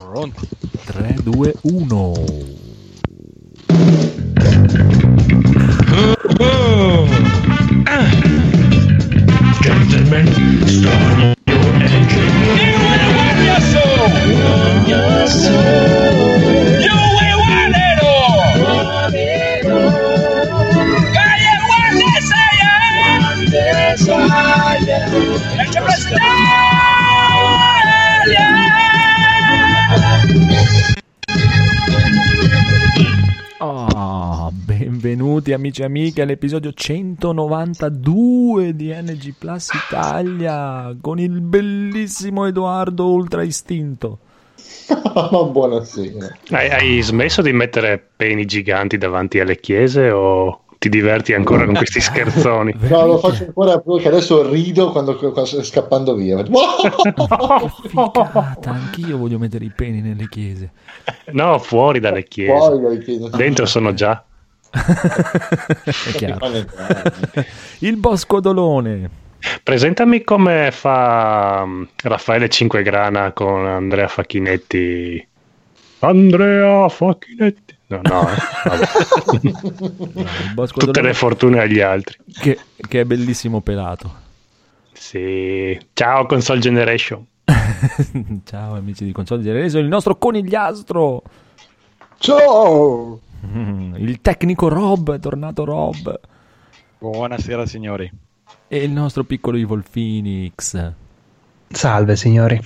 Pronto? 3, 2, 1. Gentlemen, start amici e amiche all'episodio 192 di NG Plus Italia con il bellissimo Edoardo Ultra Istinto. Buonasera. Hai, hai smesso di mettere peni giganti davanti alle chiese o ti diverti ancora con questi scherzoni? No, lo faccio ancora perché adesso rido quando, quando sto scappando via. Figata, anch'io voglio mettere i peni nelle chiese. No, fuori dalle chiese. Poi lo chiedo. Dentro sono già. È chiaro. Il Bosco Dolone. Presentami come fa mm, Raffaele Cinquegrana con Andrea Facchinetti. Andrea Facchinetti. No, no, eh, Bosco tutte le fortune agli altri. che, che è bellissimo pelato. Sì. Ciao Console Generation. Ciao amici di Console Generation, il nostro conigliastro. Ciao! Mm, Il tecnico Rob, è tornato Rob. Buonasera signori. E il nostro piccolo Evil Phoenix. Salve signori.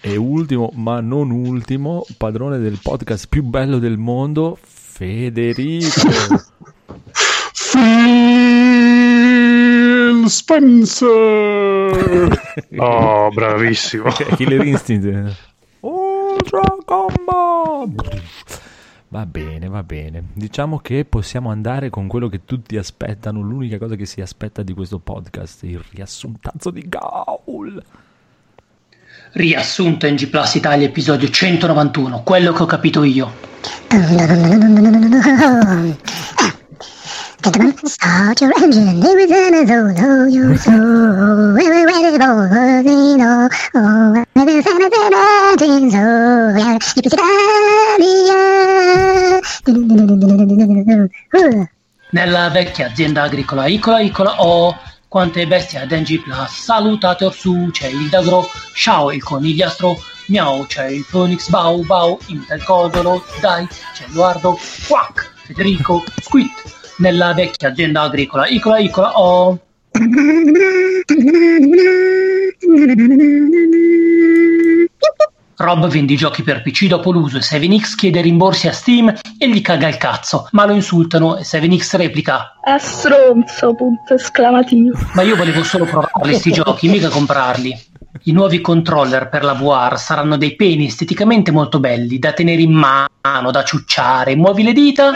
E ultimo, ma non ultimo, padrone del podcast più bello del mondo, Federico. Phil Spencer! Oh, bravissimo. Killer Instinct. Ultra Combo. Va bene, va bene. Diciamo che possiamo andare con quello che tutti aspettano, l'unica cosa che si aspetta di questo podcast, il riassuntazzo di Gaul. Riassunto NG Plus Italia episodio 191, quello che ho capito io. Start your engine. There is an oh, you so for the no. Oh, there is an engine, so yeah, you can see Nella vecchia azienda agricola Icola Icola ho quante bestie ad NG Plus. Salutate Orsù, c'è il Dagro, Ciao il conigliastro, Miau, c'è il Phoenix Bau Bau, Intel Codolo, Dai, c'è Edoardo, Quack, Federico, Squid. Nella vecchia azienda agricola Icola Icola ho Rob vende i giochi per PC dopo l'uso e 7X chiede rimborsi a Steam e gli caga il cazzo, ma lo insultano e 7X replica A stronzo, punto esclamativo. Ma io volevo solo provarli sti giochi, mica comprarli. I nuovi controller per la VR saranno dei peni esteticamente molto belli, da tenere in mano, da ciucciare. Muovi le dita.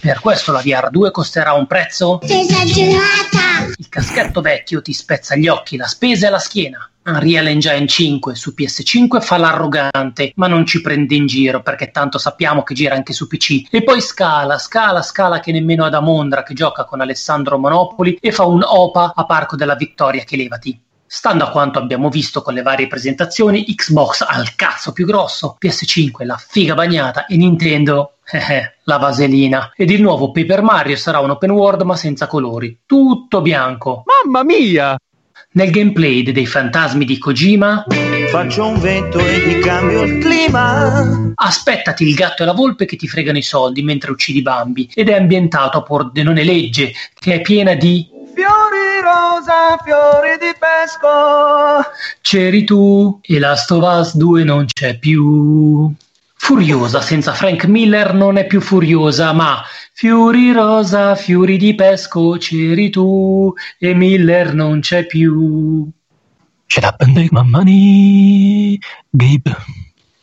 Per questo la VR2 costerà un prezzo. Esagerata! Il caschetto vecchio ti spezza gli occhi, la spesa e la schiena. Unreal Engine 5 su PS5 fa l'arrogante, ma non ci prende in giro perché tanto sappiamo che gira anche su PC. E poi scala, scala, scala che nemmeno ad Amondra che gioca con Alessandro Monopoli e fa un OPA a Parco della Vittoria che levati. Stando a quanto abbiamo visto con le varie presentazioni, Xbox ha il cazzo più grosso, PS5 la figa bagnata e Nintendo, eh, la vaselina. Ed il nuovo Paper Mario sarà un open world ma senza colori, tutto bianco. Mamma mia! Nel gameplay de- dei fantasmi di Kojima, Faccio un vento e ti cambio il clima. aspettati il gatto e la volpe che ti fregano i soldi mentre uccidi Bambi ed è ambientato a Pordenone Legge, che è piena di Fiori rosa, fiori di pesco. C'eri tu e Last of Us 2 non c'è più. Furiosa senza Frank Miller non è più furiosa, ma fiori rosa, fiori di pesco, c'eri tu e Miller non c'è più. Shut up and take my money, Gabe.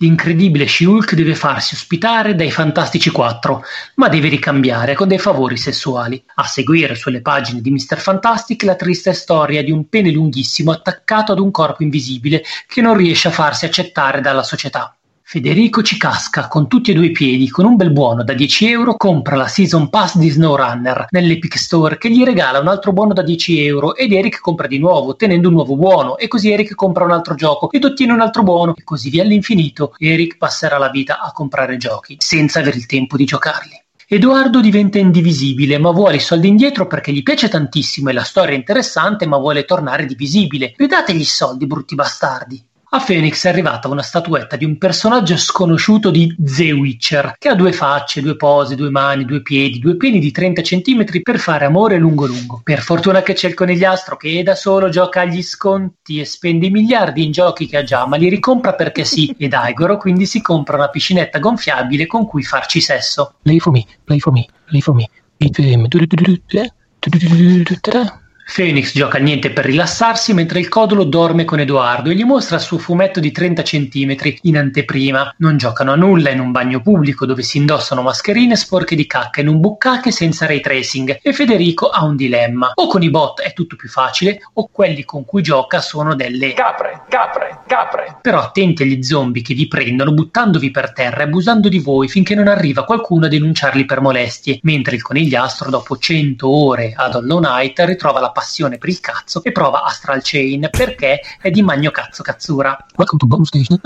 L'incredibile She-Hulk deve farsi ospitare dai Fantastici 4, ma deve ricambiare con dei favori sessuali. A seguire sulle pagine di Mr. Fantastic la triste storia di un pene lunghissimo attaccato ad un corpo invisibile che non riesce a farsi accettare dalla società. Federico ci casca con tutti e due i piedi, con un bel buono da 10 euro compra la Season Pass di SnowRunner nell'Epic Store che gli regala un altro buono da 10 euro ed Eric compra di nuovo ottenendo un nuovo buono e così Eric compra un altro gioco ed ottiene un altro buono e così via all'infinito. Eric passerà la vita a comprare giochi senza avere il tempo di giocarli. Edoardo diventa indivisibile, ma vuole i soldi indietro perché gli piace tantissimo e la storia è interessante, ma vuole tornare divisibile. Ridategli i soldi, brutti bastardi. A Phoenix è arrivata una statuetta di un personaggio sconosciuto di The Witcher, che ha due facce, due pose, due mani, due piedi, due peni di 30 cm per fare amore lungo lungo. Per fortuna che c'è il conigliastro che da solo gioca agli sconti e spende miliardi in giochi che ha già, ma li ricompra perché sì, ed Aigoro quindi si compra una piscinetta gonfiabile con cui farci sesso. Play for me, play for me, play for me. Phoenix gioca al niente per rilassarsi mentre il codolo dorme con Edoardo e gli mostra il suo fumetto di 30 cm in anteprima. Non giocano a nulla in un bagno pubblico dove si indossano mascherine sporche di cacca in un buccache senza ray tracing e Federico ha un dilemma. O con i bot è tutto più facile o quelli con cui gioca sono delle capre, capre, capre. Però attenti agli zombie che vi prendono buttandovi per terra e abusando di voi finché non arriva qualcuno a denunciarli per molestie, mentre il conigliastro dopo 100 ore ad Hollow Knight ritrova la passione per il cazzo e prova Astral Chain perché è di magno cazzo cazzura. Welcome to Bone Station.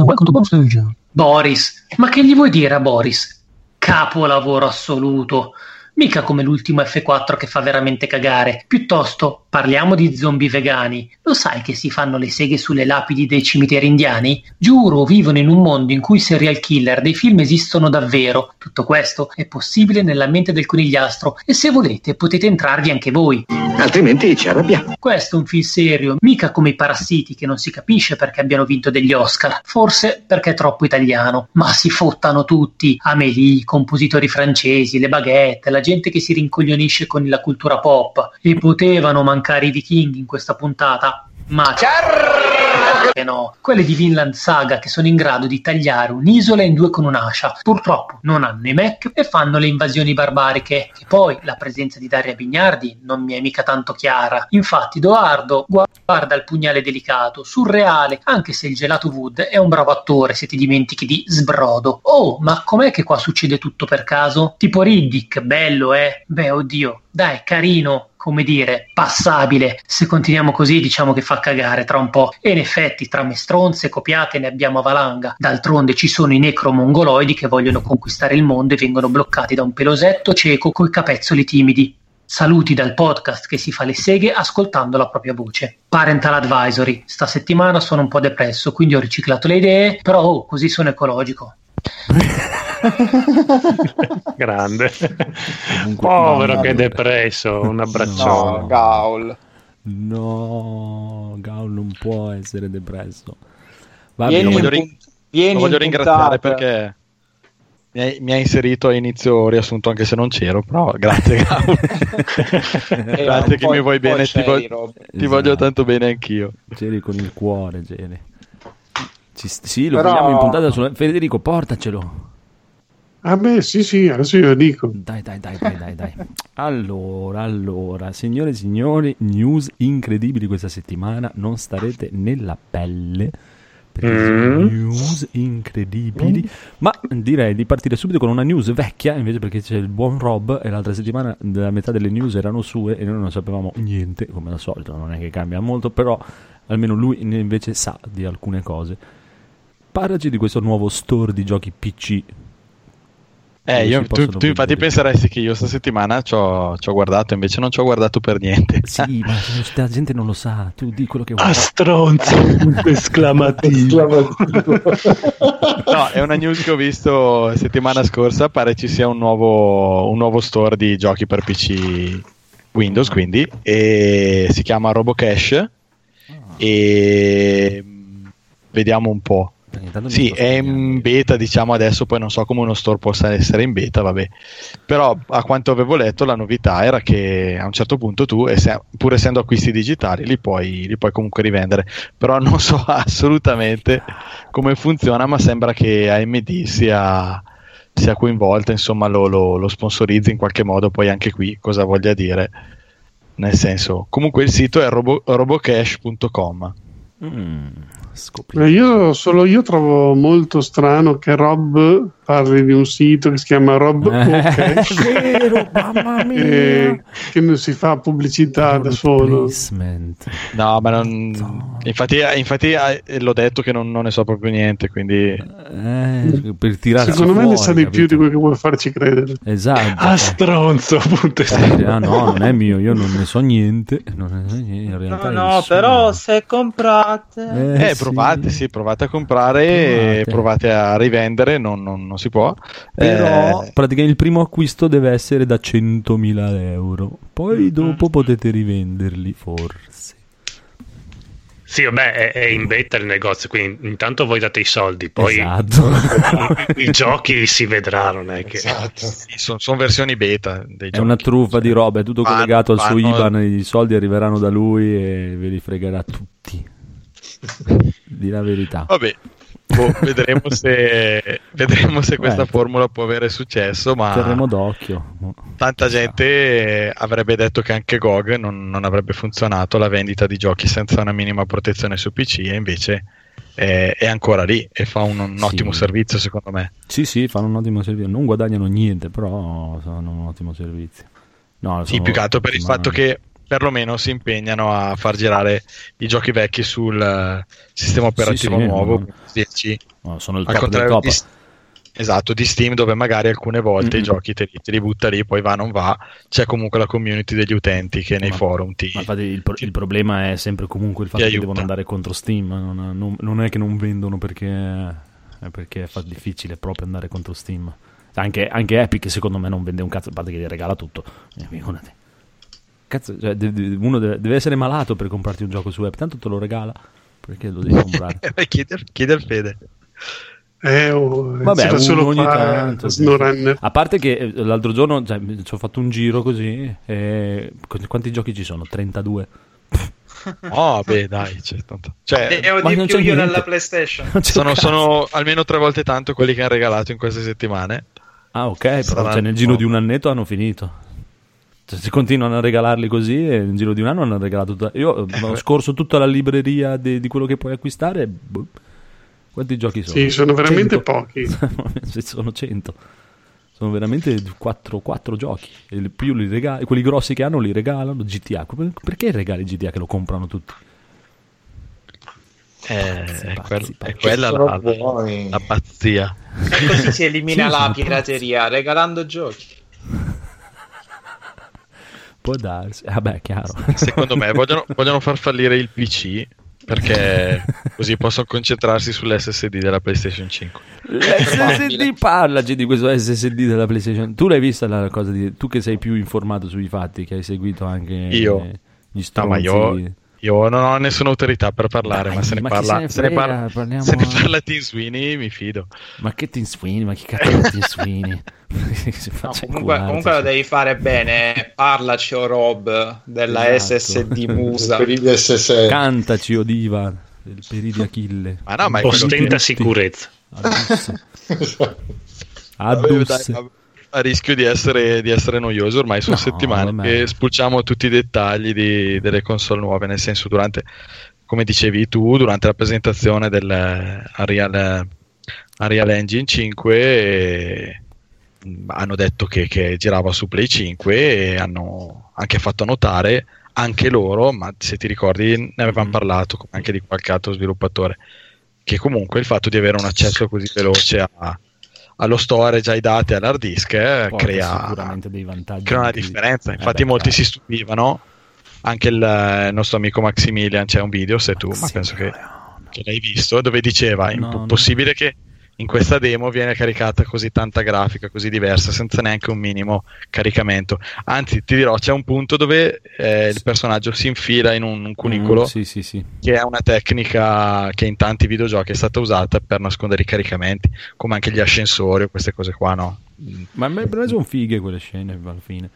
Welcome to Bone Station. Boris, ma che gli vuoi dire a Boris? Capolavoro assoluto. Mica come l'ultimo F4 che fa veramente cagare. Piuttosto, parliamo di zombie vegani. Lo sai che si fanno le seghe sulle lapidi dei cimiteri indiani? Giuro, vivono in un mondo in cui i serial killer dei film esistono davvero. Tutto questo è possibile nella mente del conigliastro e se volete potete entrarvi anche voi. Altrimenti ci arrabbiamo. Questo è un film serio, mica come i parassiti che non si capisce perché abbiano vinto degli Oscar, forse perché è troppo italiano, ma si fottano tutti, Amélie, i compositori francesi, le baguette, la gente che si rincoglionisce con la cultura pop. E potevano mancare i vichinghi in questa puntata, ma che no, quelle di Vinland Saga che sono in grado di tagliare un'isola in due con un'ascia. Purtroppo non hanno i mech e fanno le invasioni barbariche. E poi la presenza di Daria Bignardi non mi è mica tanto chiara. Infatti, Edoardo guarda il pugnale delicato, surreale, anche se il gelato Wood è un bravo attore se ti dimentichi di sbrodo. Oh, ma com'è che qua succede tutto per caso? Tipo Riddick, bello, eh? Beh, oddio, dai, carino, come dire, passabile. Se continuiamo così, diciamo che fa cagare tra un po'. E in effetti, tra mestronze copiate ne abbiamo a valanga. D'altronde ci sono i necromongoloidi che vogliono conquistare il mondo e vengono bloccati da un pelosetto cieco coi capezzoli timidi. Saluti dal podcast che si fa le seghe ascoltando la propria voce. Parental Advisory. Sta settimana sono un po' depresso, quindi ho riciclato le idee, però oh, così sono ecologico. Grande. Comunque, Povero no, che è depresso, un abbraccione. No, Gaul. No, Gaul non può essere depresso. Va Vieni bene. in voglio, vieni lo voglio in ringraziare perché mi hai inserito a inizio riassunto anche se non c'ero, però grazie Gaul. Eh, grazie che mi vuoi bene, ti, voglio- ti Esatto. voglio tanto bene anch'io. Geri con il cuore, Geri. Ci- sì, lo Però- vogliamo in puntata su... Federico, portacelo. Ah beh, sì, sì, adesso io lo dico. Dai, dai, dai, dai, dai, dai. Allora, allora, signore e signori, news incredibili questa settimana, non starete nella pelle. Perché sono Mm. news incredibili, ma direi di partire subito con una news vecchia invece perché c'è il buon Rob e l'altra settimana la metà delle news erano sue e noi non sapevamo niente, come al solito, non è che cambia molto, però almeno lui invece sa di alcune cose. Parlaci di questo nuovo store di giochi PC. Eh, io- tu, tu infatti penseresti che io sta settimana ci ho, ci ho guardato, invece non ci ho guardato per niente. Sì, ma la gente non lo sa, tu di quello che vuoi. Ah, stronzo! Esclamativo. No, è una news che ho visto settimana scorsa, pare ci sia un nuovo, un nuovo store di giochi per PC Windows, quindi, e si chiama RoboCash e mm, vediamo un po'. Sì, è in beta, diciamo adesso, poi non so come uno store possa essere in beta, vabbè. Però a quanto avevo letto la novità era che a un certo punto tu, pur essendo acquisti digitali, li puoi, li puoi comunque rivendere. Però non so assolutamente come funziona, ma sembra che AMD sia, sia coinvolta, insomma lo, lo, lo sponsorizzi in qualche modo, poi anche qui cosa voglia dire. Nel senso, comunque il sito è robo- robocash.com. Mm, Eh, Io solo io trovo molto strano che Rob parli di un sito che si chiama Rob Eh, è vero, mamma mia. e che non si fa pubblicità da solo. Placement. No, ma non... infatti, infatti eh, l'ho detto che non, non ne so proprio niente, quindi... Eh, per tirarci Secondo me ne sa fuori, di più di quello che vuoi farci credere. Esatto. Ah, stronzo, appunto. Eh, ah no, non è mio, io non ne so niente. Non ne so niente in No, realtà no, nessuno. però se comprate... Eh, provate, sì, provate a comprare e Provate. provate a rivendere, non, non- non si può. Però Eh, praticamente il primo acquisto deve essere da 100.000 euro. Poi dopo potete rivenderli, forse. Sì, vabbè, è, è in beta il negozio, quindi intanto voi date i soldi, poi Esatto. i, i giochi si vedrà, non è che... sono versioni beta dei È giochi. una truffa di roba, è tutto Vanno- collegato al suo vanno- IBAN, i soldi arriveranno da lui e ve li fregherà tutti. Di la verità. Vabbè, boh, vedremo, se, vedremo se questa Eh. formula può avere successo, ma Terremo d'occhio. tanta gente eh, avrebbe detto che anche GOG non, non avrebbe funzionato la vendita di giochi senza una minima protezione su PC e invece è, è ancora lì e fa un, un Sì. ottimo servizio secondo me. Sì, sì, fanno un ottimo servizio. Non guadagnano niente, però fanno un ottimo servizio. No, Sì, più che altro per il fatto che perlomeno si impegnano a far girare i giochi vecchi sul eh, sistema operativo sì, nuovo, no. DLC. No, sono il Al top del top. di, esatto, di Steam dove magari alcune volte i giochi te li, te li butta lì, poi va non va, c'è comunque la community degli utenti che nei Ma- forum ti... Ma infatti il, pro- il problema è sempre comunque il fatto che aiuta. devono andare contro Steam. Non, non- non è che non vendono perché, è perché fa difficile proprio andare contro Steam. Anche, anche Epic secondo me non vende un cazzo, a parte che gli regala tutto. Eh. Cazzo, cioè, uno deve, deve essere malato per comprarti un gioco su Epic, tanto te lo regala. Perché lo devi comprare? chiedi, chiedi al Fede. Eh, oh, Vabbè, solo ogni fa tanto. sì. A parte che eh, l'altro giorno cioè, ci ho fatto un giro così. E... qu- Quanti giochi ci sono? 32. Oh, beh, dai, c'è tanto. Cioè, ma di non più c'è io niente. nella PlayStation. Sono, sono almeno tre volte tanto quelli che hanno regalato in queste settimane. Ah, ok, però Saranno cioè, nel giro di un annetto hanno finito. Cioè, se continuano a regalarli così, e nel giro di un anno hanno regalato. tutta- Io eh, ho scorso tutta la libreria de- di quello che puoi acquistare. boh, Quanti giochi sono? Sì, sono veramente 100. pochi. Sono 100. Sono veramente 4, giochi. E più li regali, quelli grossi che hanno li regalano. GTA. Per- Perché regali GTA che lo comprano tutti? Eh, è, quel- pazzi, è quella la, la pazzia. E così si elimina Sì, la pirateria regalando giochi. Può darsi. Vabbè, chiaro. Secondo me vogliono, vogliono far fallire il PC perché così possono concentrarsi sull'SSD della PlayStation 5. L'SSD, parlaci di questo SSD della PlayStation. Tu l'hai vista la cosa di. Tu che sei più informato sui fatti, che hai seguito anche Io? gli No, stronzi. ma io, io non ho nessuna autorità per parlare, Dai, ma se ne ma parla, se ne se ne frega, parla, parliamo- se ne parla Tim Sweeney, mi fido. Ma che Tim Sweeney? Ma chi cazzo è Tim Sweeney? si No, comunque, comunque lo devi fare bene. Parlaci, o Rob, della Esatto. SSD Musa. Cantaci, o diva del peri di Achille. Ma no, ma Ostenta sicurezza. Addusse. Vabbè, Addusse. A, rischio di essere, di essere noioso, ormai sono No, settimane vabbè. che spulciamo tutti i dettagli di- delle console nuove, nel senso durante, come dicevi tu, durante la presentazione del Unreal, Unreal Engine 5 e, mh, hanno detto che, che girava su Play 5 e hanno anche fatto notare anche loro, ma se ti ricordi ne avevamo Mm. parlato anche di qualche altro sviluppatore, che comunque il fatto di avere un accesso così veloce a- allo storage, ai dati, all'hard disk eh, crea, crea una differenza. Eh Infatti beh, molti si stupivano, anche il, il nostro amico Maximilian, c'è un video, se tu, ma penso che, che l'hai visto, dove diceva, è No, no. possibile che in questa demo viene caricata così tanta grafica, così diversa, senza neanche un minimo caricamento. Anzi, ti dirò, c'è un punto dove eh, il personaggio si infila in un, un cunicolo Mm, sì, sì, sì. che è una tecnica che in tanti videogiochi è stata usata per nascondere i caricamenti, come anche gli ascensori o queste cose qua, no? Ma mi me sono fighe quelle scene alla fine.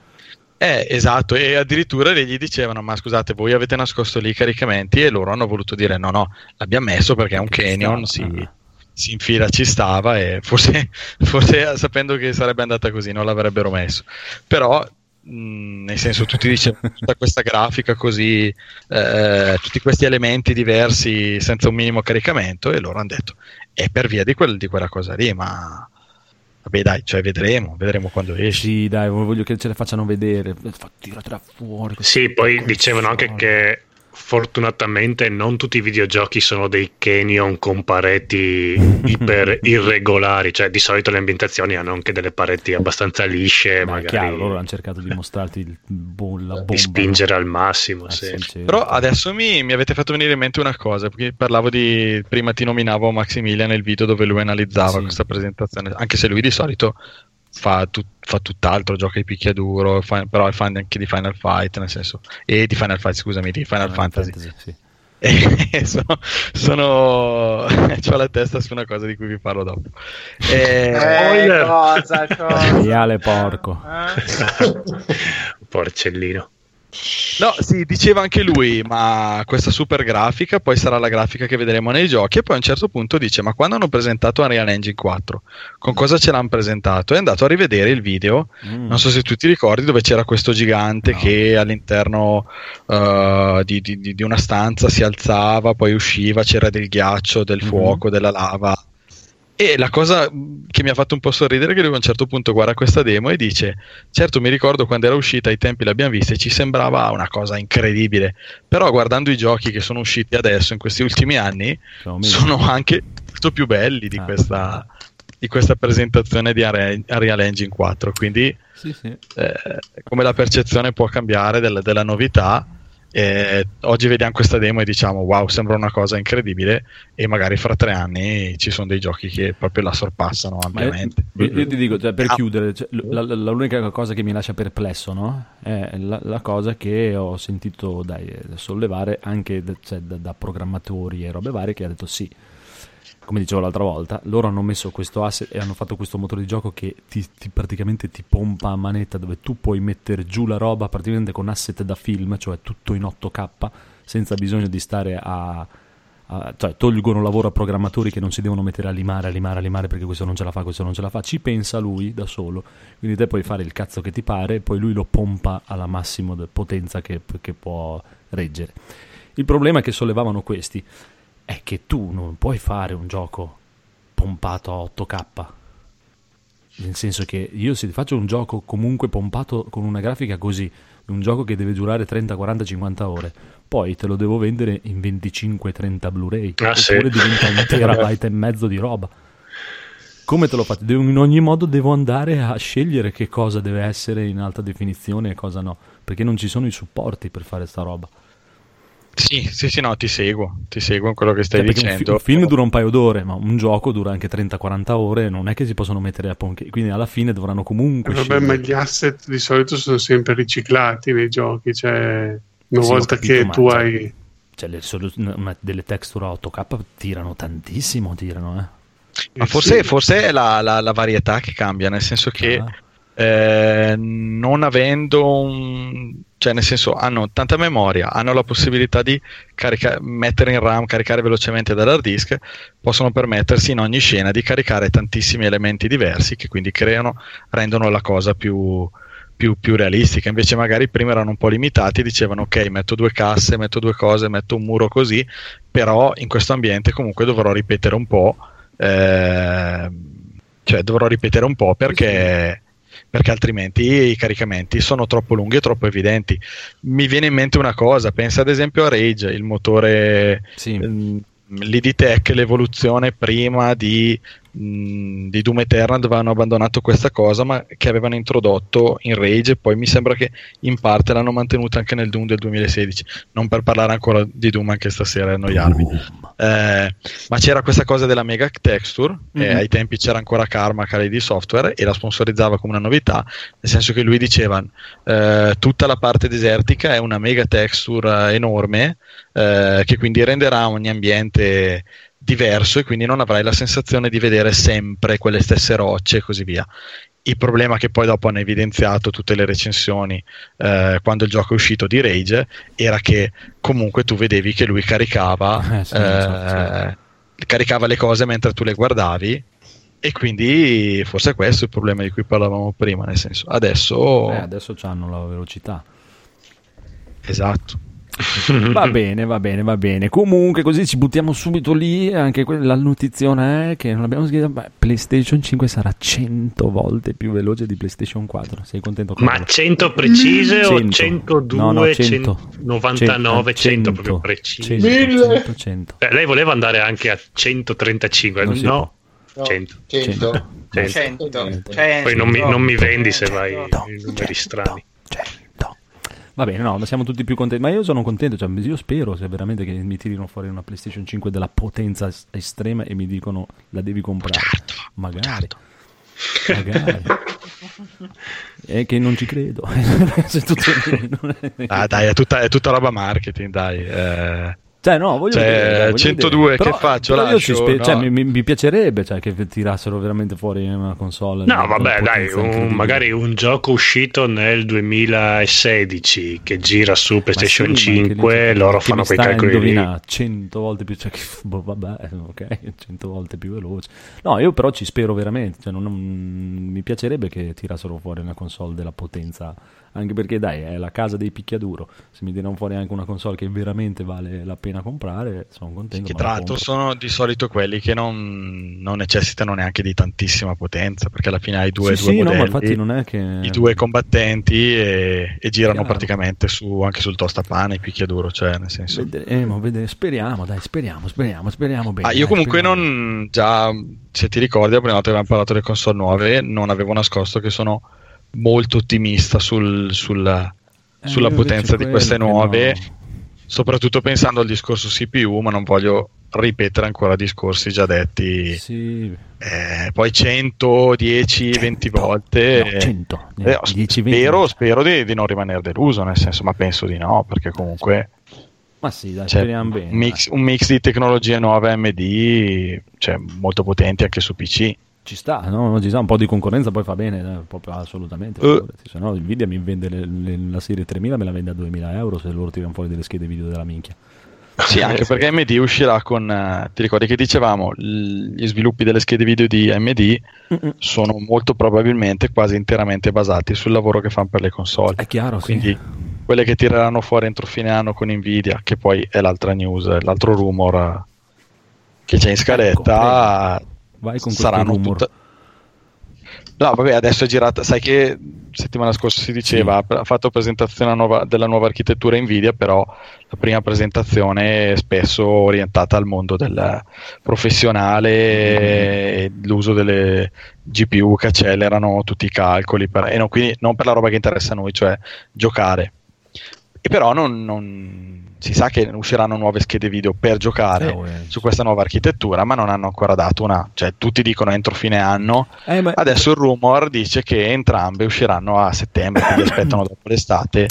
Eh, esatto, e addirittura gli dicevano, ma scusate, voi avete nascosto lì i caricamenti e loro hanno voluto dire no, no, l'abbiamo messo perché è un canyon, si, Ah. Si infila, ci stava e forse, forse sapendo che sarebbe andata così non l'avrebbero messo. Però mh, nel senso tutti dicevano tutta questa grafica così, eh, tutti questi elementi diversi senza un minimo caricamento e loro hanno detto è per via di, quel- di quella cosa lì, ma vabbè dai, cioè vedremo, vedremo quando esce. Sì, dai, voglio che ce le facciano vedere. Tiratela fuori. Sì, poi dicevano anche che fortunatamente non tutti i videogiochi sono dei canyon con pareti iper irregolari, cioè di solito le ambientazioni hanno anche delle pareti abbastanza lisce, è magari chiaro, loro hanno cercato di mostrarti il bo- la bomba. di spingere al massimo. Eh, sì. Però adesso mi, mi avete fatto venire in mente una cosa, perché parlavo di... prima ti nominavo Maximilian nel video dove lui analizzava Sì. questa presentazione, anche se lui di solito fa, tut- fa tutt'altro, gioca i picchiaduro, fa- però è fan anche di Final Fight, nel senso, e di Final Fight, scusami, di Final Fantasy. sì. E sono, sono... ho la testa su una cosa di cui vi parlo dopo. E- Eh, cosa, cosa? Maiale porco. Porcellino. No, sì, diceva anche lui, ma questa super grafica poi sarà la grafica che vedremo nei giochi. E poi a un certo punto dice: Ma quando hanno presentato Unreal Engine 4, con cosa ce l'hanno presentato? È andato a rivedere il video. Mm. Non so se tu ti ricordi, dove c'era questo gigante che all'interno eh, di, di- di- di una stanza si alzava, poi usciva, c'era del ghiaccio, del fuoco, della lava. E la cosa che mi ha fatto un po' sorridere è che lui a un certo punto guarda questa demo e dice: Certo, mi ricordo quando era uscita, ai tempi l'abbiamo vista e ci sembrava una cosa incredibile. Però guardando i giochi che sono usciti adesso in questi ultimi anni, Sono meglio. sono anche molto più belli di, Ah. questa, di questa presentazione di Unreal Unreal Engine 4. Quindi, Sì, sì. eh, come la percezione può cambiare del- della novità. Eh, oggi vediamo questa demo e diciamo wow sembra una cosa incredibile e magari fra tre anni ci sono dei giochi che proprio la sorpassano ampiamente io- io ti dico, cioè, per Ah. chiudere, cioè, la- la- l'unica cosa che mi lascia perplesso no? è la, la cosa che ho sentito dai, sollevare anche cioè, da- da programmatori e robe varie che ha detto sì. Come dicevo l'altra volta, loro hanno messo questo asset e hanno fatto questo motore di gioco che ti, ti- praticamente ti pompa a manetta dove tu puoi mettere giù la roba praticamente con asset da film, cioè tutto in 8K, senza bisogno di stare a, a- cioè tolgono lavoro a programmatori che non si devono mettere a limare, a limare, a limare perché questo non ce la fa, questo non ce la fa, ci pensa lui da solo, quindi te puoi fare il cazzo che ti pare, poi lui lo pompa alla massima potenza che, che può reggere. Il problema che sollevavano questi è che tu non puoi fare un gioco pompato a 8K. Nel senso che io se faccio un gioco comunque pompato con una grafica così, un gioco che deve durare 30, 40, 50 ore, poi te lo devo vendere in 25-30 Blu-ray, Ah, sì. oppure diventa un terabyte e mezzo di roba. Come te lo fate? Devo- in ogni modo devo andare a scegliere che cosa deve essere in alta definizione e cosa no, perché non ci sono i supporti per fare sta roba. Sì sì sì no ti seguo ti seguo in quello che stai Cioè, perché un, fi- dicendo un film dura un paio d'ore, ma un gioco dura anche 30-40 ore, non è che si possono mettere a ponche, quindi alla fine dovranno comunque Vabbè, scegliere. ma gli asset di solito sono sempre riciclati nei giochi, cioè una Sì, volta capito, che tu cioè, hai... Cioè, le solu- una- delle texture a 8K tirano tantissimo, tirano, eh. Ma forse, forse è la, la- la varietà che cambia, nel senso che Ah. Eh, non avendo un... cioè nel senso hanno tanta memoria, hanno la possibilità di carica- mettere in RAM, caricare velocemente dall'hard disk, possono permettersi in ogni scena di caricare tantissimi elementi diversi che quindi creano, rendono la cosa più, più, più realistica. Invece magari prima erano un po' limitati, dicevano ok metto due casse, metto due cose, metto un muro così, però in questo ambiente comunque dovrò ripetere un po'. eh, cioè dovrò ripetere un po' perché, perché altrimenti i caricamenti sono troppo lunghi e troppo evidenti. Mi viene in mente una cosa, pensa ad esempio a Rage, il motore ehm, l'ID Tech, l'evoluzione prima di, mh, di Doom Eternal dove hanno abbandonato questa cosa ma che avevano introdotto in Rage e poi mi sembra che in parte l'hanno mantenuta anche nel Doom del 2016 non per parlare ancora di Doom anche stasera e annoiarmi Eh, ma c'era questa cosa della Mega Texture e Mhm. ai tempi c'era ancora Karma di Software e la sponsorizzava come una novità nel senso che lui diceva eh, tutta la parte desertica è una Mega Texture eh, enorme eh, che quindi renderà ogni ambiente diverso e quindi non avrai la sensazione di vedere sempre quelle stesse rocce e così via. Il problema che poi dopo hanno evidenziato tutte le recensioni eh, quando il gioco è uscito di Rage era che comunque tu vedevi che lui caricava, Eh, sì, eh, caricava le cose mentre tu le guardavi E quindi forse è questo il problema di cui parlavamo prima, nel senso, adesso... Eh, adesso hanno la velocità. Esatto. Va bene, va bene, va bene. Comunque, così ci buttiamo subito lì. Anche que- la notizione è che non abbiamo scritto. Beh, PlayStation 5 sarà 100 volte più veloce di PlayStation 4. Sei contento? Ma 100 precise o 100. 102, No, no, 100. 99, 100, 100, proprio precise? 100, 100, 100. Eh, lei voleva andare anche a 135, Non no? No, 100. 100. 100. 100. Poi non mi, non mi vendi se vai in numeri strani. Va bene, no, ma siamo tutti più contenti. Ma io sono contento, cioè, io spero se veramente che mi tirino fuori una PlayStation 5 della potenza es- estrema e mi dicono la devi comprare. Magari. Magari. È che non ci credo. Ah, dai, è tutta, è tutta roba marketing, dai. eh. Cioè, no, voglio Cioè, vedere, voglio 102 vedere. che Però- faccio? però io ci Lascio? spe- cioè, No. mi, mi- mi piacerebbe cioè, che tirassero veramente fuori una console. No, vabbè, dai, un- magari un gioco uscito nel 2016 che gira su PlayStation sì, ma anche 5, lì- loro fanno quei calcoli lì. indovinare 100 volte più, cioè, che- boh, vabbè, ok, 100 volte più veloce. No, io però ci spero veramente, cioè, non- non- mi piacerebbe che tirassero fuori una console della potenza, anche perché dai, è la casa dei picchiaduro, se mi tirano fuori anche una console che veramente vale la pena comprare, sono contento. Che tra la l'altro sono di solito quelli che non, non necessitano neanche di tantissima potenza, perché alla fine hai due, Sì, due sì, no, modelli, è che... i due combattenti e, e girano Chiaro. praticamente su, anche sul tostapane, picchiaduro, cioè nel senso... Vedremo, vede- speriamo, dai, speriamo, speriamo, speriamo bene. Ah, io dai, comunque speriamo. non già se ti ricordi la prima volta che avevamo parlato delle console nuove non avevo nascosto che sono molto ottimista sul- sulla, Eh, sulla potenza di queste nuove no. soprattutto pensando al discorso CPU ma non voglio ripetere ancora discorsi già detti Sì, Eh, poi 100, 10, 20 volte no, 100, eh, 10, 20. spero, spero di, di non rimanere deluso nel senso ma penso di no perché comunque ma sì, dai, cioè, speriamo bene. un, mix, un mix di tecnologie nuove AMD cioè, molto potenti anche su PC Ci sta, no? Ci sta un po' di concorrenza, poi fa bene, eh, proprio assolutamente. Eh. figurati. Se no, Nvidia mi vende le- le- la serie 3000, me la vende a 2000 euro se loro tirano fuori delle schede video della minchia. Sì, anche perché AMD uscirà con. eh, ti ricordi che dicevamo gli sviluppi delle schede video di AMD sono molto probabilmente quasi interamente basati sul lavoro che fanno per le console. È chiaro, sì. Quindi quelle che tireranno fuori entro fine anno con Nvidia, che poi è l'altra news, l'altro rumor eh, che c'è in scaletta, Ecco, Vai con questo saranno rumor. tutta- No, vabbè, adesso è girata. Sai che settimana scorsa si diceva, ha fatto presentazione nuova- della nuova architettura Nvidia, però la prima presentazione è spesso orientata al mondo del professionale, e l'uso delle GPU che accelerano tutti i calcoli, per- e non, quindi non per la roba che interessa a noi, cioè giocare. E però non, non- si sa che usciranno nuove schede video per giocare Eh, su questa nuova architettura, ma non hanno ancora dato una, cioè tutti dicono entro fine anno. Eh, ma- Adesso il rumor dice che entrambe usciranno a settembre, quindi aspettano dopo l'estate.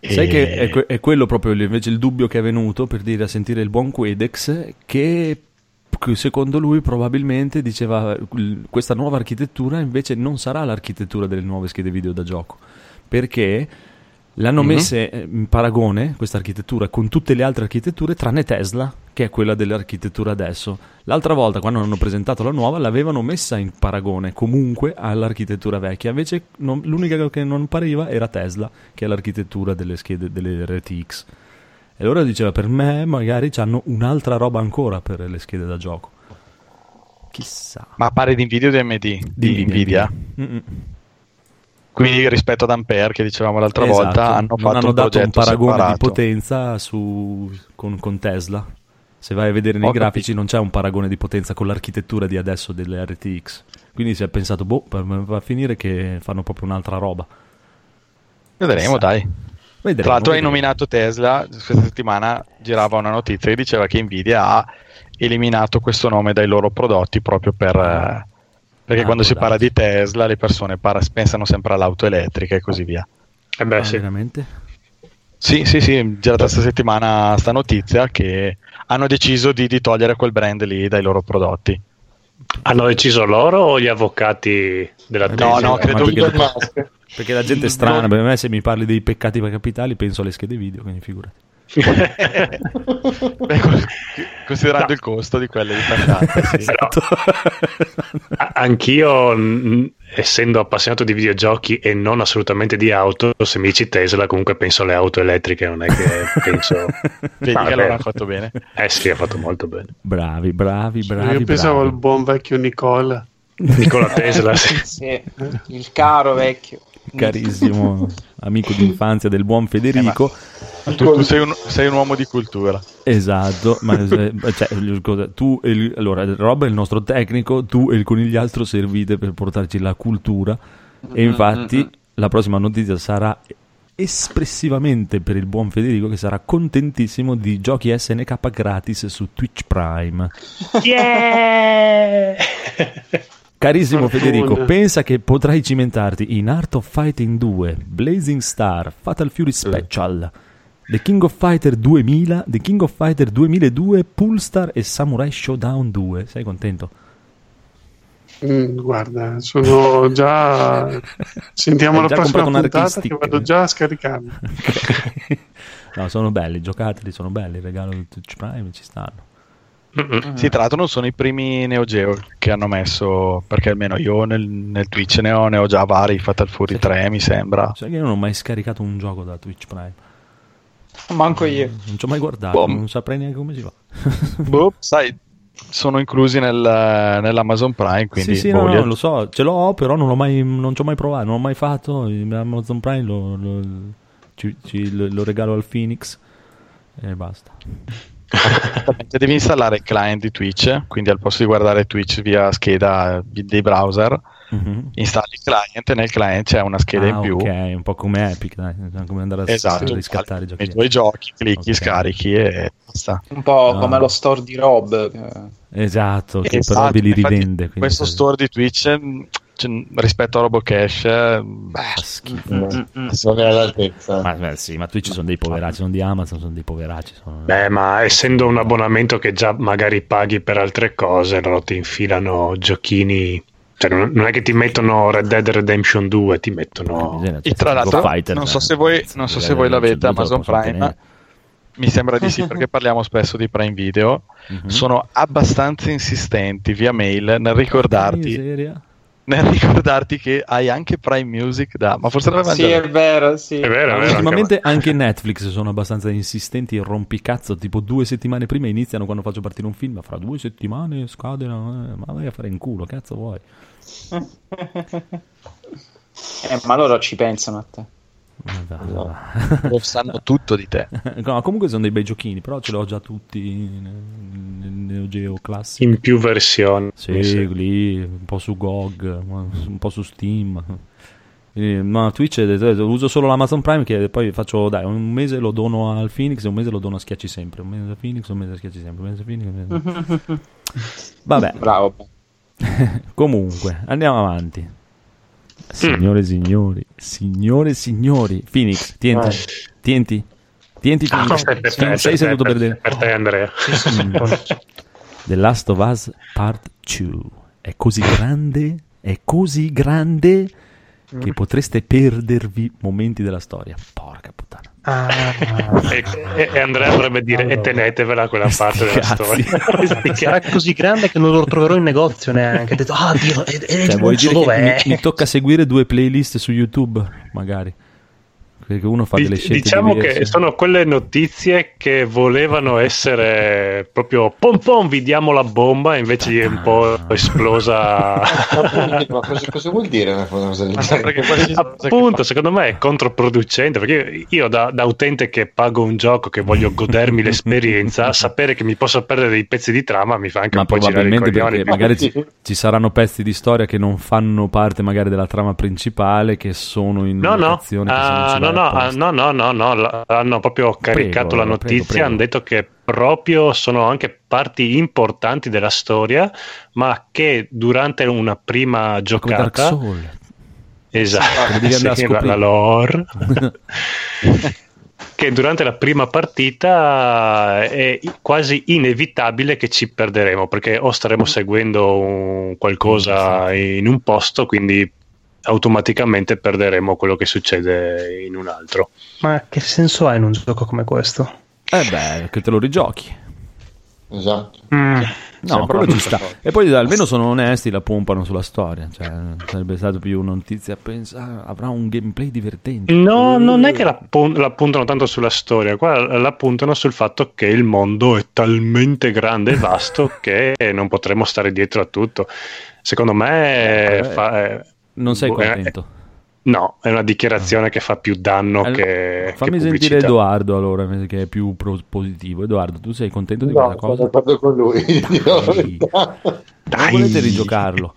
Sai E- che è, que- è quello proprio il- invece il dubbio che è venuto per dire a sentire il buon Quedex che secondo lui probabilmente diceva "L- questa nuova architettura invece non sarà l'architettura delle nuove schede video da gioco perché l'hanno Mhm. messa in paragone questa architettura con tutte le altre architetture tranne Tesla che è quella dell'architettura adesso l'altra volta quando hanno presentato la nuova l'avevano messa in paragone comunque all'architettura vecchia invece non- l'unica che non pariva era Tesla che è l'architettura delle schede delle RTX e allora diceva per me magari hanno un'altra roba ancora per le schede da gioco chissà Ma pare di Nvidia o di AMD? Di, Nvidia. Mm-mm. Quindi rispetto ad Ampere che dicevamo l'altra Esatto, volta hanno non fatto hanno un dato un paragone separato. di potenza su, con, con Tesla. Se vai a vedere nei Ho grafici non c'è un paragone di potenza con l'architettura di adesso delle RTX. Quindi si è pensato, boh, va a finire che fanno proprio un'altra roba. Vedremo, Chissà. dai. Vedremo, Tra l'altro hai nominato Tesla, questa settimana girava una notizia che diceva che Nvidia ha eliminato questo nome dai loro prodotti proprio per... perché Ah, quando si parla di Tesla le persone para- pensano sempre all'auto elettrica e così via. Eh beh, Ah, sì. veramente? Sì, sì, sì, girata questa settimana sta notizia che hanno deciso di, di togliere quel brand lì dai loro prodotti. Hanno deciso loro o gli avvocati della tesi? No, no, credo che... perché, perché la gente è strana, per me se mi parli dei peccati capitali penso alle schede video, quindi figurati. Beh, considerando il costo di quelle di facciata, sì. Esatto. Anch'io, mh, essendo appassionato di videogiochi e non assolutamente di auto, se mi dici Tesla, comunque penso alle auto elettriche, non è che penso. Vedi Vabbè. che allora ha fatto bene. Eh sì, ha fatto molto bene. Bravi, bravi, bravi. Io pensavo bravi. al buon vecchio Nicola. Nicola Tesla, sì. Sì, il caro vecchio. Carissimo amico d'infanzia del buon Federico. Tu, tu sei, un, sei un uomo di cultura. Esatto, ma eh, cioè, scusa, tu e il, allora Rob è il nostro tecnico, tu e il conigliastro servite per portarci la cultura e infatti la prossima notizia sarà espressivamente per il buon Federico che sarà contentissimo di giochi SNK gratis su Twitch Prime. Carissimo Federico, pensa che potrai cimentarti in Art of Fighting 2, Blazing Star, Fatal Fury Special, The King of Fighter 2000, The King of Fighter 2002, Poolstar e Samurai Showdown 2. Sei contento? Mm, guarda, sono già. Sentiamo Hai la già prossima puntata che vado già a scaricarli. No, sono belli, giocateli, sono belli, il regalo di Twitch Prime ci stanno. Sì, tra l'altro non sono i primi Neo Geo che hanno messo, perché almeno io nel, nel Twitch ne ho, ne ho già vari, Fatal Fury 3 mi sembra. Sai che io non ho mai scaricato un gioco da Twitch Prime. Manco io. Non ci ho mai guardato, Boh. non saprei neanche come si fa. Boh, sai, sono inclusi nel, nell'Amazon Prime, quindi sì, sì, boh, no, li- no, lo so, ce l'ho, però non l'ho mai, non ci ho mai provato, non l'ho mai fatto. Amazon Prime lo, lo- ci- ci- lo- lo regalo al Phoenix e basta. Esattamente, devi installare il client di Twitch, quindi al posto di guardare Twitch via scheda dei browser, Mhm. installi il client e nel client c'è una scheda Ah, in più. Ok, un po' come Epic, dai, come andare a Esatto, riscattare i giochi. i tuoi giochi, clicchi, Ok. scarichi e basta. Un po' No. come lo store di Rob. Esatto, che Esatto, però li rivende. Questo store di Twitch cioè, rispetto a Robocash, eh, beh, schifo. Mm, Non è all'altezza. Ma beh, sì, ma Twitch sono dei poveracci, sono di Amazon, sono dei poveracci. Sono... Beh, ma essendo un abbonamento che già magari paghi per altre cose, loro ti infilano giochini. Cioè, non non è che ti mettono Red Dead Redemption 2, ti mettono. Bisogna- E tra l'altro, Fighter, non so eh, se voi, cazzo, non so se voi l'avete Redemption 2 te lo Amazon Prime, tenere. mi sembra di sì perché parliamo spesso di Prime Video. Mhm. Sono abbastanza insistenti via mail nel ricordarti. Nel ricordarti che hai anche Prime Music da. Ma forse l'avevamo Sì, già è vero, sì. È vero, è vero. ultimamente anche Netflix sono abbastanza insistenti e rompicazzo, tipo due settimane prima iniziano quando faccio partire un film, ma fra due settimane scade? Eh, ma vai a fare in culo, cazzo vuoi? Eh, ma loro ci pensano a te. Eh, dai, No. lo sanno tutto di te. No, comunque sono dei bei giochini, però ce li ho già tutti nel Neo Geo Classic. In più versioni. Sì, Sì. lì, un po' su GOG, un po' su Steam. Eh, Ma Twitch eh, uso solo l'Amazon Prime che poi faccio, dai, un mese lo dono al Phoenix e un mese lo dono a Schiacci Sempre. Un mese a Phoenix, un mese a Schiacci Sempre. Un mese a Phoenix, un mese Vabbè, Bravo. comunque, andiamo avanti. Signore e signori, signore e signori, Phoenix, tienti, Eh. tienti, tienti, Ah, Phoenix. per te, sei, per sei te, seduto per, per per te, Andrea. Mm. The Last of Us Part 2 è così grande, è così grande che potreste perdervi momenti della storia. Porca puttana. Ah, E, e- Andrea dovrebbe dire: E tenetevela quella parte della Cazzi. storia. sarà così grande che non lo troverò in negozio neanche. Ho detto, ah, Dio, e, e Cioè, non vuoi so dire dov'è. mi, mi tocca seguire due playlist su YouTube, magari. Perché uno fa delle scelte diciamo diverse. che sono quelle notizie che volevano essere proprio pom pom, vi diamo la bomba, invece è un po' esplosa. Ma cosa, cosa vuol dire una cosa del genere? Appunto, secondo me è controproducente perché io, da, da utente che pago un gioco che voglio godermi l'esperienza, sapere che mi posso perdere dei pezzi di trama mi fa anche Ma un po' girare i probabilmente coglioni. perché magari ci, ci saranno pezzi di storia che non fanno parte magari della trama principale, che sono in No, no, ah, ci no, vai no, ah, no, no, no, no, la- hanno proprio caricato Prego, la prego, notizia, prego. hanno detto che proprio sono anche parti importanti della storia, ma che durante una prima Come Dark giocata, Souls. esatto, a sì, la, la lore, che durante la prima partita è quasi inevitabile che ci perderemo, perché o staremo seguendo un- qualcosa in un posto, quindi automaticamente perderemo quello che succede in un altro. Ma che senso ha in un gioco come questo? Eh beh, che te lo rigiochi. Esatto. No, Sembra quello ci sta. E poi almeno sono onesti, la pompano sulla storia. Cioè, sarebbe stato più una notizia. Pensa, avrà un gameplay divertente. No, non è che la, la puntano tanto sulla storia, qua la puntano sul fatto che il mondo è talmente grande e vasto che non potremo stare dietro a tutto. Secondo me Eh, fa- eh, Non sei boh, contento? eh, no, è una dichiarazione che fa più danno Allora, che, Fammi che sentire. Edoardo allora, che è più pro- positivo. Edoardo, tu sei contento di No, quella cosa? sono d'accordo con lui. verità. Non volete rigiocarlo?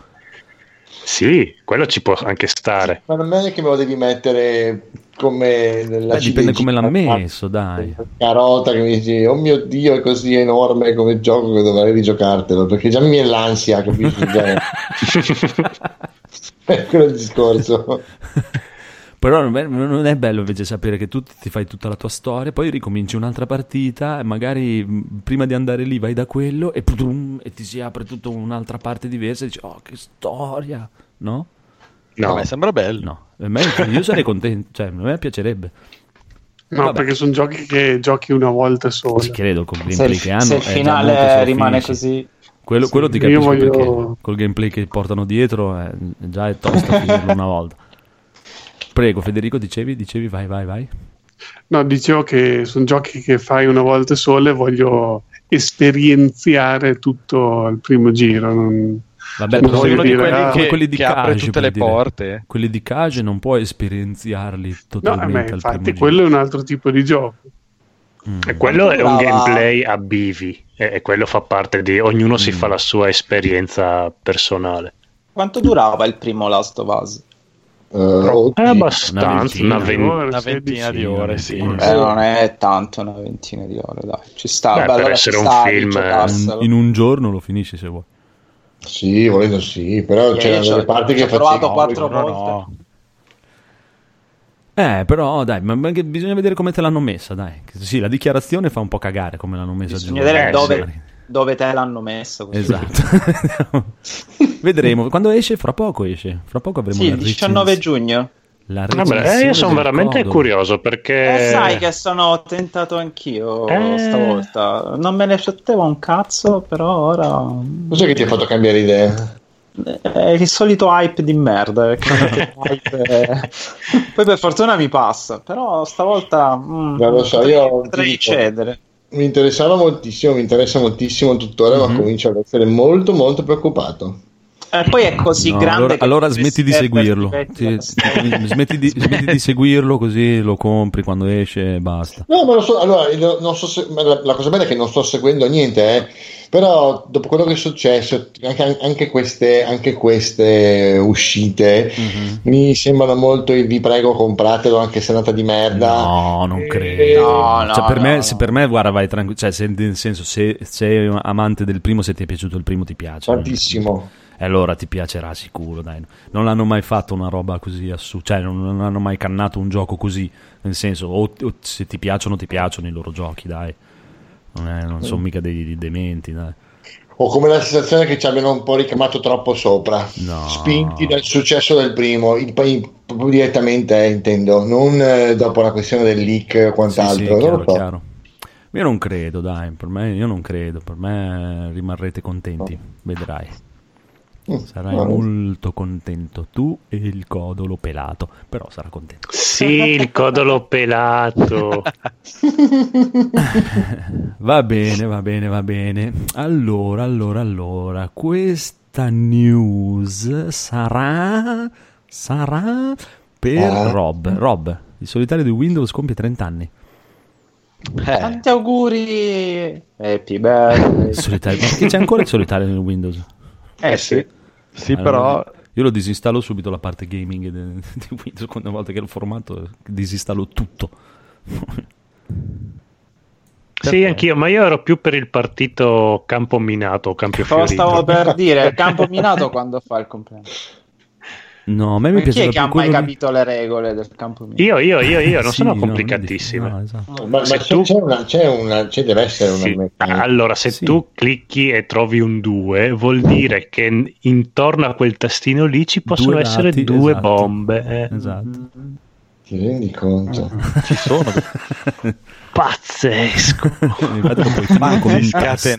Sì, quello ci può anche stare. Ma non è che me lo devi mettere come nella Beh, dipende come l'ha messo, dai. carota che mi dici oh mio dio è così enorme come gioco che dovrei rigiocartelo perché già mi viene l'ansia capisci Già- è quello il discorso Però non è- non è bello invece sapere che tu ti fai tutta la tua storia, poi ricominci un'altra partita magari mh, prima di andare lì vai da quello e, pudum, e ti si apre tutta un'altra parte diversa e dici oh che storia, no? No. A me sembra bello. No, me- io sarei contento, cioè a me piacerebbe. No, Vabbè. perché sono giochi che giochi una volta sola. Ci credo Se gameplay il, che hanno. se il finale se rimane finisci. così, Quello, Sì, quello ti capisco voglio- perché col gameplay che portano dietro è, già è tosto finirlo una volta. Prego, Federico, dicevi, dicevi, vai, vai, vai. No, dicevo che sono giochi che fai una volta sola e voglio esperienziare tutto il primo giro. non- Vabbè, non voglio dire, quelli, ah, come quelli di che apre Cage, tutte le dire. porte. Quelli di Cage non puoi esperienziarli No, eh, totalmente al infatti primo quello è un altro tipo di gioco. giro. Mm. E quello è un gameplay a bivi e, e quello fa parte di ognuno si Mm. fa la sua esperienza personale. quanto durava il primo Last of Us? Eh, oh, È abbastanza, Una una, ventina. ven- Una ventina di ore, sì. Eh, non è tanto, una ventina di ore, dai. Ci sta, Beh, beh, per essere ci un sta di film, eh. In un giorno lo finisci se vuoi. sì volendo sì però Io c'erano delle parti che ho provato quattro No, volte. no. Eh, però dai, ma ma che bisogna vedere come te l'hanno messa, dai. Sì, la dichiarazione fa un po' cagare come l'hanno messa Bisogna giù. vedere Eh, dove, dove te l'hanno così. Esatto. Vedremo. Quando esce? Fra poco esce. Fra poco avremo Sì, la il 19 recensione- giugno. La Vabbè, eh, io sono veramente Codolo. curioso perché Eh, sai che sono tentato anch'io Eh. stavolta. Non me ne fottevo un cazzo, però ora. cos'è che ti ha fatto cambiare idea È il solito hype di merda. che hype è- Poi per fortuna mi passa, però stavolta. mm, Non lo so, potrei- io potrei dico- cedere. mi interessava moltissimo mi interessa moltissimo tuttora Mhm. ma comincio ad essere molto molto preoccupato E poi è così No, grande. allora, che allora smetti di seguirlo. Ti- ti- smetti, di, smetti di seguirlo così lo compri quando esce e basta. No, ma lo so, allora, non so se, ma la, la cosa bella è che non sto seguendo niente, eh, però dopo quello che è successo, anche, anche queste, anche queste uscite Mhm. mi sembrano molto vi prego compratelo anche se è andata di merda. No, non Eh, credo. No, no, Cioè, per, me, no, se per me, guarda, vai tranquillo. Cioè, se, nel senso, se sei amante del primo, se ti è piaciuto il primo, ti piace. Tantissimo. E allora ti piacerà sicuro, dai. Non hanno mai fatto una roba così assurda, cioè non, non hanno mai cannato un gioco così, nel senso, o, o se ti piacciono, ti piacciono i loro giochi, dai. Non, è- non sono mica dei, dei dementi, dai. Ho come la sensazione che ci abbiano un po' ricamato troppo sopra, No. spinti dal successo del primo, poi proprio direttamente eh, intendo, non eh, dopo la questione del leak o Sì, quant'altro. sì, non chiaro, lo so. chiaro. Io non credo, dai, per me, io non credo, per me rimarrete contenti, vedrai. Mm, Sarai no. molto contento tu e il codolo pelato, però sarà contento. Sì, il codolo pelato. Va bene, va bene, va bene. Allora, allora, allora, questa news sarà sarà per Ah. Rob. Rob, il solitario di Windows compie 30 anni. Tanti auguri, Happy birthday. Solitario, ma perché c'è ancora il solitario nel Windows? Eh sì. Sì, Allora, però io lo disinstallo subito la parte gaming di Windows, ogni volta che l'ho formato disinstallo tutto. Sì, anch'io, ma io ero più per il partito campo minato, campo Però fiorito. stavo per dire, campo minato quando fa il compleanno. No, a me mi Ma chi piace è che ha mai capito le regole del campo minato? Io, io, io, io, non Sì, sono no, complicatissime. no, esatto. Ma, ma Se tu- c'è una, c'è una, c'è deve essere una Sì. meccanica. Allora, se Sì. tu clicchi e trovi un 2, vuol dire che intorno a quel tastino lì ci possono Due essere dati, due esatto. bombe. eh. Esatto. Ti rendi conto? Ci sono. Pazzesco.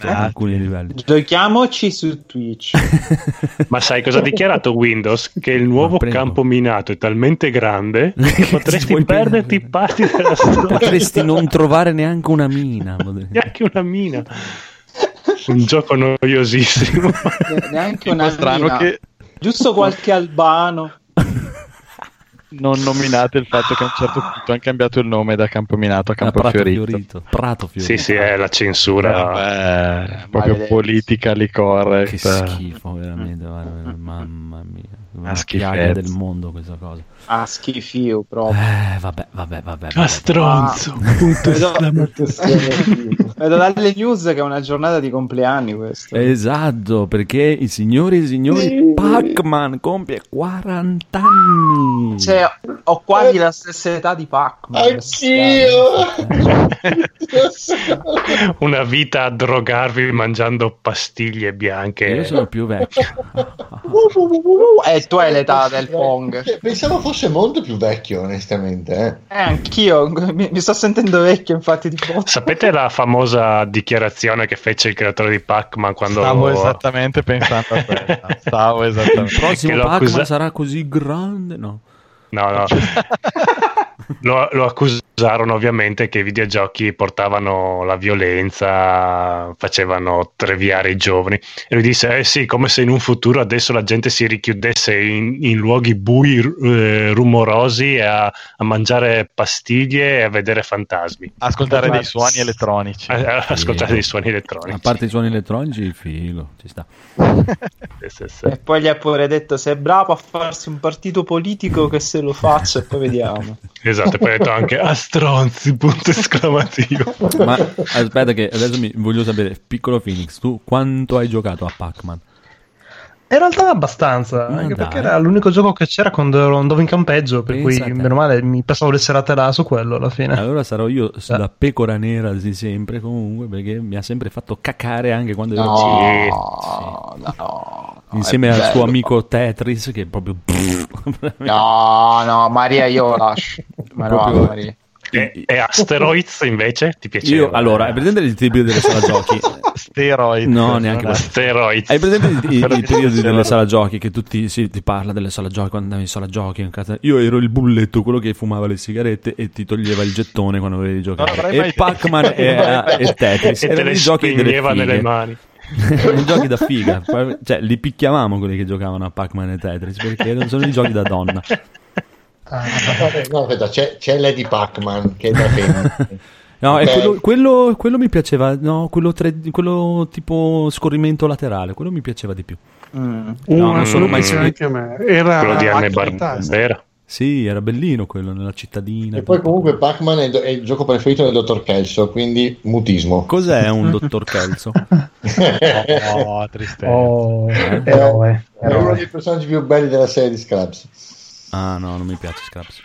Ad alcuni livelli. Giochiamoci su Twitch. Ma sai cosa ha dichiarato Windows? Che il nuovo campo minato è talmente grande che potresti perderti parti della storia. Potresti non trovare neanche una mina. Neanche una mina. Un gioco noiosissimo. Neanche una strano mina. che- Giusto qualche albano. Non nominate il fatto che a un certo punto hanno cambiato il nome da Campominato a Campo Prato Fiorito. Fiorito. Prato Fiorito. Sì, sì, è la censura. Vabbè, proprio maledetti. politically Che correct. schifo, veramente. guarda, mamma mia. Una schifezza. piaga del mondo questa cosa. Ah, schifio proprio. Eh, vabbè, vabbè, vabbè. Ah, vabbè. stronzo. Punto Vedo, esclamativo. Vedo dalle news che è una giornata di compleanni questo. Esatto, perché i signori e i signori Pac-Man compie 40 anni. Cioè, ho quasi la stessa età di Pac-Man. Anch'io! Una vita a drogarvi mangiando pastiglie bianche. Io sono più vecchio. E Eh, tu hai l'età del Pong. Cioè, Pensavo fosse molto più vecchio, onestamente. Eh. Eh, anch'io mi, mi sto sentendo vecchio, infatti, di. Sapete la famosa dichiarazione che fece il creatore di Pac-Man quando Stavo esattamente pensando a questa. Stavo Il esattamente. prossimo Che lo Pac-Man accusa- sarà così grande? No. No, no. lo, lo accusarono ovviamente che i videogiochi portavano la violenza, facevano treviare i giovani. E lui disse: Eh sì, come se in un futuro adesso la gente si richiudesse in, in luoghi bui, eh, rumorosi, a, a mangiare pastiglie e a vedere fantasmi. Ascoltare dei suoni elettronici. A, a ascoltare dei suoni A elettronici. parte i suoni elettronici, il filo, ci sta. Sì, sì, sì. E poi gli ha pure detto: Se è bravo a farsi un partito politico, che se lo faccia, e poi vediamo. Esatto, e poi ha detto anche a stronzi, punto esclamativo. Ma aspetta che adesso mi voglio sapere, piccolo Phoenix, tu quanto hai giocato a Pac-Man? In realtà abbastanza, Ma anche dai. perché era l'unico gioco che c'era quando ero- andavo in campeggio, per Pensa cui meno male mi passavo le serate là su quello alla fine. Allora sarò io la pecora nera di sempre comunque perché mi ha sempre fatto cacare anche quando ero No, no, insieme al suo amico Tetris che è proprio No, no, Maria, io lascio. Ma no, Proprio- Maria. E, e Asteroids invece ti piaceva? Io, allora, hai presente il periodo delle sala giochi? Steroid. No, neanche quello. Asteroids. Hai presente i, i- i periodi delle sala giochi che tutti si ti parla delle sala giochi quando andavi in sala giochi? in casa- Io ero il bulletto, quello che fumava le sigarette e ti toglieva il gettone quando giocato. Non avrei e Pac-Man e, mai e Tetris E te le i giochi nelle mani. erano i giochi da figa. Cioè, li picchiavamo quelli che giocavano a Pac-Man e Tetris perché non sono i giochi da donna. No, aspetta, c'è, c'è Lady Pac-Man che è da femmina. No, e Ok. quello, quello, quello mi piaceva, no, quello, tre- quello tipo scorrimento laterale, quello mi piaceva di più. Mm. No, non sono mai Quello anche a me. Era Quello di Anne. Barbera. Sì, era bellino quello nella cittadina. E poi comunque Pac-Man è, è il gioco preferito del dottor Kelso, quindi mutismo. Cos'è un dottor Kelso? Oh, tristezza. Oh, È, eroe, è uno dei personaggi più belli della serie di Scraps. Ah no, non mi piace Scraps.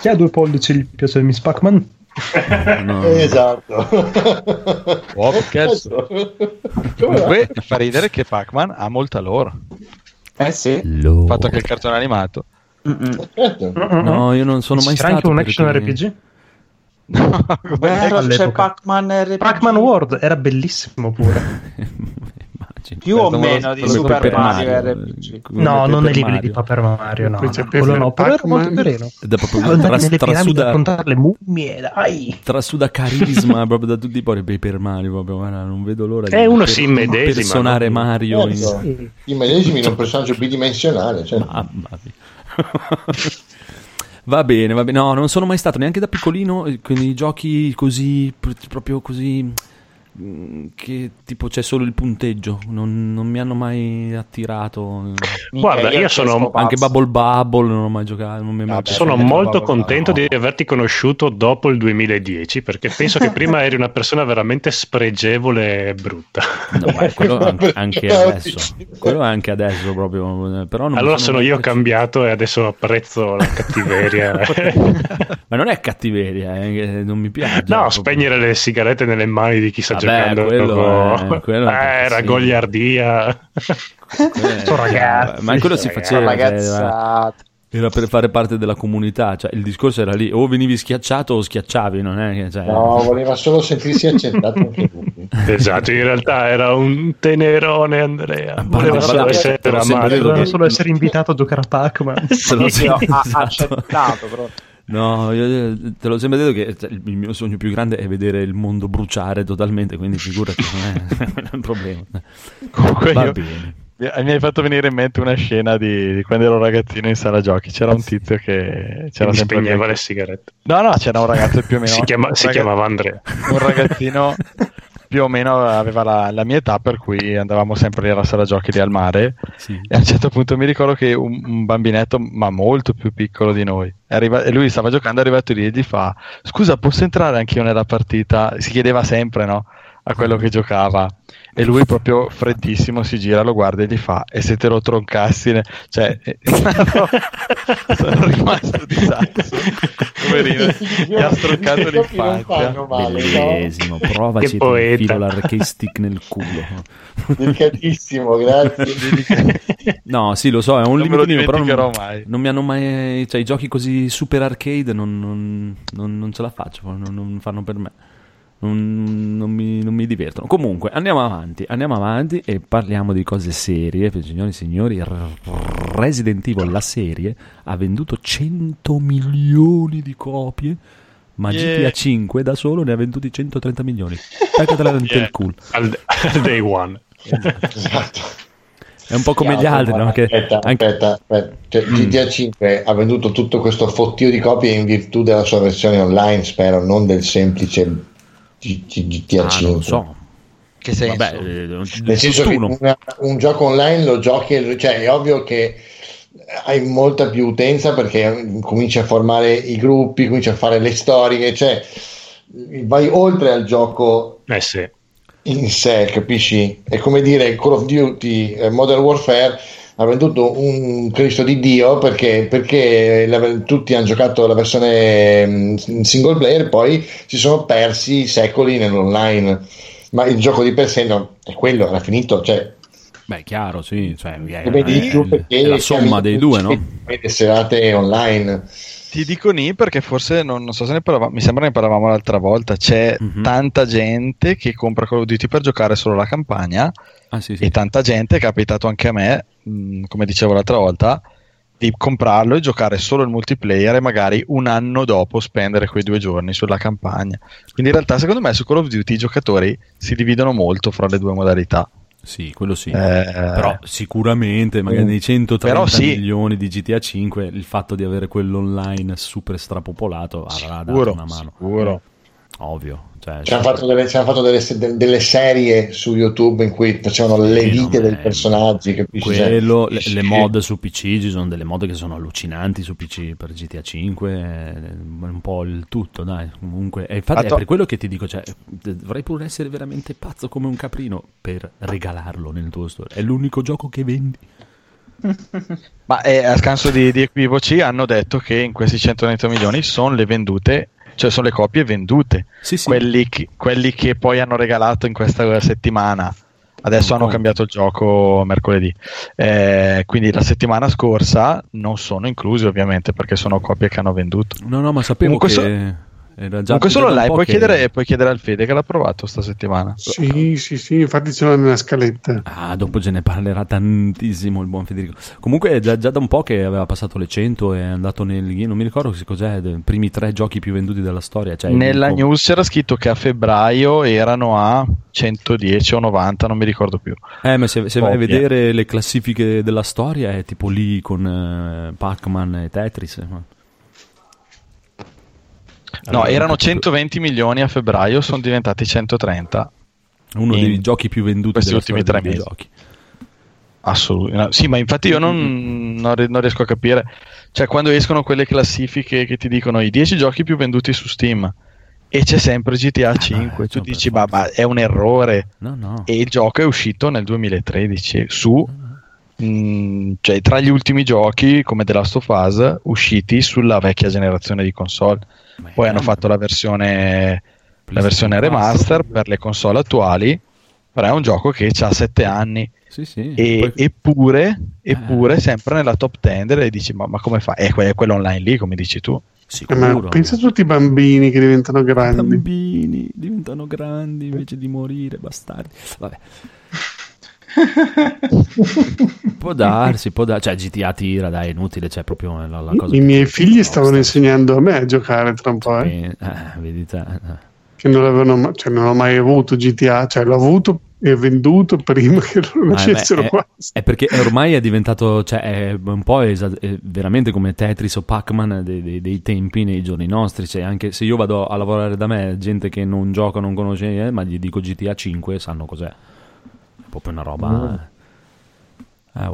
Chi ha due pollici gli piace Miss Pac-Man? No. Esatto. Oh, cazzo. Comunque fa ridere che Pac-Man ha molta lore. Eh sì. Il fatto che il cartone animato. Certo. No, io non sono mai C'era stato anche un action RPG? Vero, c'è all'epoca. Pac-Man RPG. Pac-Man World era bellissimo pure. Immagino. Più o Questo lo- meno di Super Paper Mario, Mario. RPG. Come No, non nei Mario. di Paper Mario, no. C'è no, quello no, però era molto carino. Ed è proprio tras- nelle trasuda, contare le mummie, dai. trasuda carisma proprio da tutti i pori Paper Mario proprio, guarda, non vedo l'ora Eh, uno si immedesima, personare? Mario in... Certo. Sì. I medesimi in un personaggio bidimensionale. Cioè. Mamma mia. Va bene, va bene. No, non sono mai stato neanche da piccolino eh, con i giochi così, pr- proprio così, che tipo c'è solo il punteggio. Non, non mi hanno mai attirato. Guarda, io sono Anche Bubble Bubble non ho mai giocato. Non mi è mai Vabbè, Sono molto no. contento di averti conosciuto dopo il 2010 perché penso che prima eri una persona veramente spregevole e brutta. No, ma quello anche, anche adesso. Quello anche adesso proprio. Però Allora sono mai io cambiato e adesso apprezzo la cattiveria. Ma non è cattiveria, eh, non mi piace. No, Proprio- spegnere le sigarette nelle mani di chi sta Vabbè, quello proprio- è- quello eh, era sì. goliardia. Eh, ragazzi, ma quello si ragazzi, faceva. ragazzate. Era per fare parte della comunità, cioè il discorso era lì, o venivi schiacciato o schiacciavi, non è che... Cioè... No, voleva solo sentirsi accettato anche lui. Esatto, in realtà era un tenerone Andrea. Voleva guarda, solo te essere amato. detto Voleva solo essere invitato a giocare a Pac-Man. Sì, sempre- ha esatto. accettato, però. No, io te l'ho sempre detto che cioè, il mio sogno più grande è vedere il mondo bruciare totalmente, quindi figurati, non è, non è un problema. Comunque Va io- bene. Mi hai fatto venire in mente una scena di, di quando ero ragazzino in sala giochi. C'era un tizio che c'era Mi sempre spegneva le sigarette. No, no, c'era un ragazzo più o meno. Si, chiama- si chiamava Andrea. Un ragazzino più o meno aveva la, la mia età, per cui andavamo sempre alla sala giochi lì al mare. Sì. E a un certo punto mi ricordo che un, un bambinetto, ma molto più piccolo di noi, arriva- e lui stava giocando, è arrivato lì e gli fa: Scusa, posso entrare anch'io nella partita? Si chiedeva sempre, no? A quello che giocava. E lui proprio freddissimo si gira, lo guarda e gli fa: E se te lo troncassi, ne-" cioè, no, sono rimasto di sasso. Poverino, gli ha stroncato l'infanzia. male, no? Bellissimo, provaci Che e l'arcade stick nel culo. Delicatissimo, grazie. No, sì, lo so, è un Non me lo limitino, però non, mai. non mi hanno mai... Cioè, i giochi così super arcade non, non- non- non ce la faccio, non, non fanno per me. Non, non mi, non mi divertono. Comunque, andiamo avanti, andiamo avanti e parliamo di cose serie. Signori e signori, Resident Evil, la serie, ha venduto 100 milioni di copie, ma Yeah. GTA 5 da solo ne ha venduti 130 milioni. Peccatela nel Yeah. culo. Al, al day one. Esatto. È un po' come gli altri, no? Che Aspetta, anche- aspetta, aspetta. Cioè, Mm. GTA 5 ha venduto tutto questo fottio di copie in virtù della sua versione online, spero, non del semplice GTA Ah, 5. non so. Che senso? Vabbè, eh, Nel senso che una- un gioco online lo giochi, cioè è ovvio che hai molta più utenza perché cominci a formare i gruppi, cominci a fare le storie, cioè vai oltre al gioco Eh sì. in sé, capisci? È come dire Call of Duty eh, Modern Warfare ha venduto un Cristo di Dio perché, perché la- tutti hanno giocato la versione mm, single player e poi si sono persi secoli nell'online. Ma il gioco di per sé no, è quello, era finito. Cioè, Beh, chiaro, sì. Cioè, è, vedi di più perché è la somma dei due, no? le serate online. Ti dico ni perché forse non, non so se ne parlavamo, mi sembra ne parlavamo l'altra volta. C'è Mhm. tanta gente che compra Call of Duty per giocare solo la campagna Ah, sì, sì. e tanta gente, è capitato anche a me, mh, come dicevo l'altra volta, di comprarlo e giocare solo il multiplayer e magari un anno dopo spendere quei due giorni sulla campagna. Quindi in realtà secondo me su Call of Duty i giocatori si dividono molto fra le due modalità. Sì, quello sì. Eh, Però sicuramente, magari Mm. nei 130 Però sì. milioni di GTA 5, il fatto di avere quello online super strapopolato avrà dato Sicuro, una mano. sicuro. Ovvio. Cioè, Ci hanno fatto, delle, ci hanno fatto delle, de- delle serie su YouTube in cui facevano le Sì, vite dei è- personaggi. Capisci? Cioè, quello, le, le mod su PC, ci sono delle mod che sono allucinanti su PC per GTA 5, è un po' il tutto, dai. Comunque, e infatti Atto- è per quello che ti dico, cioè, dovrei pure essere veramente pazzo come un caprino per regalarlo nel tuo store. È l'unico gioco che vendi. Ma eh, a scanso di, di equivoci hanno detto che in questi 130 milioni sono le vendute, cioè sono le copie vendute. Sì, sì. Quelli, che, quelli che poi hanno regalato in questa settimana. Adesso Non hanno conta. cambiato il gioco mercoledì. Eh, quindi la settimana scorsa non sono inclusi ovviamente perché sono copie che hanno venduto. No, no, ma sapevo Comunque che so- era già Comunque solo là, puoi, che- chiedere, puoi chiedere al Fede che l'ha provato sta settimana. Sì, sì, sì, infatti ce l'ho nella scaletta. Ah, dopo ce ne parlerà tantissimo il buon Federico. Comunque è già, già da un po' che aveva passato le 100 e è andato nel... Non mi ricordo cos'è, dei primi tre giochi più venduti della storia. Cioè, Nella il- news c'era scritto che a febbraio erano a 110 o 90, non mi ricordo più. Eh, ma se, se vai a vedere le classifiche della storia è tipo lì con eh, Pac-Man e Tetris. ma- No, erano proprio- 120 milioni a febbraio, sono diventati 130. Uno dei giochi più venduti questi ultimi tre mesi. videogiochi. Assolutamente. Sì, ma infatti io non, non ri- non riesco a capire. Cioè, quando escono quelle classifiche che ti dicono i 10 giochi più venduti su Steam e c'è sempre GTA 5, tu dici, ma, ma è un errore. No, no. E il gioco è uscito nel 2013 su. mm, cioè, tra gli ultimi giochi come The Last of Us usciti sulla vecchia generazione di console. Poi hanno fatto la versione, la versione remaster per le console attuali Però è un gioco che ha 7 anni. Sì, sì. E- Poi- eppure, eppure sempre nella top 10 e dici ma, ma come fa? È, que- è quello online lì come dici tu Eh, ma pensa a tutti i bambini che diventano grandi. bambini diventano grandi invece di morire, bastardi. Vabbè. Può darsi, può darsi. Cioè, GTA tira, dai, è inutile, c'è proprio la, la cosa. I miei figli stavano insegnando a me a giocare tra un po', eh. Eh, vedi te. eh. che non, avevano ma- cioè, non ho mai avuto GTA, cioè l'ho avuto e venduto prima che lo Ah, beh, è, qua. è perché ormai è diventato, cioè, è un po' esa- è veramente come Tetris o Pac-Man dei, dei- dei tempi nei giorni nostri. Cioè, anche se io vado a lavorare da me, gente che non gioca, non conosce, eh, ma gli dico GTA 5, sanno cos'è. È proprio una roba. Mm. Ah.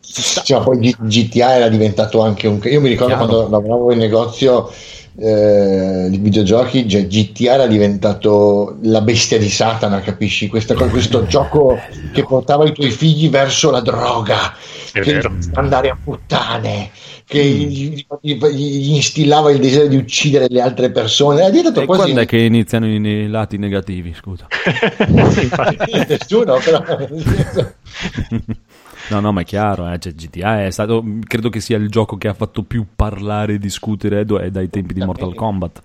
Sì, ma poi G- GTA era diventato anche un. Io mi ricordo Chiaro. quando lavoravo in negozio eh, di videogiochi, cioè, GTA era diventato la bestia di Satana, capisci? Questa questo gioco che portava i tuoi figli verso la droga, È andare a puttane, che gli, gli- gli instillava il desiderio di uccidere le altre persone. Era diventato E quasi quando è che iniziano i, i lati negativi, scusa? nessuno, però. No, no, ma è chiaro, eh, cioè, GTA è stato, credo che sia il gioco che ha fatto più parlare e discutere do- è dai tempi di Mortal Kombat.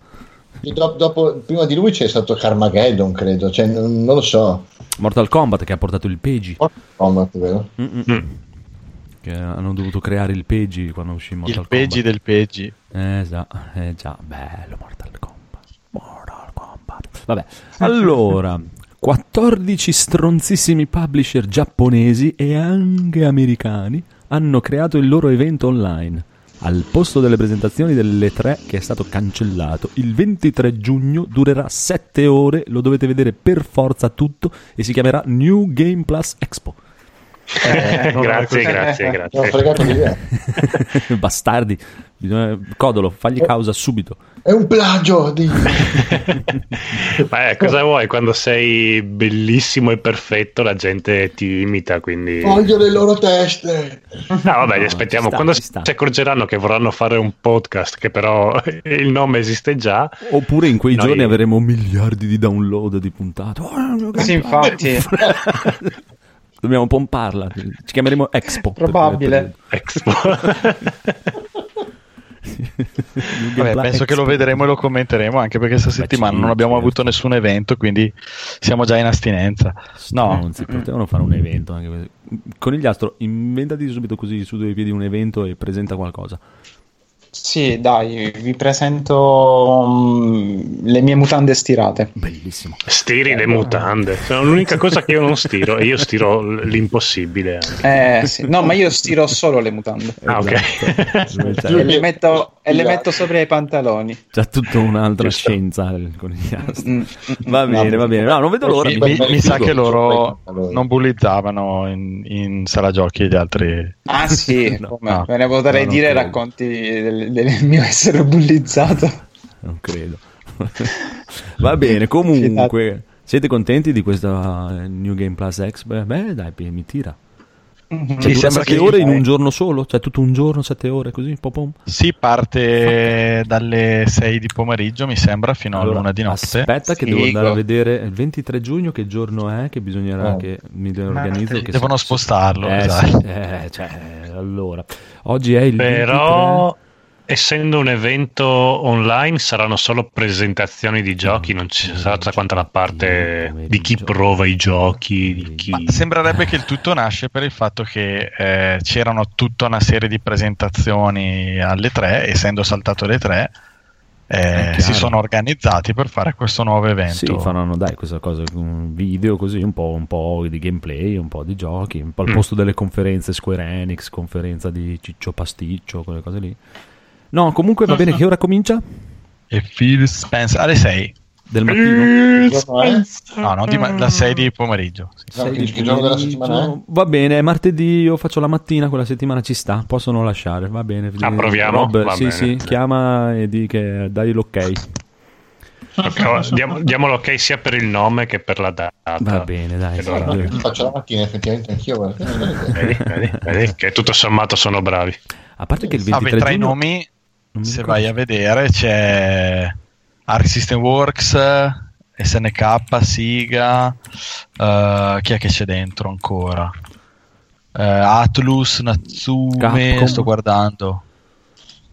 Dopo, dopo- prima di lui c'è stato Carmageddon, credo, cioè, non, non lo so. Mortal Kombat che ha portato il Pegi. Kombat, vero? Che hanno dovuto creare il Pegi quando uscì Mortal il peggi Kombat. del peggi Eh già, eh già, bello Mortal Kombat. Mortal Kombat. Vabbè, allora, 14 stronzissimi publisher giapponesi e anche americani hanno creato il loro evento online. Al posto delle presentazioni delle 3 che è stato cancellato, il 23 giugno durerà 7 ore, lo dovete vedere per forza tutto e si chiamerà New Game Plus Expo. Eh, grazie, grazie, grazie. Ho fregato l'idea. Bastardi, bisogna... Codolo, fagli causa subito. È un plagio di... Ma eh, cosa vuoi? Quando sei bellissimo e perfetto, la gente ti imita. Quindi, no, Voglio le loro teste. vabbè, li aspettiamo. sta, Quando ci si accorgeranno che vorranno fare un podcast, che però il nome esiste già, Oppure in quei Noi- giorni avremo miliardi di download di puntate. Oh, Sì, infatti. Dobbiamo pomparla. Ci chiameremo Expo. per- Probabile. Expo. Vabbè, penso che lo vedremo e lo commenteremo anche perché questa settimana non abbiamo certo. avuto nessun evento quindi siamo già in astinenza no Non si potevano fare un evento. Anche così. Conigliastro, inventati subito così su due piedi un evento e presenta qualcosa. Sì, dai, vi presento mm, le mie mutande stirate. Bellissimo. Stiri le mutande. Sono l'unica cosa che io non stiro. E io stiro l'impossibile. anche. Eh, sì. No, ma io stiro solo le mutande. Ah, ok. Esatto. E le metto, e le metto sopra i pantaloni. C'è tutta un'altra scienza il conigliastro. Mm, Va bene, va bene. No, non vedo l'ora. mi, mi- mi- sa che loro non bullizzavano in, in sala giochi gli altri Ah sì, No, come? no. me ne potrei No, dire credo. racconti del, del mio essere bullizzato. Non credo. Va bene, comunque. Siete contenti di questa New Game Plus X? Beh, beh, dai, mi tira. Cioè, Mi dura sembra che- ore in un giorno solo? Cioè, tutto un giorno, sette ore così? Pom pom? si parte dalle 6 di pomeriggio mi sembra fino Allora, all'una di notte Aspetta, che devo Figo. andare a vedere il 23 giugno che giorno è. Che bisognerà Oh. che mi organizzo. Che devono se- spostarlo Eh, esatto. sì, eh, cioè, allora. Oggi è il Però, essendo un evento online, saranno solo presentazioni di giochi. Non ci sarà tutta quanta la parte di chi prova i giochi. Di chi... Ma sembrerebbe che il tutto nasce per il fatto che eh, c'erano tutta una serie di presentazioni alle 3, essendo saltato le 3, eh, chiaro. si sono organizzati per fare questo nuovo evento. Sì, faranno dai questa cosa, un video così, un po', un po' di gameplay, un po' di giochi, un po' al Mm. posto delle conferenze Square Enix, conferenza di Ciccio Pasticcio, quelle cose lì. No, comunque va bene, che ora comincia? E Phil Spencer alle 6. Del mattino? No, no, di ma- la 6 di pomeriggio. sì. No, che giorno della settimana è? Va bene, è martedì, io faccio la mattina, quella settimana ci sta, possono lasciare, va bene. Ah, proviamo? Rob, Va sì, bene. sì, chiama e di che dai l'ok. Ok, oh, diamo, diamo l'ok sia per il nome che per la data. Va bene, dai. Allora, faccio la mattina, effettivamente, anch'io. Vedi, vedi, vedi che tutto sommato sono bravi. A parte che il Ah, 23 tra i giugno... nomi, non mi se ricordo. vai a vedere, c'è Arc System Works, SNK, Siga, eh, chi è che c'è dentro ancora? Eh, Atlus, Natsume, Capcom. sto guardando.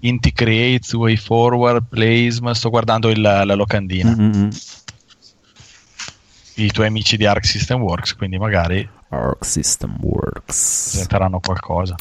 Inti Creates, Way Forward, Plasma, sto guardando il- la locandina. Mm-mm. I tuoi amici di Arc System Works, quindi magari Arc System Works. presenteranno qualcosa.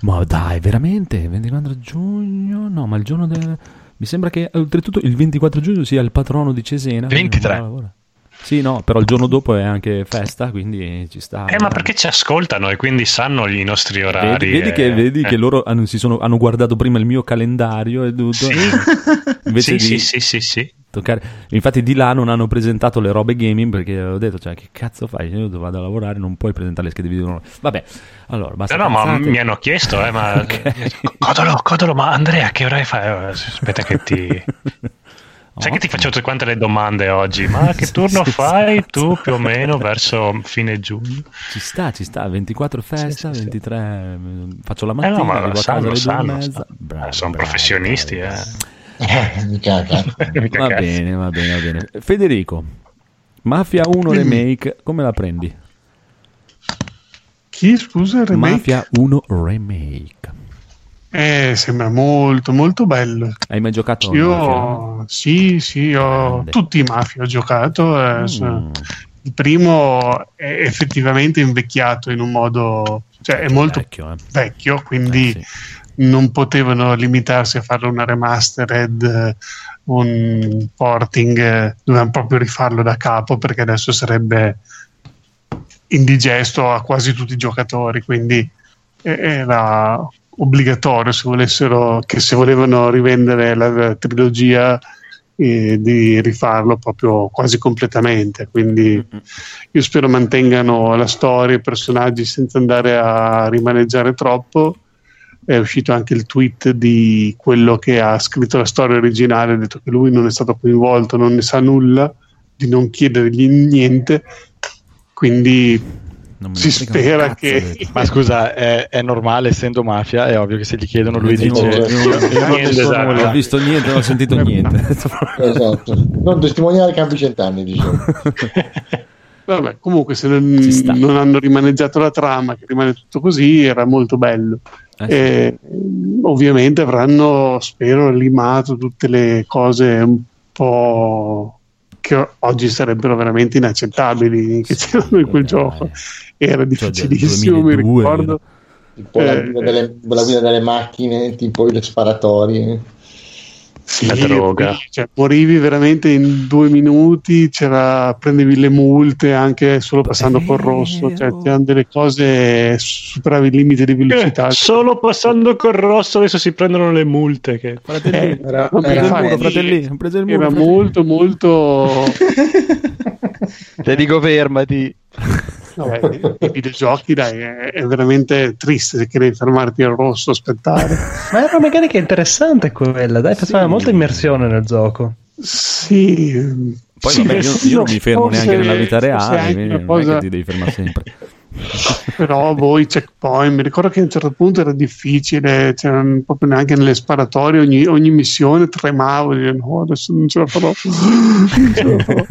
Ma dai, veramente? 24 giugno? No, ma il giorno del... Mi sembra che oltretutto il 24 giugno sia il patrono di Cesena. 23. Sì, no, però il giorno dopo è anche festa, quindi ci sta. Eh, ma perché ci ascoltano e quindi sanno i nostri orari? Vedi, vedi e- che, vedi eh. che loro hanno, si sono- hanno guardato prima il mio calendario e tutto. Invece Sì, di sì, sì, sì, sì. toccare... Infatti di là non hanno presentato le robe gaming perché ho detto, cioè, che cazzo fai? Io vado a lavorare, non puoi presentare le schede video. Vabbè, allora, basta. No, no, ma mi hanno chiesto, eh, ma... Codolo, Codolo, ma Andrea, che ora fai? Eh, Aspetta che ti... Sai che ti faccio tutte quante le domande oggi? Ma che turno fai tu più o meno verso fine giugno? Ci sta, ci sta, 24 festa, 23 mm, faccio la Eh mattina, no, ma lo sanno, lo e sanno. Eh, sono professionisti, bravi, eh. Mica cazzo. Mica Va cazzo. bene, va bene, va bene. Federico, Mafia 1 Remake, come la prendi? Chi scusa remake? Mafia 1 Remake. Eh, sembra molto molto bello. Hai mai giocato? Io sì, sì, ho tutti i mafia ho giocato. eh, so- Il primo è effettivamente invecchiato in un modo, cioè è molto Vecchio, eh. vecchio, quindi non potevano limitarsi a fare una remastered, eh, un porting, eh, dovevano proprio rifarlo da capo perché adesso sarebbe indigesto a quasi tutti i giocatori, quindi eh, era obbligatorio se volessero che se volevano rivendere la trilogia eh, di rifarlo proprio quasi completamente. Quindi io spero mantengano la storia i personaggi senza andare a rimaneggiare troppo. È uscito anche il tweet di quello che ha scritto la storia originale ha detto che lui non è stato coinvolto non ne sa nulla di non chiedergli niente. Quindi si spera che Ma scusa, è, è normale essendo mafia, è ovvio che se gli chiedono lui Io dice non- non ne so Non ho visto niente, non ho sentito niente. esatto. Non testimoniare campi cent'anni diciamo Vabbè, comunque se non, non hanno rimaneggiato la trama, che rimane tutto così, era molto bello. Eh sì. Ovviamente avranno, spero, limato tutte le cose un po' che oggi sarebbero veramente inaccettabili che c'erano in quel gioco. Era difficilissimo, mi 2002, ricordo. tipo la, Eh, guida delle, la guida delle macchine tipo le sparatorie Sì, La droga. poi, cioè, morivi veramente in due minuti, c'era, prendevi le multe anche solo passando col rosso, cioè c'erano delle cose, superavi il limite di velocità. Eh, solo passando col rosso adesso si prendono le multe. Che... Eh, era, era il fai- muro, fratelli, era molto molto Te dico fermati. Vabbè, i videogiochi dai è, è veramente triste che devi fermarti al rosso aspettare Ma era una meccanica interessante quella, dai, faceva molta immersione nel gioco. sì Poi sì, vabbè, io, io non mi fermo neanche nella vita reale, quindi una non è cosa- che ti devi fermare sempre. però voi checkpoint mi ricordo che a un certo punto era difficile c'erano proprio neanche nelle sparatorie ogni, ogni missione tremavo dicevo, no adesso non ce la farò ce la farò.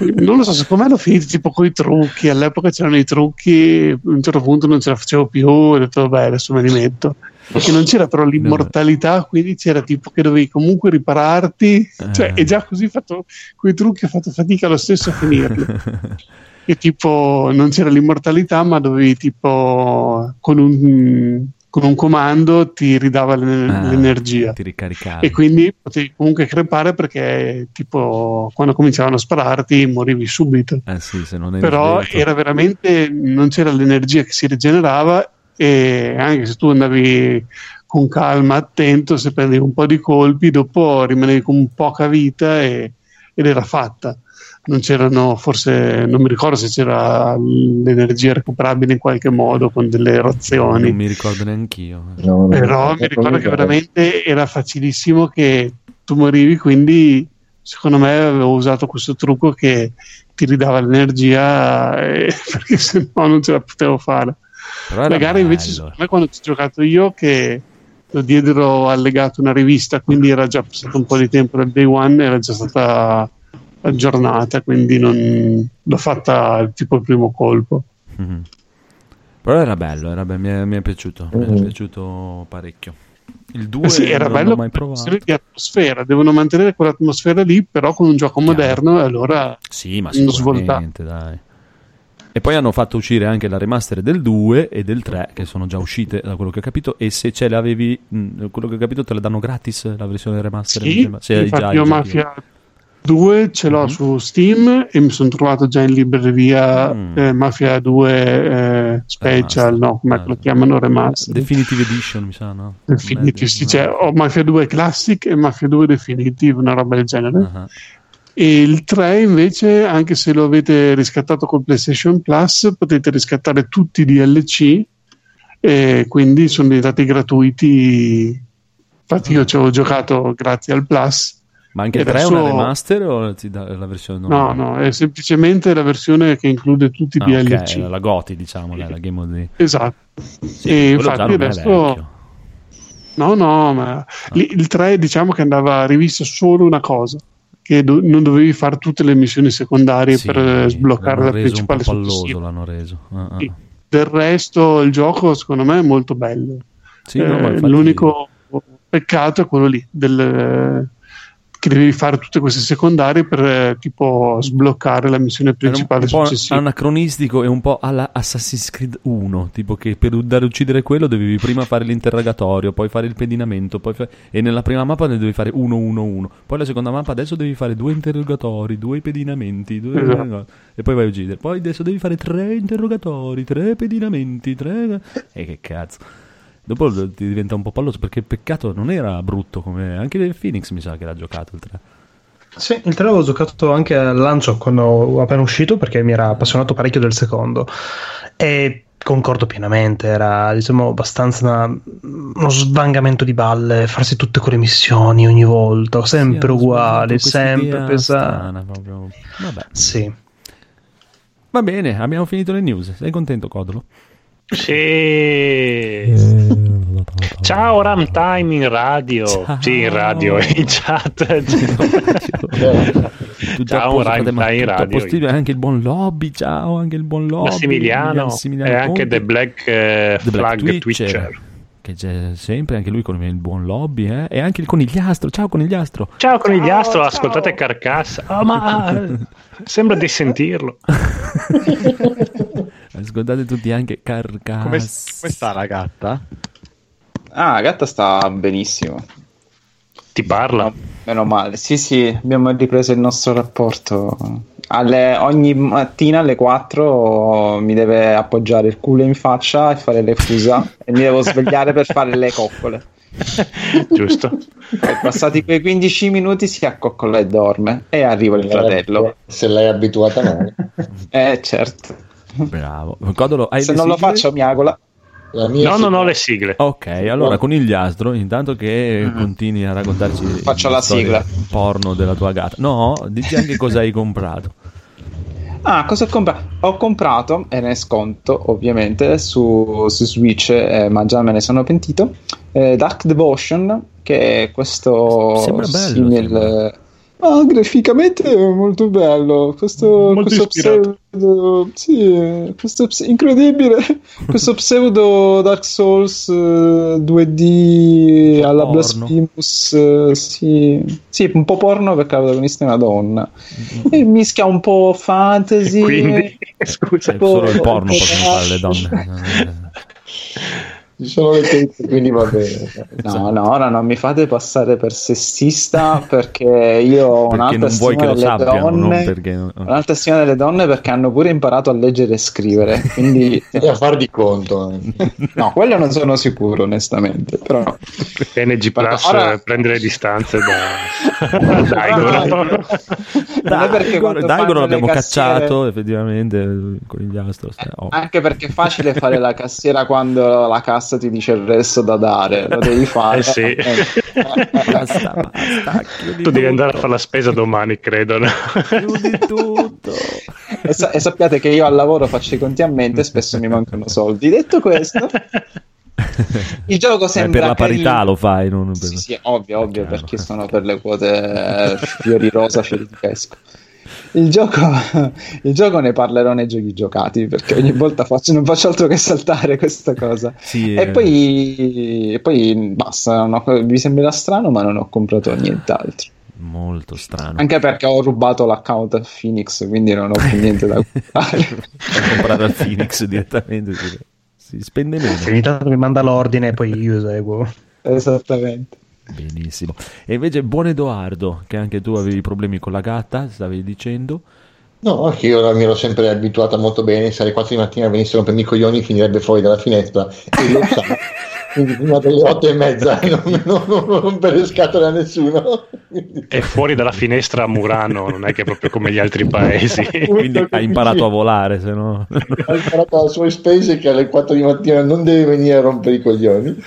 non lo so secondo me l'ho finito tipo con i trucchi all'epoca c'erano i trucchi a un certo punto non ce la facevo più ho detto vabbè adesso me li metto. Perché non c'era però l'immortalità quindi c'era tipo che dovevi comunque ripararti cioè e già così fatto quei trucchi ho fatto fatica lo stesso a finirli che tipo non c'era l'immortalità, ma dovevi tipo con un, con un comando ti ridava l'ener- Ah, l'energia. Ti ricaricavi. E quindi potevi comunque crepare perché tipo quando cominciavano a spararti morivi subito. Eh sì, Però svelto. era veramente non c'era l'energia che si rigenerava e anche se tu andavi con calma, attento, se prendevi un po' di colpi, dopo rimanevi con poca vita e- ed era fatta non c'erano forse non mi ricordo se c'era l'energia recuperabile in qualche modo con delle razioni. Non mi ricordo neanch'io. però mi ricordo che veramente era facilissimo che tu morivi quindi secondo me avevo usato questo trucco che ti ridava l'energia eh, perché se no non ce la potevo fare. La gara invece secondo me quando ci ho giocato io che lo diedero allegato una rivista quindi era già passato un po' di tempo dal day one era già stata aggiornata, quindi non l'ho fatta tipo il primo colpo. Mhm. Però era bello, era be- mi, è, mi è piaciuto, mi è Mm. piaciuto parecchio. Il 2 Eh sì, era bello mai provato. di atmosfera, devono mantenere quell'atmosfera lì, però con un gioco moderno, e allora Sì, ma non svolta. sicuramente, dai. E poi hanno fatto uscire anche la remaster del 2 e del 3, che sono già uscite da quello che ho capito. E se ce le avevi, mh, quello che ho capito, te le danno gratis la versione remaster? Sì. Se hai infatti già. Mafia 2 ce l'ho su Steam e mi sono trovato già in libreria Mm. eh, Mafia 2 eh, Special, no, come lo chiamano remaster. Definitive Edition, mi sa, no? Definitive, sì, cioè, ho Mafia 2 Classic e Mafia 2 Definitive, una roba del genere. Ah, E il 3 invece, anche se lo avete riscattato con PlayStation Plus, potete riscattare tutti i DLC e quindi sono diventati gratuiti. Infatti io ci avevo giocato grazie al Plus. Ma anche il 3 è adesso- una remaster o ti dà la versione No, normale? no, è semplicemente la versione che include tutti i Ah, DLC. ok, la GOTI, diciamo, dai, la Game of the... Esatto. Sì, e infatti è adesso... No, no, ma lì- il 3 diciamo che andava rivista solo una cosa, che do- non dovevi fare tutte le missioni secondarie Sì, per eh, sbloccare la reso un po' principale palloso, l'hanno reso. Ah, ah. Sì. Del resto il gioco secondo me è molto bello. Sì, no, Eh, infatti- L'unico peccato è quello lì, del, che devi fare tutte queste secondarie per eh, tipo sbloccare la missione Era un, principale un po' successiva. anacronistico e un po' alla Assassin's Creed 1, tipo che per andare a uccidere quello dovevi prima fare l'interrogatorio, poi fare il pedinamento, poi fa- e nella prima mappa ne dovevi fare 1 1 1. Poi la seconda mappa adesso devi fare due interrogatori, due pedinamenti, due- Esatto. e poi vai a uccidere. Poi adesso devi fare tre interrogatori, tre pedinamenti, tre E che cazzo. Dopo ti diventa un po' palloso perché peccato non era brutto come anche Phoenix mi sa che l'ha giocato il 3. Sì, il 3 l'avevo giocato anche al lancio quando appena uscito perché mi era appassionato parecchio del secondo e concordo pienamente, era diciamo abbastanza una- uno svangamento di balle, farsi tutte quelle missioni ogni volta, sempre hanno uguali, sempre pesanti. Sì. Va bene, abbiamo finito le news. Sei contento, Codolo? Sì. Ciao Ramtime in radio. Sì, in radio, in chat. Ciao Ramtime in radio. postino, anche il buon lobby, ciao, anche il buon lobby. Massimiliano, Massimiliano e anche. The Black, eh, The Black Flag Twitcher, Twitcher. Che c'è sempre, anche lui con il buon lobby, eh? E anche il conigliastro, ciao conigliastro. Ciao conigliastro, ascoltate Carcassa. Oh, ma sembra di sentirlo. Ascoltate tutti anche Carcassa. Come, come sta la gatta? Ah, la gatta sta benissimo. Ti parla? Meno male. Sì, sì, abbiamo ripreso il nostro rapporto. Alle- ogni mattina alle 4 mi deve appoggiare il culo in faccia e fare le fusa e mi devo svegliare per fare le coccole. Giusto. Poi, passati quei 15 minuti si accoccola e dorme e arriva il fratello. Se l'hai abituata male. Eh, certo. Bravo. Codolo, hai Se non lo faccio mi agola. La mia No, si- non ho le sigle. Ok, allora conigliastro, intanto che continui a raccontarci Mm. Faccio la sigla. porno della tua gatta. No, dici anche cosa hai comprato. Ah, cosa ho comprato? Ho comprato, era in sconto ovviamente, su, su Switch, eh, ma già me ne sono pentito, eh, Dark Devotion, che è questo Sembra bello, simile... Ah, graficamente è molto bello, questo, Molto questo pseudo... Sì, questo incredibile, questo pseudo Dark Souls eh, 2D alla Porno. Blasphemous, eh, sì. sì, un po' porno perché la protagonista è una donna. E mischia un po' fantasy. Quindi, scusa. Cioè, solo il porno possono fare le donne. Ci sono le tette, quindi va bene. No, no, ora non mi fate passare per sessista perché io ho un'alta vuoi stima delle sappiano, donne. perché... Un'alta stima delle donne perché hanno pure imparato a leggere e scrivere. Quindi, E a far di conto. eh. no, quello non sono sicuro, onestamente. Però, NG Plus Ora- prende le distanze da, da Daigoro. Daigoro, Daigoro l'abbiamo cassiere- cacciato, effettivamente, il conigliastro. sta- oh. Anche perché è facile fare la cassiera quando la cassa ti dice il resto da dare, lo devi fare. Eh sì. Basta, basta, Tu devi tutto, andare a fare la spesa domani, credo. no? Chiudi tutto. E, sa- e sappiate che io al lavoro faccio i conti a mente e spesso mi mancano soldi. Detto questo, il gioco Eh, sembra per la parità carino. lo fai, non per... Sì, sì, ovvio, ovvio, perché sono per le quote eh, fiori rosa, fiori di pesco. Il gioco, il gioco ne parlerò nei giochi giocati perché ogni volta faccio, non faccio altro che saltare questa cosa. Sì, e, eh. poi, e poi basta. ho- mi sembrerà strano, ma non ho comprato nient'altro. Molto strano. Anche perché ho rubato l'account a Phoenix, quindi non ho più niente da comprare. Per comprare al Phoenix direttamente. Si, si spende meno. Ogni tanto mi manda l'ordine e poi io eseguo. Esattamente. Benissimo. E invece buon Edoardo, che anche tu avevi problemi con la gatta, stavi dicendo. No, anche io mi ero sempre abituata molto bene. Se alle 4 di mattina venissero per i coglioni, finirebbe fuori dalla finestra e lo sa. Quindi prima delle 8 e mezza non, non, rompere le scatole a nessuno. È fuori dalla finestra a Murano, non è che è proprio come gli altri paesi. Quindi hai imparato a volare, se no... Ha imparato alle sue spese che alle 4 di mattina non deve venire a rompere i coglioni.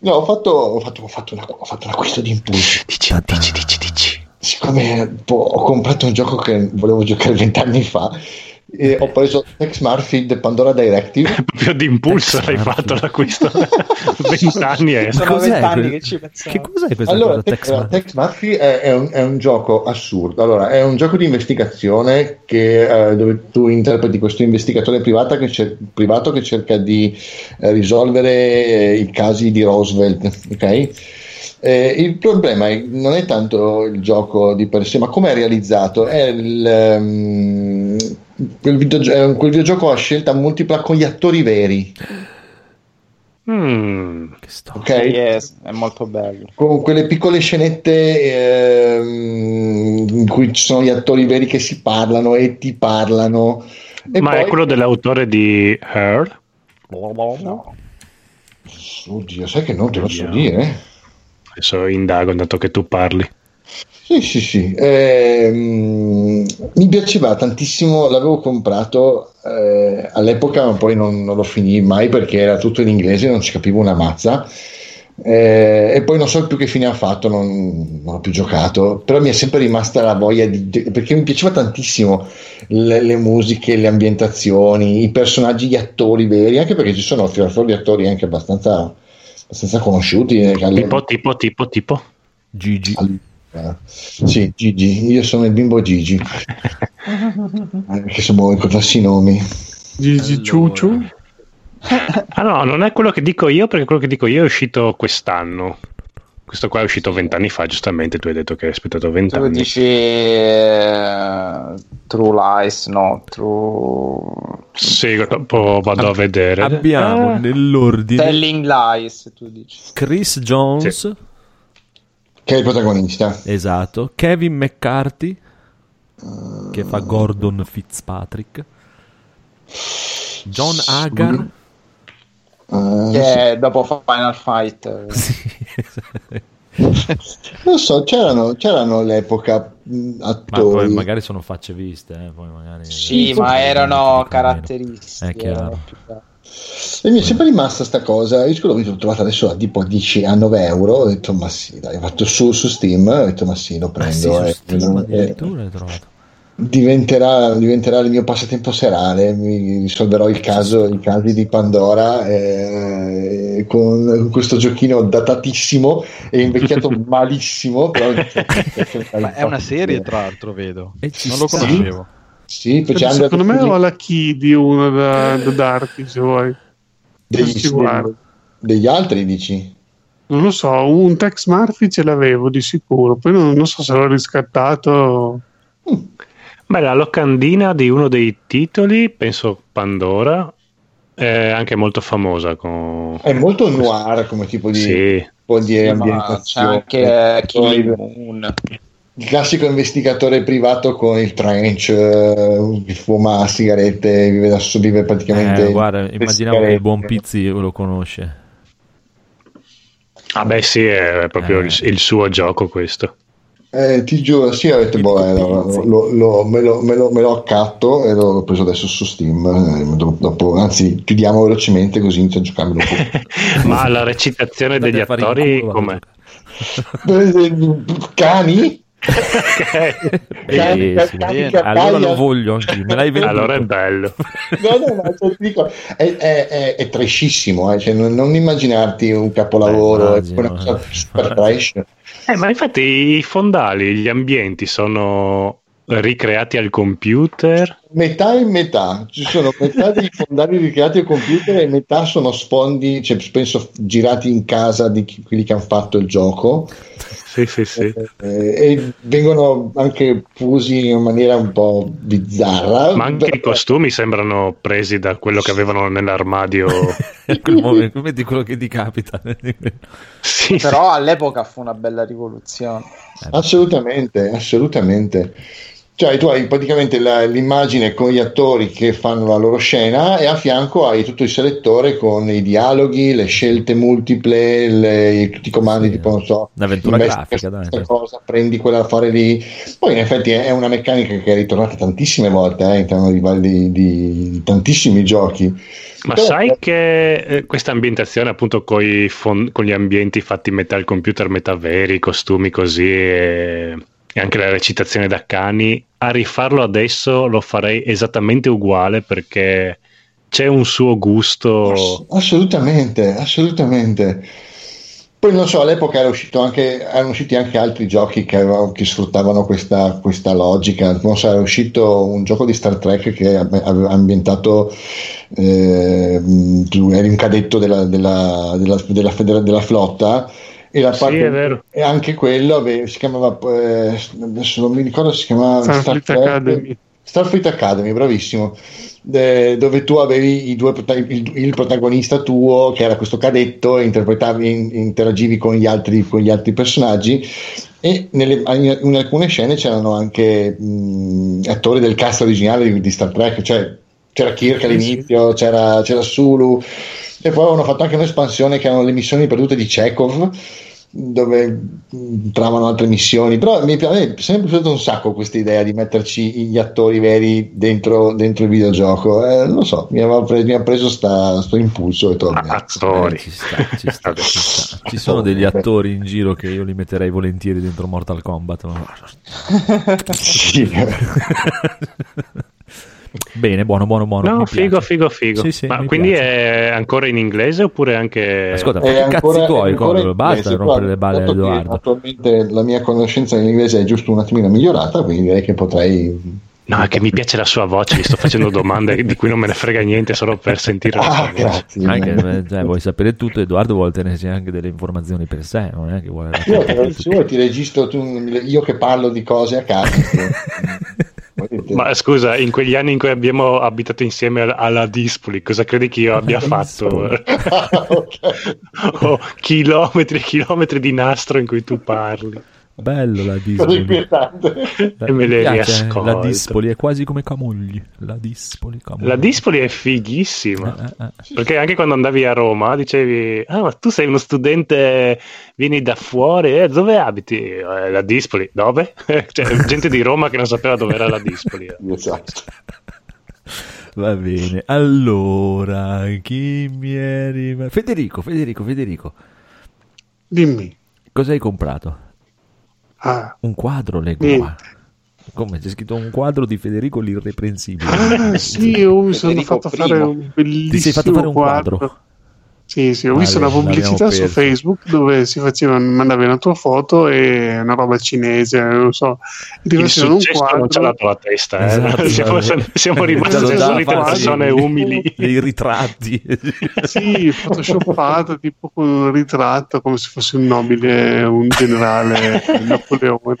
No, ho fatto, ho fatto, ho fatto, una- ho fatto un acquisto di impulso. Dici, dici, dici, dici. Siccome boh, ho comprato un gioco che volevo giocare vent'anni fa, e ho preso Tex Murphy The Pandora Directive. Proprio di impulso l'hai fatto l'acquisto. Vent'anni è. Sono Cos'è vent'anni che ci pensavo. Che cos'è questa Allora, Tex Murphy? Tex Murphy è, è un, è un gioco assurdo. Allora, è un gioco di investigazione che, eh, dove tu interpreti questo investigatore privato che, cer- privato che cerca di eh, risolvere eh, i casi di Roosevelt. ok? Eh, il problema è- non è tanto il gioco di per sé, ma come è realizzato. È il, ehm, quel, videogio- un- quel videogioco a scelta multipla con gli attori veri. Mm. Che sto... Ok? Sì, è, molto bello. con quelle piccole scenette ehm, in cui ci sono gli attori veri che si parlano e ti parlano. E Ma poi, è quello dell'autore di Her? No. Oddio, sai che non te lo so dire. Adesso indago intanto che tu parli. Sì, sì, sì. Ehm, mi piaceva tantissimo, l'avevo comprato eh, all'epoca, ma poi non, non lo finì mai perché era tutto in inglese, non ci capivo una mazza. Eh, e poi non so più che fine ha fatto, non, non ho più giocato, però mi è sempre rimasta la voglia di perché mi piaceva tantissimo le, le musiche, le ambientazioni, i personaggi, gli attori veri, anche perché ci sono tirato fuori attori anche abbastanza, abbastanza conosciuti. eh, alle- Tipo, tipo, tipo, tipo. Gigi. al- eh, sì, Gigi, io sono il bimbo Gigi, Eh, che se vuoi ricordarsi i nomi. Gigi Ciuciu. Ah no, non è quello che dico io, perché quello che dico io è uscito quest'anno. Questo qua è uscito vent'anni fa, giustamente. Tu hai detto che hai aspettato Tu vent'anni. dici eh, True Lies, no, True Sì, dopo vado a vedere. Abbiamo Ah, nell'ordine Telling Lies, tu dici. Chris Jones, Che è il protagonista? esatto, Kevin McCarthy, che fa Gordon Fitzpatrick, John Hagar, Eh, Che è dopo Final Fight. eh, sì, Non so, c'erano, c'erano all'epoca mh, ma attori. poi magari sono facce viste, eh, poi magari... Sì, Sì, ma sì, erano È caratteristiche. chiaro. erano più- E mi è sempre rimasta sta cosa. Io scusa, l'ho trovata adesso a tipo 10 a 9 euro. Ho detto, ma sì, dai, ho fatto su, su Steam. Ho detto, ma sì, lo Ah, sì, prendo. su eh, Steam eh, addirittura l'hai trovato. Diventerà, diventerà il mio passatempo serale. Mi risolverò il caso, i casi di Pandora eh, con, questo giochino datatissimo e invecchiato malissimo. Però Ma è una serie, tra l'altro, vedo. E Non lo conoscevo. Sì, c'è Secondo me ho la key di uno da, da darti se vuoi. degli, degli altri, dici? Non lo so, un Tex Murphy ce l'avevo di sicuro, poi non, non so se l'ho riscattato. Beh, la locandina di uno dei titoli, penso Pandora, è anche molto famosa. Con... È molto noir come tipo di, Sì. po' di Sì, c'è anche Killing Moon. Il classico investigatore privato con il trench, eh, fuma sigarette, vive, da, vive praticamente. Eh, guarda, immaginavo che il buon Pizzi lo conosce. Ah beh sì, è proprio il, il suo gioco questo. Eh, ti giuro, sì, ho detto, boh, eh, lo, lo- lo- me, lo, me, lo, me lo accatto e l'ho preso adesso su Steam. eh, dopo, dopo- anzi, chiudiamo velocemente così inizio a giocarmelo un po'. Ma la recitazione degli attori com'è? Cani? Bellissimo. cani, Allora cacaglia. lo voglio anche io. Me l'hai venduto. Allora è bello. No, no, cioè, ti dico, è, è, è, è trashissimo, eh, cioè, non, non immaginarti un capolavoro, Beh, è una immagino, cosa eh. super trash. Eh, ma infatti i fondali, gli ambienti sono ricreati al computer. Metà e metà, ci sono metà dei fondali ricreati al computer e metà sono sfondi, cioè, penso girati in casa di chi- quelli che hanno fatto il gioco. Sì, sì, sì. Eh, e vengono anche fusi in maniera un po' bizzarra. Ma anche i costumi sembrano presi da quello che avevano nell'armadio. Momento, vedi quello che ti capita. Però all'epoca fu una bella rivoluzione. Assolutamente, assolutamente. Cioè, tu hai praticamente la- l'immagine con gli attori che fanno la loro scena e a fianco hai tutto il selettore con i dialoghi, le scelte multiple, le- tutti i comandi, tipo, non so, Un'avventura investi grafica, dai. questa cosa, prendi quella da fare lì. Poi, in effetti, è una meccanica che è ritornata tantissime volte eh, all'interno di, di- di- di tantissimi giochi. Ma Però- sai che eh, questa ambientazione, appunto, coi fon- con gli ambienti fatti metà al computer, metà veri, i costumi così e, e anche la recitazione da cani, a rifarlo adesso lo farei esattamente uguale perché c'è un suo gusto. Assolutamente, assolutamente. Poi non so, all'epoca era uscito anche, erano usciti anche altri giochi che, avevano- che sfruttavano questa, questa logica. Non so, era uscito un gioco di Star Trek che aveva ambientato. eh, tu eri un cadetto della, della, della, della flotta. E, la Sì, parte- è vero. e anche quello ave- si chiamava eh, adesso non mi ricordo si chiamava Starfleet Star Academy. Starfleet Academy, bravissimo. Eh, dove tu avevi due il, il protagonista tuo, che era questo cadetto, e interpretavi, in- interagivi con gli altri, con gli altri personaggi. E nelle- in alcune scene c'erano anche mh, attori del cast originale di, di Star Trek, cioè c'era Kirk all'inizio, c'era, c'era Sulu, e poi avevano fatto anche un'espansione che erano le missioni perdute di Chekhov dove mh, trovano altre missioni però mi, a me è sempre piaciuto un sacco questa idea di metterci gli attori veri dentro, dentro il videogioco eh, non so, mi aveva preso, mi ha preso sta, sto impulso e "Oh, Attori. Eh, ci sta, ci sta, ci sta. Ci sono degli attori in giro che io li metterei volentieri dentro Mortal Kombat. ma- Sì. Bene, buono, buono, buono. No, figo, figo, figo. Sì, sì, Ma quindi piace. è ancora in inglese oppure anche. Ascolta, È ma che ancora- cazzi tuoi, in Basta rompere le balle a Edoardo. attualmente la mia conoscenza in inglese è giusto un attimino migliorata quindi direi che potrei No, è che mi piace la sua voce, gli sto facendo domande di cui non me ne frega niente solo per sentire la sua ah voce. grazie Anche, eh, cioè, vuoi sapere tutto, Edoardo vuole tenersi anche delle informazioni per sé, non è che vuole io se vuoi ti registro tu- io che parlo di cose a caso Ma scusa, in quegli anni in cui abbiamo abitato insieme al- alla Dispoli, cosa credi che io abbia fatto? Ho chilometri e chilometri di nastro in cui tu parli. Bello la Dispoli. E me le piace, riascolto. La Dispoli è quasi come Camogli. La Dispoli, Camogli. La Dispoli è fighissima. Eh, eh, Perché anche quando andavi a Roma dicevi: Ah, ma tu sei uno studente, vieni da fuori, eh, dove abiti? "Eh, la Dispoli, dove? cioè, gente di Roma che non sapeva dove era la Dispoli. eh. esatto Va bene, allora, chi mi è rimasto? Federico, Federico, Federico, Dimmi. cosa hai comprato? Ah, Un quadro, leggo qua. Come c'è scritto un quadro di Federico l'irreprensibile. ah, sì, io mi sono Federico fatto fare un bellissimo Ti sei fatto fare un quadro. Sì, sì, ho visto una pubblicità su. Facebook dove si faceva, mandavi una tua foto e una roba cinese, non so, ti Il un successo non ci ha quadro. dato la testa, eh. Esatto, siamo, siamo rimasti solite persone umili. Dei ritratti. Sì, photoshoppato tipo con un ritratto come se fosse un nobile, un generale Napoleone.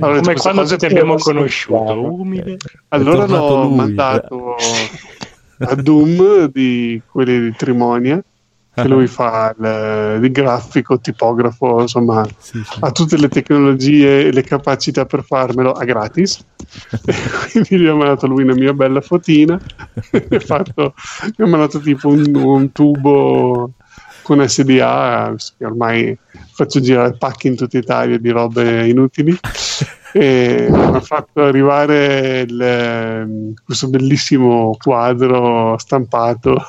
Allora, Come quando ti abbiamo conosciuto, umile. Allora l'ho lui. mandato a Doom di quelli di Trimonia, che lui fa il, il grafico, tipografo, insomma, Sì, sì. ha tutte le tecnologie e le capacità per farmelo a gratis. Quindi gli ho mandato lui una mia bella fotina. fatto, gli ho mandato tipo un, un tubo con SDA, che ormai faccio girare pacchi in tutta Italia di robe inutili. E mi ha fatto arrivare il, ehm, questo bellissimo quadro stampato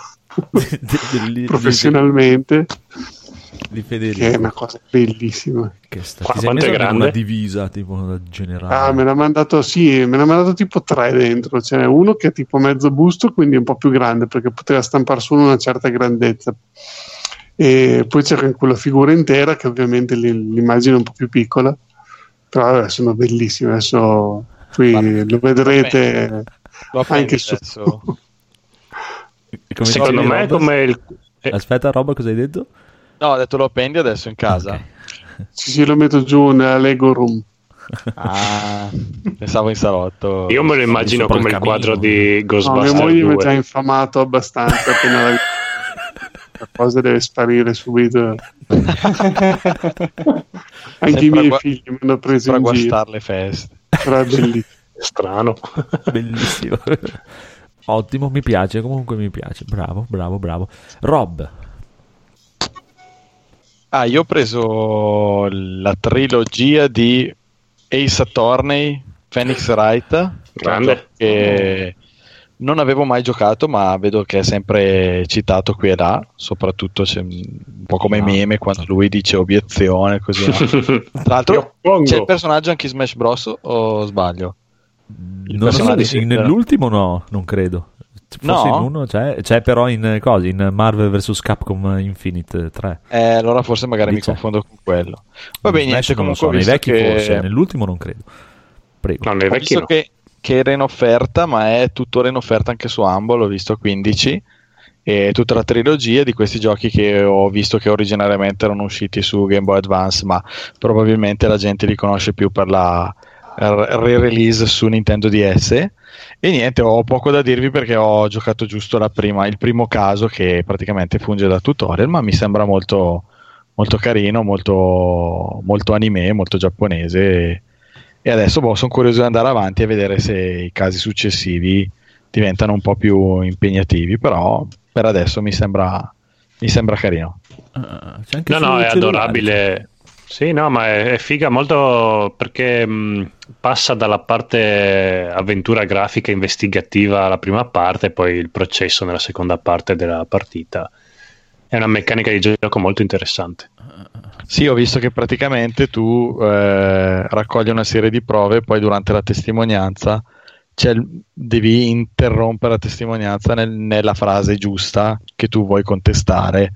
Professionalmente, Di che è Federico. una cosa bellissima. Che sta- Qua- ti sei quanto è grande? una divisa tipo da generale. Ah, me l'ha mandato, sì, me l'ha mandato tipo tre dentro. Ce n'è uno che è tipo mezzo busto, quindi è un po' più grande perché poteva stampare solo una certa grandezza. E poi c'era anche quella figura intera che ovviamente l'immagine è un po' più piccola, però vabbè, sono bellissime. Adesso qui lo vedrete Lo anche su. Come Secondo me Rob? come il... eh, Aspetta, Rob, cosa hai detto? No, ho detto lo appendi adesso in casa. sì, sì, lo metto giù nella Lego Room Ah, pensavo in salotto. Io me lo immagino il come il camino. quadro di no, mia Ghostbusters moglie mi ha 2. già infamato abbastanza appena la... la cosa deve sparire subito anche i miei a gua- figli mi hanno preso per in giro guastare le feste. bellissimo Strano. Bellissimo. Ottimo, mi piace, comunque mi piace. Bravo, bravo, bravo. Rob, Ah, io ho preso la trilogia di Ace Attorney, Phoenix Wright, Grande. che non avevo mai giocato, ma vedo che è sempre citato qui e là, soprattutto c'è un po' come Ah. meme quando lui dice obiezione, così. no? Tra l'altro c'è il personaggio anche in Smash Bros. o sbaglio? Non sì, nell'ultimo no, non credo. Forse No? in uno c'è, c'è però in, eh, cosa, in Marvel vs. Capcom Infinite 3. Eh, allora forse magari Lì mi c'è. confondo con quello. Va bene, niente, non lo comunque so, ho nei vecchi che... forse, nell'ultimo non credo. Prego. No, nei Ho vecchi visto no. che, che era in offerta, ma è tuttora in offerta anche su Humble, l'ho visto a 15. E tutta la trilogia di questi giochi che ho visto che originariamente erano usciti su Game Boy Advance, ma probabilmente la gente li conosce più per la re-release su Nintendo DS. E niente, ho poco da dirvi perché ho giocato giusto la prima, il primo caso che praticamente funge da tutorial, ma mi sembra molto, molto carino, molto, molto anime, molto giapponese. E, adesso boh, sono curioso di andare avanti e vedere se i casi successivi diventano un po' più impegnativi, però per adesso mi sembra, mi sembra carino. Ah, c'è anche No, no, è adorabile. Sì, no, ma è, è figa molto perché mh, passa dalla parte avventura grafica investigativa alla prima parte e poi il processo nella seconda parte della partita. È una meccanica di gioco molto interessante. Sì, ho visto che praticamente tu eh, raccogli una serie di prove e poi durante la testimonianza il- devi interrompere la testimonianza nel- nella frase giusta che tu vuoi contestare,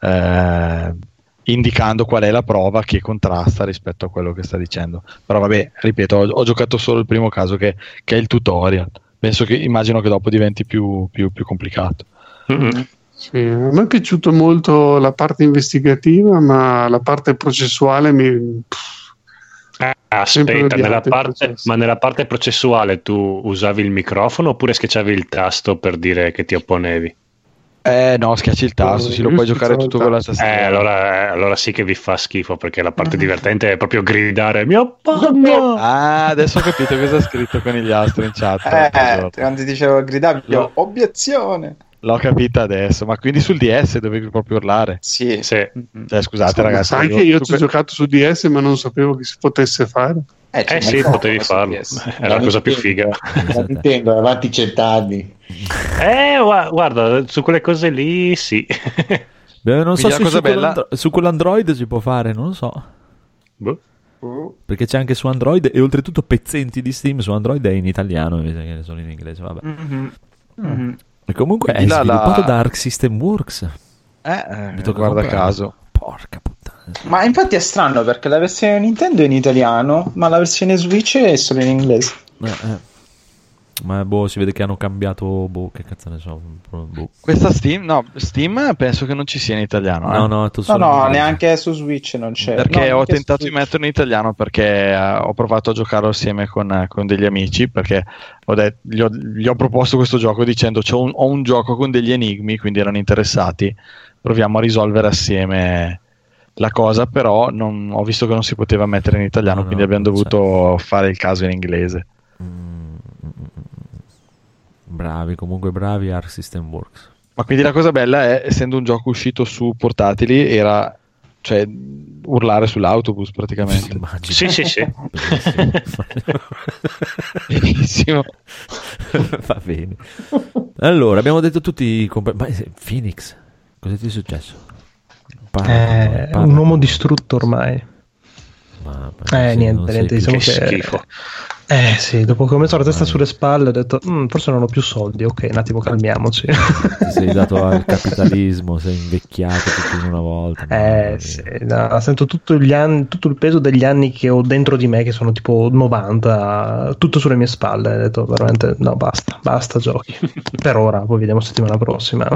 eh, indicando qual è la prova che contrasta rispetto a quello che sta dicendo. Però vabbè, ripeto, ho, ho giocato solo il primo caso che, che è il tutorial. Penso che immagino che dopo diventi più, più- più complicato. Sì, a me è piaciuto molto la parte investigativa ma la parte processuale mi Ah, aspetta, nella parte, ma nella parte processuale tu usavi il microfono oppure schiacciavi il tasto per dire che ti opponevi? Eh no, schiacci il tasto, sì, lo puoi giocare tutto con la Eh, tastiera. allora, eh, allora sì che vi fa schifo perché la parte divertente è proprio gridare mio papà. Ah, adesso ho capito cosa ha scritto con gli astri in chat. Eh, quando ti dicevo gridavi, io, No. obiezione. L'ho capita adesso, ma quindi sul DS dovevi proprio urlare. Sì. Sì. Cioè, scusate Ma ragazzi. sai che io ci ho giocato su DS ma non sapevo che si potesse fare Eh, Eh sì, potevi farlo. È la cosa più figa. La Nintendo avanti cent'anni. Eh, gua- guarda, su quelle cose lì sì. Beh, non so Quindi se su, bella- quell'andro- su quell'Android si può fare, non lo so. Boh. Perché c'è anche su Android e oltretutto pezzenti di Steam su Android è in italiano invece che sono in inglese, vabbè. Mhm. Mhm. E comunque è Quindi la- sviluppato la- da Arc System Works. Eh, eh, Mi tocca guarda comprare. caso. Porca puttana. Ma infatti è strano perché la versione Nintendo è in italiano, ma la versione Switch è solo in inglese. Eh, eh. Ma boh, si vede che hanno cambiato, boh, che cazzo ne so. boh. Questa Steam, no, Steam penso che non ci sia in italiano. eh. No, no, tu No, no, inglese. neanche su Switch non c'è. Perché No, ho tentato di metterlo in italiano perché eh, ho provato a giocarlo assieme con, eh, con degli amici perché ho det- gli, ho, gli ho proposto questo gioco dicendo "C'ho un- ho un gioco con degli enigmi, quindi erano interessati, proviamo a risolvere assieme la cosa, però non- ho visto che non si poteva mettere in italiano, No, no, quindi abbiamo dovuto fare il caso in inglese. Bravi, comunque bravi Arc System Works. Ma quindi la cosa bella è, essendo un gioco uscito su portatili, era cioè urlare sull'autobus praticamente. Sì, sì, sì. Benissimo. Va bene. Allora, abbiamo detto tutti i compa- Ma eh, Phoenix, cosa ti è successo? Parla, È parla. un uomo distrutto ormai. Ma- Eh, sì, niente, niente, diciamo che che schifo. Eh sì, dopo che ho messo la testa sulle spalle ho detto "Mm, forse non ho più soldi, ok, un attimo calmiamoci. Ti sei dato al capitalismo, sei invecchiato tutto in una volta. Eh sì, no, sento tutto, gli anni, tutto il peso degli anni che ho dentro di me, che sono tipo 90, tutto sulle mie spalle. Ho detto veramente no, basta, basta giochi. per ora, poi vediamo settimana prossima.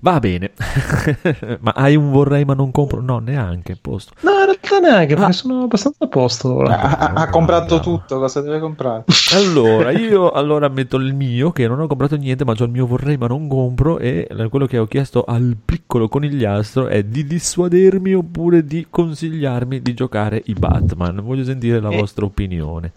Va bene, ma hai un vorrei ma non compro? No, neanche, posto. No, realtà neanche, perché sono abbastanza a posto. Ha, ha comprato tutto, cosa deve comprare? Allora, io allora metto il mio, che non ho comprato niente, ma ho il mio vorrei ma non compro, e quello che ho chiesto al piccolo conigliastro è di dissuadermi oppure di consigliarmi di giocare i Batman. Voglio sentire la Eh. vostra opinione.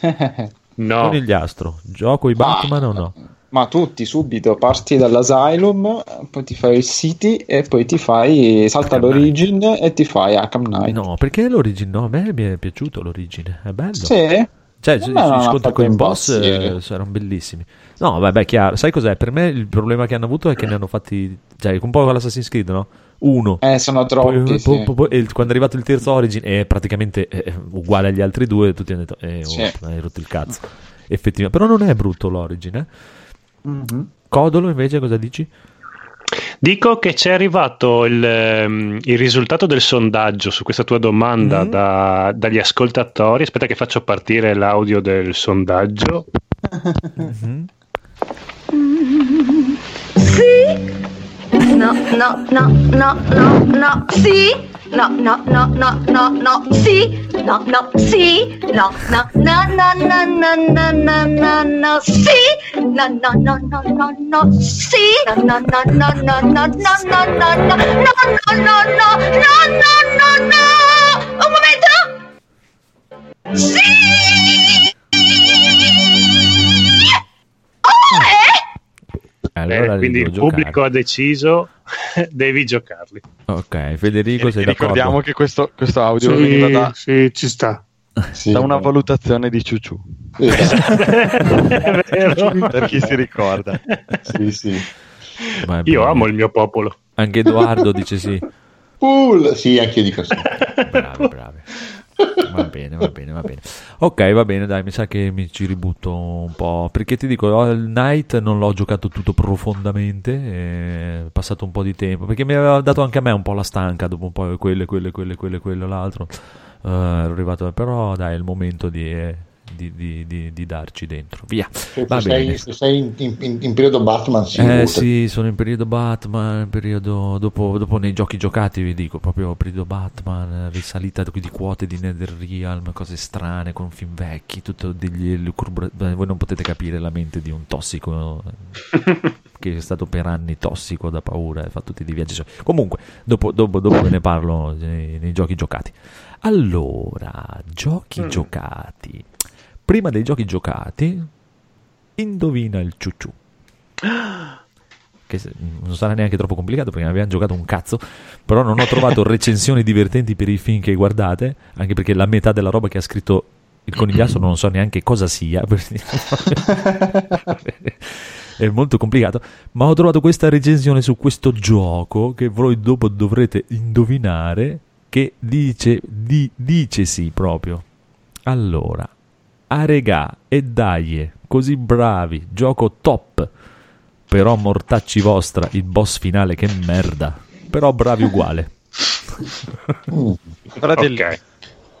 No. Conigliastro, gioco i Batman o no? Ma tutti subito parti dall'Asylum, poi ti fai il City e poi ti fai salta Arkham l'Origin e ti fai Arkham Knight. No, perché l'origine? No, a me mi è piaciuto l'origine, è bello. Sì. Cioè, ha scontri con i boss eh, erano bellissimi. No, vabbè, chiaro. Sai cos'è? Per me il problema che hanno avuto è che ne hanno fatti. Cioè, un po' con l'Assassin's Creed, no? Uno. Eh, sono troppi, Poi- sì. e il- quando è arrivato il terzo Origin è praticamente eh, uguale agli altri due, tutti hanno detto, eh, oh, Sì. hai rotto il cazzo. Effettivamente. Però non è brutto l'Origin, eh. Mhm. Codolo invece cosa dici? Dico che c'è arrivato il, ehm, il risultato del sondaggio su questa tua domanda Mm. da- dagli ascoltatori. Aspetta che faccio partire l'audio del sondaggio. Mhm. Sì. No, no, no, no, no, no, sì. No, no, no, no, no, no, sì. No, no, sì. No, no, no, no, no, no, no, no, no, no, sì. No, no, no, no, no, no, sì. No, no, no, no, no, no, no, no, no, no, no, no, no, no, no, no, no, no. Un momento. Sì. Oh, eh? Allora Bene, li quindi il giocare. pubblico ha deciso, devi giocarli. Ok, Federico, sei Ricordiamo d'accordo? che questo, questo audio Sì, veniva da, sì, ci sta. da una valutazione di Ciuciù. per chi si ricorda. Sì, sì. Va Io bene. amo il mio popolo. Anche Edoardo dice sì. Cool. Sì, anche io dico sì. Bravi, bravi. Va bene, va bene, va bene. Ok, va bene, dai, mi sa che mi ci ributto un po'. Perché ti dico, il Night non l'ho giocato tutto profondamente, è passato un po' di tempo. Perché mi aveva dato anche a me un po' la stanca dopo un po' quelle, quelle, quelle, quelle, quello, l'altro. Eh, ero arrivato, però dai, è il momento di, eh, di, di- di- di darci dentro. Via. Se Va sei, bene. se sei in, in- in- periodo Batman, sì. Eh sì, sono in periodo Batman, in periodo dopo, dopo nei giochi giocati vi dico, proprio periodo Batman, risalita di quote di Netherrealm, cose strane con film vecchi, tutto degli voi non potete capire la mente di un tossico eh, che è stato per anni tossico da paura e fa tutti dei viaggi. Comunque, dopo, dopo, dopo ve ne parlo nei, nei giochi giocati. Allora, giochi giocati. Prima dei giochi giocati, indovina il ciucciù che non sarà neanche troppo complicato perché non abbiamo giocato un cazzo, però non ho trovato recensioni divertenti per i film che guardate, anche perché la metà della roba che ha scritto il conigliastro non so neanche cosa sia, è molto complicato, ma ho trovato questa recensione su questo gioco che voi dopo dovrete indovinare che dice, di, dice sì proprio. Allora, a regà e dai, così bravi, gioco top. Però mortacci vostra, il boss finale che merda. Però bravi uguale. Fratelli. Ok.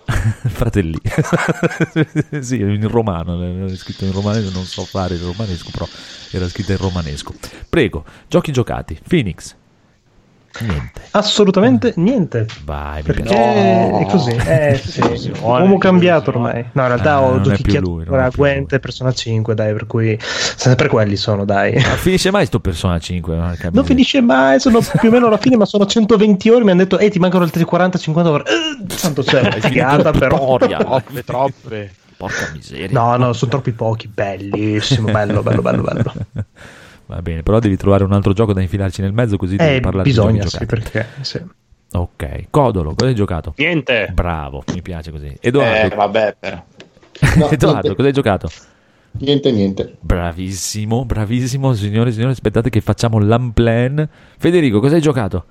Fratelli. sì, in romano, era scritto in romanesco, non so fare il romanesco, però era scritto in romanesco. Prego, giochi giocati. Phoenix. Niente. Assolutamente niente. Vai, Perché piace. è così. Eh, sì. Uomo cambiato ormai. No, in realtà Ah, ho ancora più Gwent e Persona 5, dai, per cui sempre quelli sono, dai. Ma finisce mai sto Persona 5? Non, Non finisce mai, sono più o meno alla fine, ma sono 120 ore. Mi hanno detto, ehi, ti mancano altre 40-50 ore. Eh, tanto c'è una figata, però. Troppe, troppe. Porca miseria. No, no, sono troppi pochi. Bellissimo, bello, bello, bello, bello. Va bene, però devi trovare un altro gioco da infilarci nel mezzo così devi Eh, parlare bisogna, di sì, giochi giocati. perché... Sì. Ok, Codolo, cosa hai giocato? Niente. Bravo, mi piace così. Edoardo, Eh, vabbè, però. No, Edoardo cosa hai giocato? Niente, niente. Bravissimo, bravissimo, signore e signori, aspettate che facciamo l'unplan. Federico, cosa hai giocato?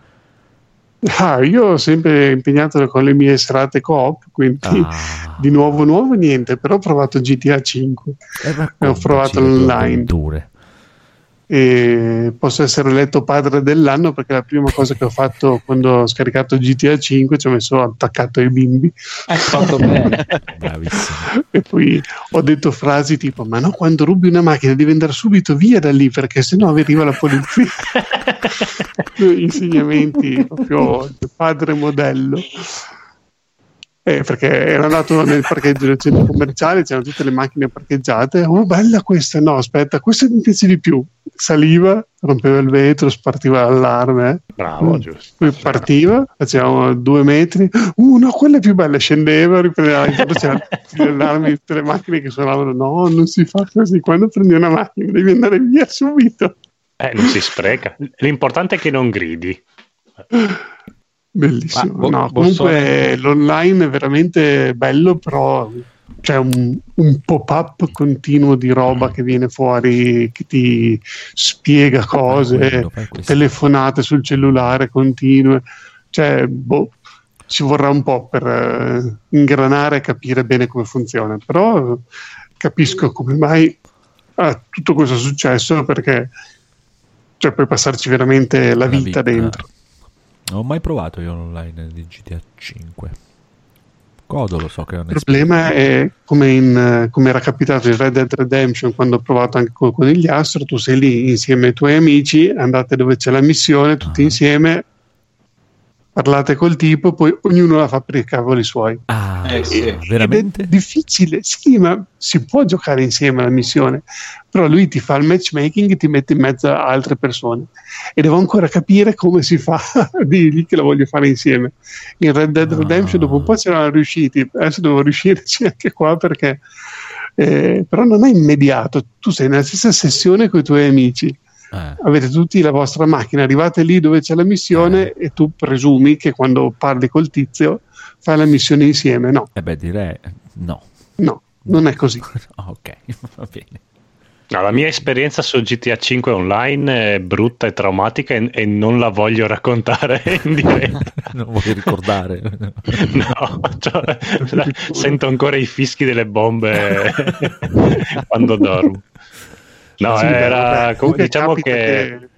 Ah, io ho sempre impegnato con le mie serate coop, quindi Ah. di nuovo nuovo niente, però ho provato GTA 5 Eh, e ho provato le tue online avventure. E posso essere eletto padre dell'anno perché la prima cosa che ho fatto quando ho scaricato GTA 5 ci ho messo attaccato ai bimbi. Hai fatto bene. E poi ho detto frasi tipo ma no quando rubi una macchina devi andare subito via da lì perché sennò arriva la polizia. Insegnamenti proprio padre modello. Eh, perché ero andato nel parcheggio del centro commerciale c'erano tutte le macchine parcheggiate. Oh bella questa no aspetta questa mi piace di più saliva rompeva il vetro spartiva l'allarme Bravo, Mm. giusto. poi partiva, facevamo due metri, uh no, quella è più bella, scendeva, riprendeva, c'erano gli allarmi, tutte le macchine che suonavano, no, non si fa così, quando prendi una macchina devi andare via subito. Eh, non si spreca. L'importante è che non gridi. Bellissimo. Ma, bo- no, comunque l'online è veramente bello, però c'è un, un pop-up continuo di roba che viene fuori, che ti spiega cose, quello, fai telefonate sul cellulare continue. Cioè, boh, ci vorrà un po' per eh, ingranare e capire bene come funziona, però eh, capisco come mai ha tutto questo successo perché cioè, puoi passarci veramente la La vita vita. dentro. Non ho mai provato io online di GTA 5. Codo lo so che è un Il problema è come, in, eh, come era capitato in Red Dead Redemption quando ho provato anche con, con gli Astro, tu sei lì insieme ai tuoi amici, andate dove c'è la missione, tutti Ah. insieme, parlate col tipo, poi ognuno la fa per i cavoli suoi. Ah, Eh, sì. veramente? È difficile, sì, ma si può giocare insieme alla missione, però lui ti fa il matchmaking e ti mette in mezzo a altre persone e devo ancora capire come si fa a dirgli che lo voglio fare insieme. In Red Dead Ah. Redemption dopo un po' c'erano riusciti, adesso devo riuscirci anche qua perché eh, però non è immediato, tu sei nella stessa sessione con i tuoi amici. Eh, Avete tutti la vostra macchina, arrivate lì dove c'è la missione e tu presumi che quando parli col tizio fai la missione insieme. No, eh beh, direi no. no, non è così. Ok, va bene. No, la mia esperienza su GTA 5 online è brutta e traumatica e, e non la voglio raccontare in diretta. non voglio ricordare. No, cioè, la- sento ancora i fischi delle bombe quando dormo. No, Sì, era comunque diciamo capita che,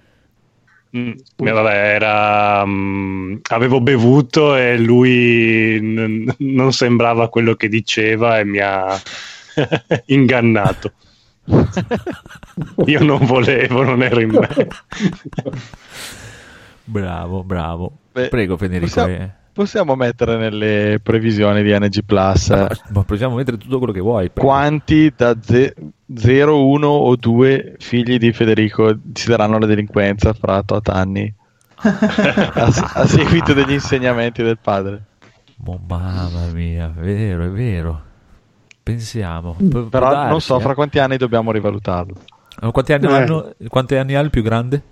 Mm, beh, vabbè, era mm, avevo bevuto e lui n- non sembrava quello che diceva e mi ha ingannato. Io non volevo, non ero in me. Bravo, bravo. Beh, Prego Federico. possiamo- eh. Possiamo mettere nelle previsioni di NG Plus eh, Ma possiamo mettere tutto quello che vuoi. prego. quanti da 0, 1 o 2 figli di Federico si daranno alla delinquenza fra tot anni a, a seguito degli insegnamenti del padre. Oh, mamma mia, è vero, è vero. Pensiamo. Pu- può Però non darsi, so eh. fra quanti anni dobbiamo rivalutarlo. Oh, Quanti anni, Eh. hanno- quanti anni ha il più grande?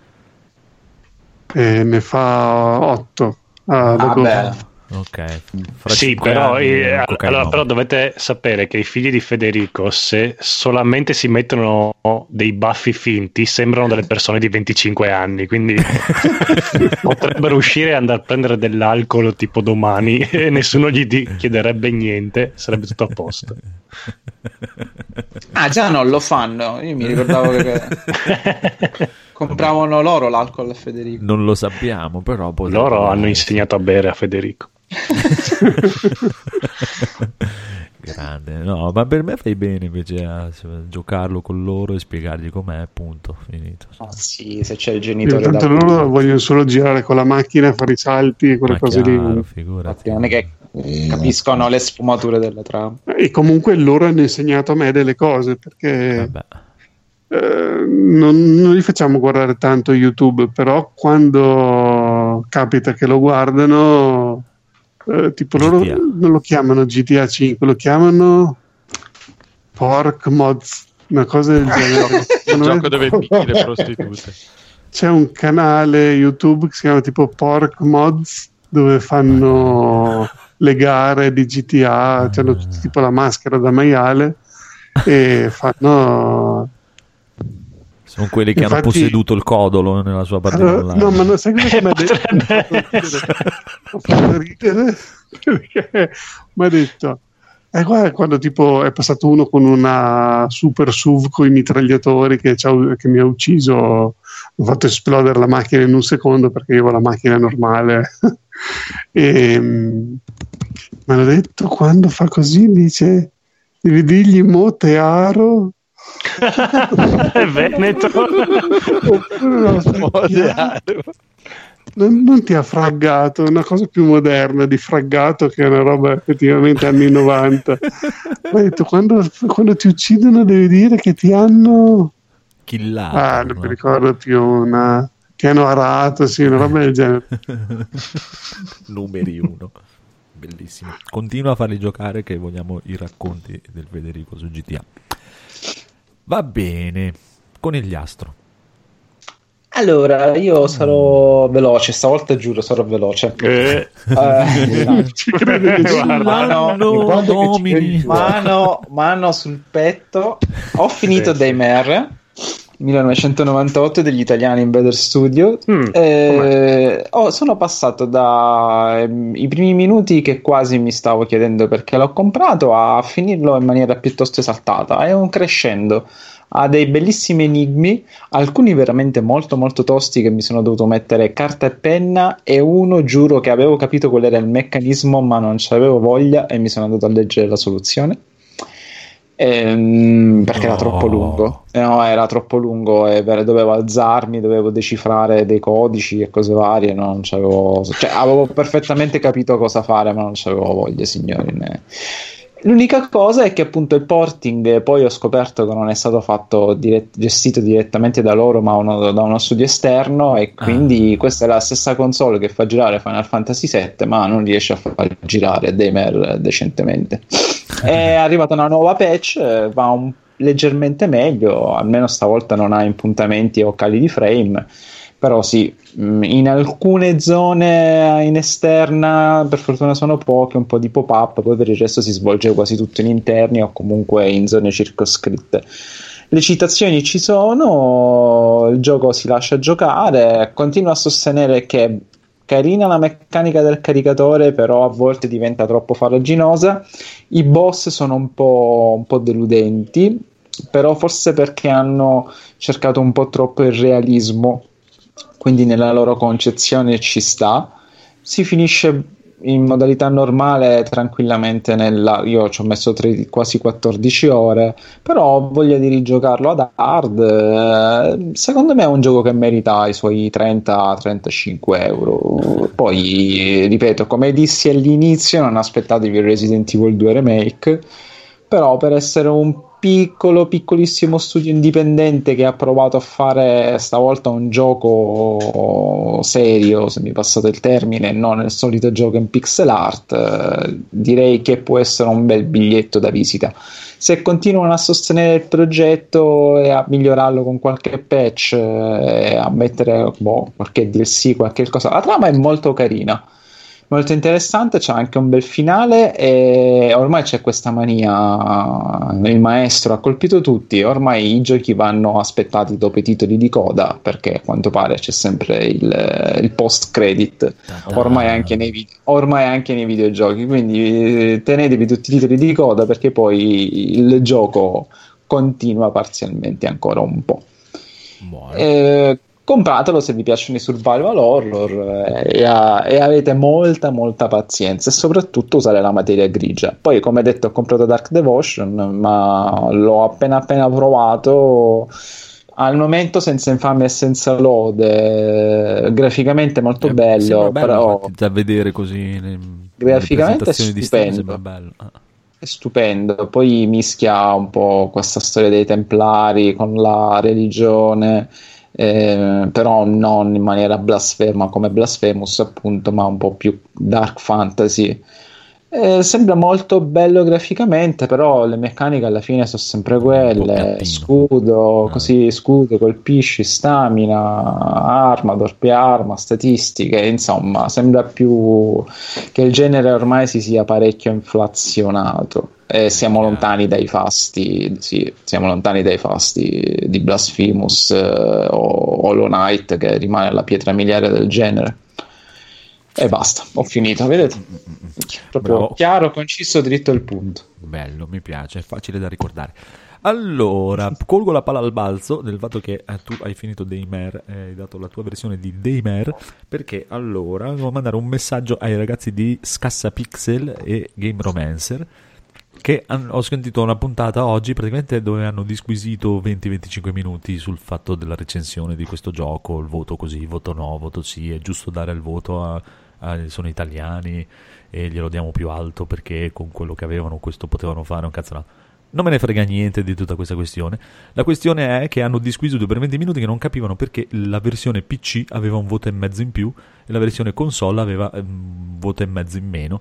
Eh, ne fa 8. Ah, dopo- Vabbè. Ok. Fra Sì, però, anni eh, allora, però dovete sapere che i figli di Federico, se solamente si mettono dei baffi finti, sembrano delle persone di 25 anni, quindi potrebbero uscire e andare a prendere dell'alcol tipo domani e nessuno gli di- chiederebbe niente, sarebbe tutto a posto. Ah, già non lo fanno. Io mi ricordavo che compravano loro l'alcol a Federico. Non lo sappiamo, però potrebbe Loro hanno insegnato a bere a Federico. Grande, no, ma per me fai bene invece a giocarlo con loro e spiegargli com'è, punto, finito. Ah, sì, se c'è il Io, genitore tanto da loro vogliono solo girare con la macchina, fare i salti e quelle Ma cose chiaro, lì. figurati. non è che capiscono le sfumature della trama. E comunque loro hanno insegnato a me delle cose perché Vabbè. Eh, non, non li facciamo guardare tanto YouTube, però quando capita che lo guardano, eh, tipo loro GTA. non lo chiamano GTA 5, lo chiamano Pork Mods, una cosa del genere. Il gioco dove picchi le prostitute. C'è un canale YouTube che si chiama tipo Pork Mods dove fanno le gare di GTA, hanno tutti tipo la maschera da maiale e fanno Sono quelli che hanno Infatti- posseduto il codolo nella sua partita Allora, online. no, ma non sai cosa mi ha detto? Mi ha fatto ridere perché mi ha detto. E guarda quando tipo è passato uno con una super SUV con i mitragliatori che, che mi ha ucciso, ho fatto esplodere la macchina in un secondo perché io ho la macchina normale. e mm, mi hanno detto quando fa così dice devi dirgli mo tearo È Veneto. Non, non ti ha fraggato, è una cosa più moderna di fraggato che è una roba effettivamente anni 90. Ma detto quando, quando ti uccidono devi dire che ti hanno... Killato. Ah, non no? mi ricordo più una... che hanno arato, sì, una roba del genere. Numeri uno. Bellissimo. Continua a farli giocare che vogliamo i racconti del Federico su GTA. Va bene. Conigliastro. Allora, io sarò veloce, stavolta giuro sarò veloce. Eh. Eh, no. Ci crede nessuno. Mano, No, mano, mano sul petto. Ho finito Sì, Daymare 1998 degli italiani in Better Studio. Mm, Eh, oh, sono passato dai primi minuti che quasi mi stavo chiedendo perché l'ho comprato a finirlo in maniera piuttosto esaltata. È un crescendo. Ha dei bellissimi enigmi, alcuni veramente molto molto tosti che mi sono dovuto mettere carta e penna e uno giuro che avevo capito qual era il meccanismo ma non c'avevo voglia e mi sono andato a leggere la soluzione. Ehm, perché era No. troppo lungo, Eh, no, era troppo lungo e dovevo alzarmi, dovevo decifrare dei codici e cose varie. no, non c'avevo, cioè, avevo perfettamente capito cosa fare, ma non c'avevo voglia, signori. né. L'unica cosa è che appunto il porting poi ho scoperto che non è stato fatto dirett- gestito direttamente da loro, ma uno- da uno studio esterno, e quindi questa è la stessa console che fa girare Final Fantasy VII, ma non riesce a far girare Daymare decentemente. È arrivata una nuova patch, eh, va un- leggermente meglio, almeno stavolta non ha impuntamenti o cali di frame. Però sì, mh, in alcune zone in esterna, per fortuna sono poche, un po' di pop-up, poi per il resto si svolge quasi tutto in interni o comunque in zone circoscritte. Le citazioni ci sono, il gioco si lascia giocare, continuo a sostenere che carina la meccanica del caricatore, però a volte diventa troppo farraginosa. I boss sono un po', un po' deludenti, però forse perché hanno cercato un po' troppo il realismo, quindi nella loro concezione ci sta. Si finisce in modalità normale tranquillamente nella io ci ho messo tre- quasi 14 ore però ho voglia di rigiocarlo ad hard eh, secondo me è un gioco che merita i suoi 30-35 euro. Poi ripeto come dissi all'inizio non aspettatevi il Resident Evil 2 remake però per essere un piccolo piccolissimo studio indipendente che ha provato a fare stavolta un gioco serio se mi passate il termine non il solito gioco in pixel art eh, direi che può essere un bel biglietto da visita. Se continuano a sostenere il progetto e a migliorarlo con qualche patch eh, a mettere boh, qualche DLC qualche cosa la trama è molto carina molto interessante, c'è anche un bel finale e ormai c'è questa mania, il maestro ha colpito tutti, ormai i giochi vanno aspettati dopo i titoli di coda perché a quanto pare c'è sempre il, il post credit, ormai anche, ormai anche nei videogiochi, quindi eh, tenetevi tutti i titoli di coda perché poi il gioco continua parzialmente ancora un po'. Eh, compratelo se vi piacciono i survival horror eh, e, a- e avete molta molta pazienza e soprattutto usare la materia grigia poi come detto ho comprato Dark Devotion ma l'ho appena appena provato al momento senza infamia e senza lode graficamente molto bello, Eh, Sembra bello però da vedere così nelle, Graficamente è stupendo. bello. Ah. è stupendo. Poi mischia un po' questa storia dei Templari con la religione, eh, però non in maniera blasfema come Blasphemous, appunto, ma un po' più dark fantasy. Eh, sembra molto bello graficamente, però le meccaniche alla fine sono sempre quelle: scudo, così scudo, colpisci, stamina, arma, doppia arma, statistiche. Insomma, sembra più che il genere ormai si sia parecchio inflazionato. E siamo lontani dai fasti, sì, siamo lontani dai fasti di Blasphemous eh, o Hollow Knight, che rimane la pietra miliare del genere. E basta, ho finito, vedete? Proprio Bravo. chiaro, conciso, dritto al punto. Bello, mi piace, è facile da ricordare. Allora, colgo la palla al balzo del fatto che eh, tu hai finito Daymare, eh, hai dato la tua versione di Daymare, perché allora devo mandare un messaggio ai ragazzi di Scassa Pixel e Game Romancer che han- ho sentito una puntata oggi praticamente dove hanno disquisito 20-25 minuti sul fatto della recensione di questo gioco, il voto così, voto no, voto sì, è giusto dare il voto a, a- sono italiani e glielo diamo più alto perché con quello che avevano questo potevano fare un cazzo no. Non me ne frega niente di tutta questa questione. La questione è che hanno disquisito per 20 minuti che non capivano perché la versione PC aveva un voto e mezzo in più e la versione console aveva un voto e mezzo in meno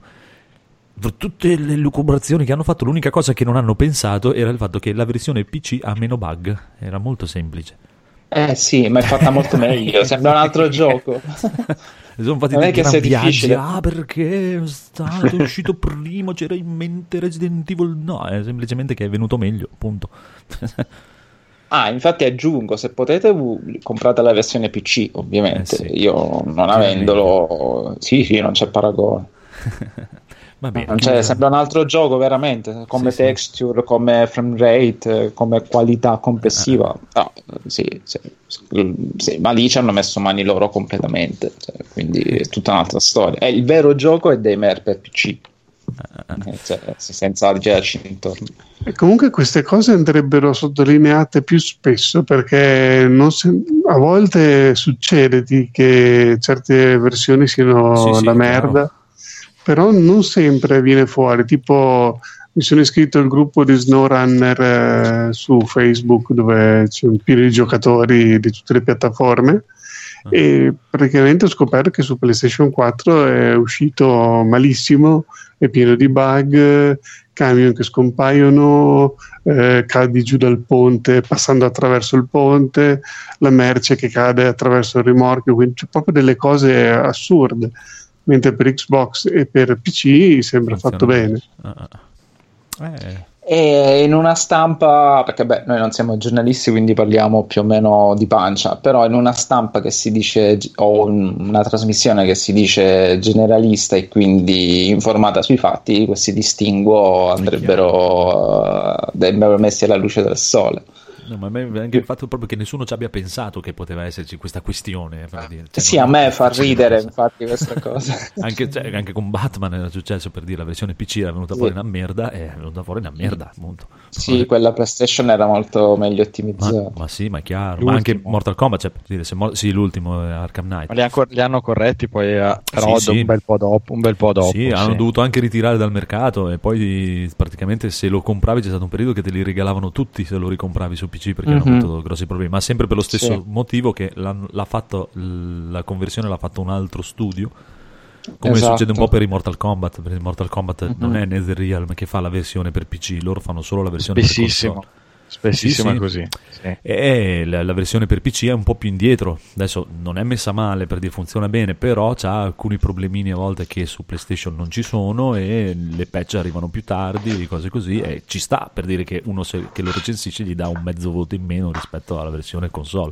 tutte le lucubrazioni che hanno fatto, l'unica cosa che non hanno pensato era il fatto che la versione PC ha meno bug. Era molto semplice. Eh sì, ma è fatta molto meglio, sembra un altro gioco. Sono fatti Non è che sia difficile. Ah, perché è stato uscito prima, c'era in mente Resident Evil. No, è semplicemente che è venuto meglio, punto. Ah, infatti aggiungo, se potete comprate la versione PC, ovviamente. Eh sì. Io non avendolo, sì, sì, non c'è paragone. Va bene, Non c'è- chiudiamo. sembra un altro gioco veramente, come Sì, sì. texture, come frame rate, eh, come qualità complessiva. No, sì, sì, sì, ma lì ci hanno messo mani loro completamente, cioè, quindi è tutta un'altra storia. Eh, il vero gioco è Daymare per PC, Eh, cioè, senza girarci intorno. E comunque queste cose andrebbero sottolineate più spesso perché non se- a volte succede di che certe versioni siano Sì, sì, la chiaro. merda, però non sempre viene fuori. Tipo, mi sono iscritto al gruppo di SnowRunner eh, su Facebook dove c'è un pieno di giocatori di tutte le piattaforme. E praticamente ho scoperto che su PlayStation 4 è uscito malissimo, è pieno di bug, camion che scompaiono, eh, cadi giù dal ponte passando attraverso il ponte, la merce che cade attraverso il rimorchio, quindi c'è proprio delle cose assurde. Mentre per Xbox e per PC sembra fatto bene. Ah, ah. Eh, E in una stampa, perché beh, noi non siamo giornalisti, quindi parliamo più o meno di pancia, però in una stampa che si dice, o un- una trasmissione che si dice generalista e quindi informata sui fatti, questi distinguo andrebbero, eh, andrebbero messi alla luce del sole. No, ma a me anche il fatto proprio che nessuno ci abbia pensato che poteva esserci questa questione. per dire. Cioè, sì, a me fa ridere cosa. infatti questa cosa. Anche, cioè, anche con Batman era successo per dire la versione PC era venuta Sì. fuori una merda e è venuta fuori una merda, appunto. Sì, quella PlayStation era molto meglio ottimizzata. Ma, ma sì, ma è chiaro. Ma anche Mortal Kombat, cioè, per dire, se mo- sì, l'ultimo è Arkham Knight. Ma li, han cor- li hanno corretti poi, eh, però Sì, sì. un bel po' dopo. Un bel po' dopo sì, hanno dovuto anche ritirare dal mercato e poi praticamente se lo compravi c'è stato un periodo che te li regalavano tutti se lo ricompravi su PC perché Mhm. hanno avuto grossi problemi, ma sempre per lo stesso Sì. motivo che l'ha fatto, la conversione l'ha fatto un altro studio. Come Esatto. succede un po' per i Mortal Kombat, per il Mortal Kombat Mhm. non è NetherRealm che fa la versione per PC, loro fanno solo la versione Spessissimo. per console. Spessissimo Sì, sì. così. sì. E la, la versione per PC è un po' più indietro. Adesso non è messa male per dire funziona bene, però ha alcuni problemini a volte che su PlayStation non ci sono e le patch arrivano più tardi, cose così. E ci sta per dire che uno se- che lo recensisce gli dà un mezzo voto in meno rispetto alla versione console,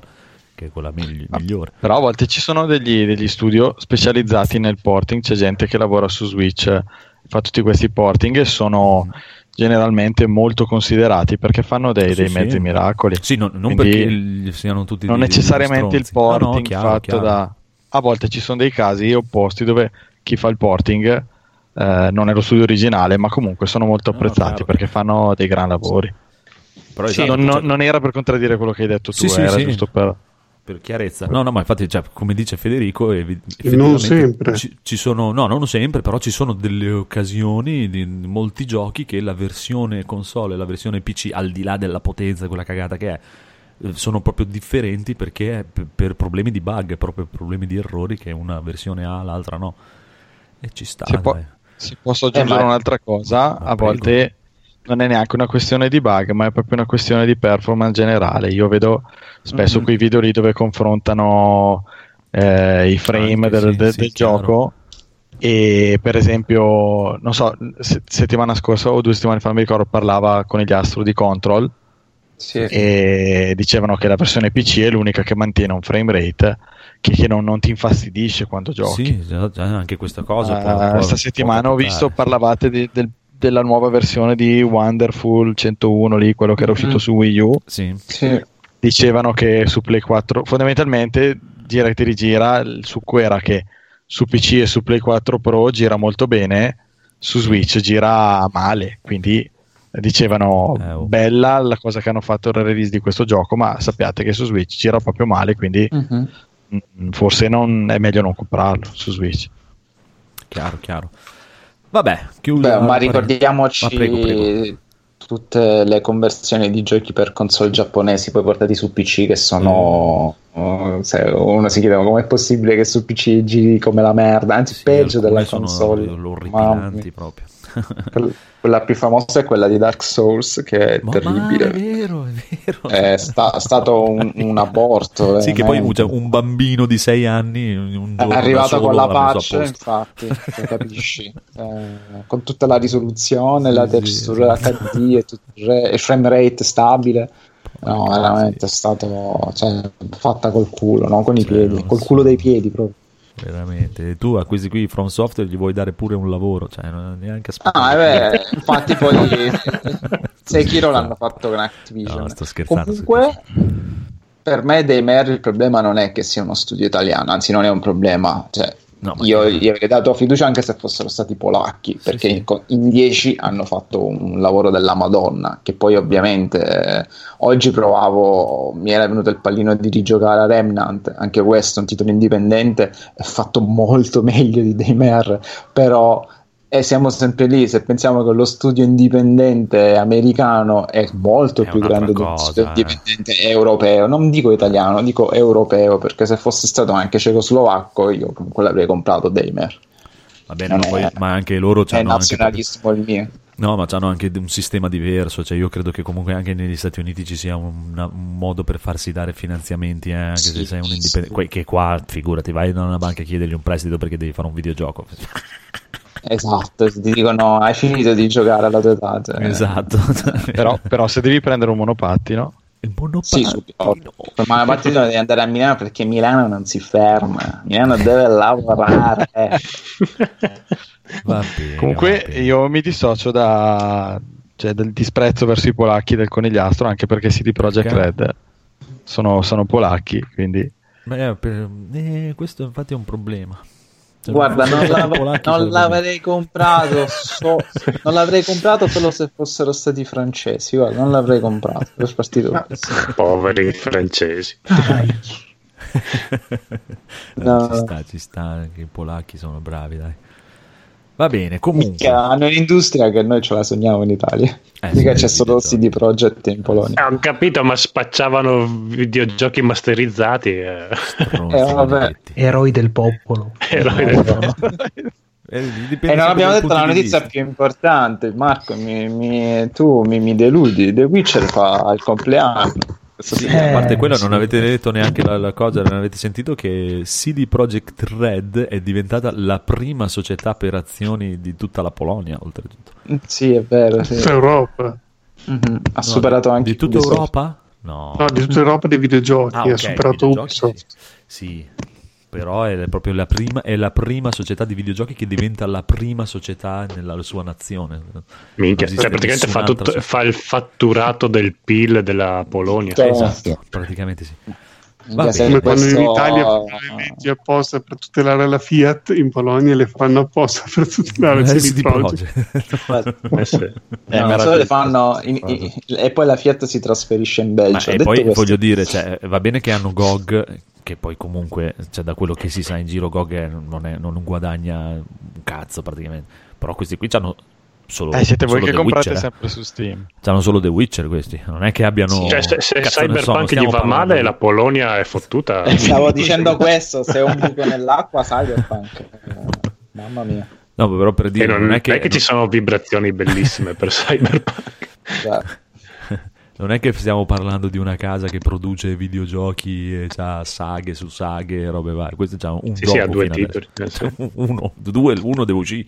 che è quella megli- migliore. Però a volte ci sono degli, degli studio specializzati nel porting, c'è gente che lavora su Switch, fa tutti questi porting e sono generalmente molto considerati perché fanno dei, Sì, dei sì. mezzi miracoli. Sì, non, non Quindi perché siano tutti non dei- necessariamente il stronzi. No, no, porting chiaro, fatto chiaro. da... A volte ci sono dei casi opposti dove chi fa il porting eh, non è lo studio originale, ma comunque sono molto No, apprezzati chiaro. perché fanno dei gran lavori. Però Sì, esatto, non, cioè- non era per contraddire quello che hai detto tu, era sì. giusto per... per chiarezza. No, no, ma infatti, cioè, come dice Federico, evi- Non sempre. Ci, ci sono, no, non sempre, però ci sono delle occasioni di molti giochi che la versione console e la versione PC, al di là della potenza, quella cagata che è, sono proprio differenti perché è p- per problemi di bug, proprio problemi di errori che una versione ha, l'altra no. E ci sta. Poi, dai. Se posso aggiungere Eh, ma- un'altra cosa, a volte non è neanche una questione di bug, ma è proprio una questione di performance generale. Io vedo spesso Mhm. quei video lì dove confrontano eh, i frame Anche del, sì, del- sì, del gioco. E per esempio, non so, se- settimana scorsa o due settimane fa, non mi ricordo, parlava con gli astro di Control Sì. e dicevano che la versione PC è l'unica che mantiene un frame rate che, che non, non ti infastidisce quando giochi. Sì, anche questa cosa. Può- Questa settimana ho visto, parlavate di- del- della nuova versione di Wonderful 101 lì, quello che era uscito Mhm. su Wii U. Sì. Sì. Dicevano che su Play 4, fondamentalmente gira e ti rigira, il succo era che su PC e su Play 4 Pro gira molto bene, su Switch gira male, quindi dicevano Eh, oh. bella la cosa che hanno fatto il release di questo gioco, ma sappiate che su Switch gira proprio male, quindi mm, forse non, è meglio non comprarlo su Switch. Chiaro, chiaro. Vabbè, chiuso. Beh, ma Prego. ricordiamoci Ma prego, prego. tutte le conversioni di giochi per console giapponesi poi portati su PC che sono oh, se uno si chiede ma com'è possibile che su PC giri come la merda anzi Sì, peggio della sono console Mamma orripilanti mia. proprio. Quella- più famosa è quella di Dark Souls che è Ma, ma terribile è vero, è vero. è sta- stato un, un aborto Sì, che poi cioè, un bambino di sei anni un È giorno arrivato con la posto. infatti, capisci, Eh, con tutta la risoluzione, la Sì, sì, textura esatto. HD e tutto il re- e frame rate stabile. No, veramente è stato cioè, fatta col culo, no? con i piedi, col culo dei piedi proprio. Veramente. E tu a questi qui From Software gli vuoi dare pure un lavoro, cioè non neanche aspettare. Ah, eh beh, infatti poi Sekiro l'hanno fatto con Activision. No, sto scherzando. Comunque, per me Daymare il problema non è che sia uno studio italiano, anzi non è un problema. Cioè, No, io chiaro. gli avrei dato fiducia anche se fossero stati polacchi, perché sì. in 10 hanno fatto un lavoro della Madonna, che poi ovviamente eh, oggi provavo, mi era venuto il pallino di rigiocare a Remnant, anche questo è un titolo indipendente, è fatto molto meglio di Daymare, però e siamo sempre lì, se pensiamo che lo studio indipendente americano è molto È più grande cosa, studio eh. indipendente europeo, non dico italiano, dico europeo, perché se fosse stato anche cecoslovacco io comunque l'avrei comprato Daymare. Va bene, ma, poi, è- ma anche loro hanno anche, nazionalismo il mio. no, ma hanno anche un sistema diverso. Cioè, io credo che comunque anche negli Stati Uniti ci sia un, una- un modo per farsi dare finanziamenti, eh, anche se Sì, sei un sì, indipendente. Que- Che qua, figurati, vai da una banca a chiedergli un prestito perché devi fare un videogioco. Esatto, ti dicono hai finito di giocare alla tua età. cioè. esatto. Però, però se devi prendere un monopattino, il Sì, subito. Ma la partita devi andare a Milano perché Milano non si ferma, Milano deve lavorare. Va bene, Comunque va bene. io mi dissocio da, cioè, del disprezzo verso i polacchi del conigliastro, anche perché CD Projekt Perché? Red sono, sono polacchi, quindi Ma, eh, per- eh, questo infatti è un problema. Guarda, non, l'av- non l'avrei comprato, so- non l'avrei comprato solo se fossero stati francesi. Guarda, non l'avrei comprato per partito questo. Poveri francesi. No. Ci sta, ci sta, anche i polacchi sono bravi, dai. Va bene, comunque. Hanno un'industria che noi ce la sogniamo in Italia. Eh, Mica c'è solo CD Projekt in Polonia. Eh, ho capito, ma spacciavano videogiochi masterizzati. eh. Eh. Eroi del popolo. Eroi del Eh, dipende E non abbiamo detto la notizia più importante, Marco. mi- mi- tu mi, mi deludi. The Witcher fa il compleanno. Sì, a parte quello, sì. non avete detto neanche la, la cosa, non avete sentito che CD Projekt Red è diventata la prima società per azioni di tutta la Polonia, oltretutto. Sì, è vero. Sì. Tutta Europa. Mhm. Ha No, superato anche di tutta Ubisoft. Europa? No. No, di tutta Europa dei videogiochi. Ah, ha ok, superato videogiochi, Ubisoft. Sì. Sì, però è proprio la prima, è la prima società di videogiochi che diventa la prima società nella sua nazione. Minchia, cioè praticamente fa, tutto- fa il fatturato del PIL della Polonia. Cioè, Esatto, praticamente sì. Va se bene. Come quando in questo- Italia fanno le leggi apposta per tutelare la Fiat, in Polonia le fanno apposta per tutelare Eh, CD Projekt. Eh. No, ma le fanno in- in- e poi la Fiat si trasferisce in Ma, Belgio. e Detto poi questo- voglio dire, cioè, va bene che hanno GOG, che poi comunque, cioè, da quello che si sa in giro, GOG è- non, è- non guadagna un cazzo praticamente. Però questi qui hanno solo, eh, siete voi solo che The comprate Witcher, eh. sempre su Steam. C'hanno solo The Witcher questi, non è che abbiano... Cioè, se, se Cyberpunk gli va parlando male, la Polonia è fottuta. Eh, Stavo dicendo questo, se è un buco nell'acqua, Cyberpunk. Eh, mamma mia. No, però per dire, non, non non è che, ci sono vibrazioni bellissime per Cyberpunk. non è che stiamo parlando di una casa che produce videogiochi e ha saghe su saghe e robe varie. Questo c'ha un Sì, gioco sì, ha due titoli. uno, due, uno deve uscire.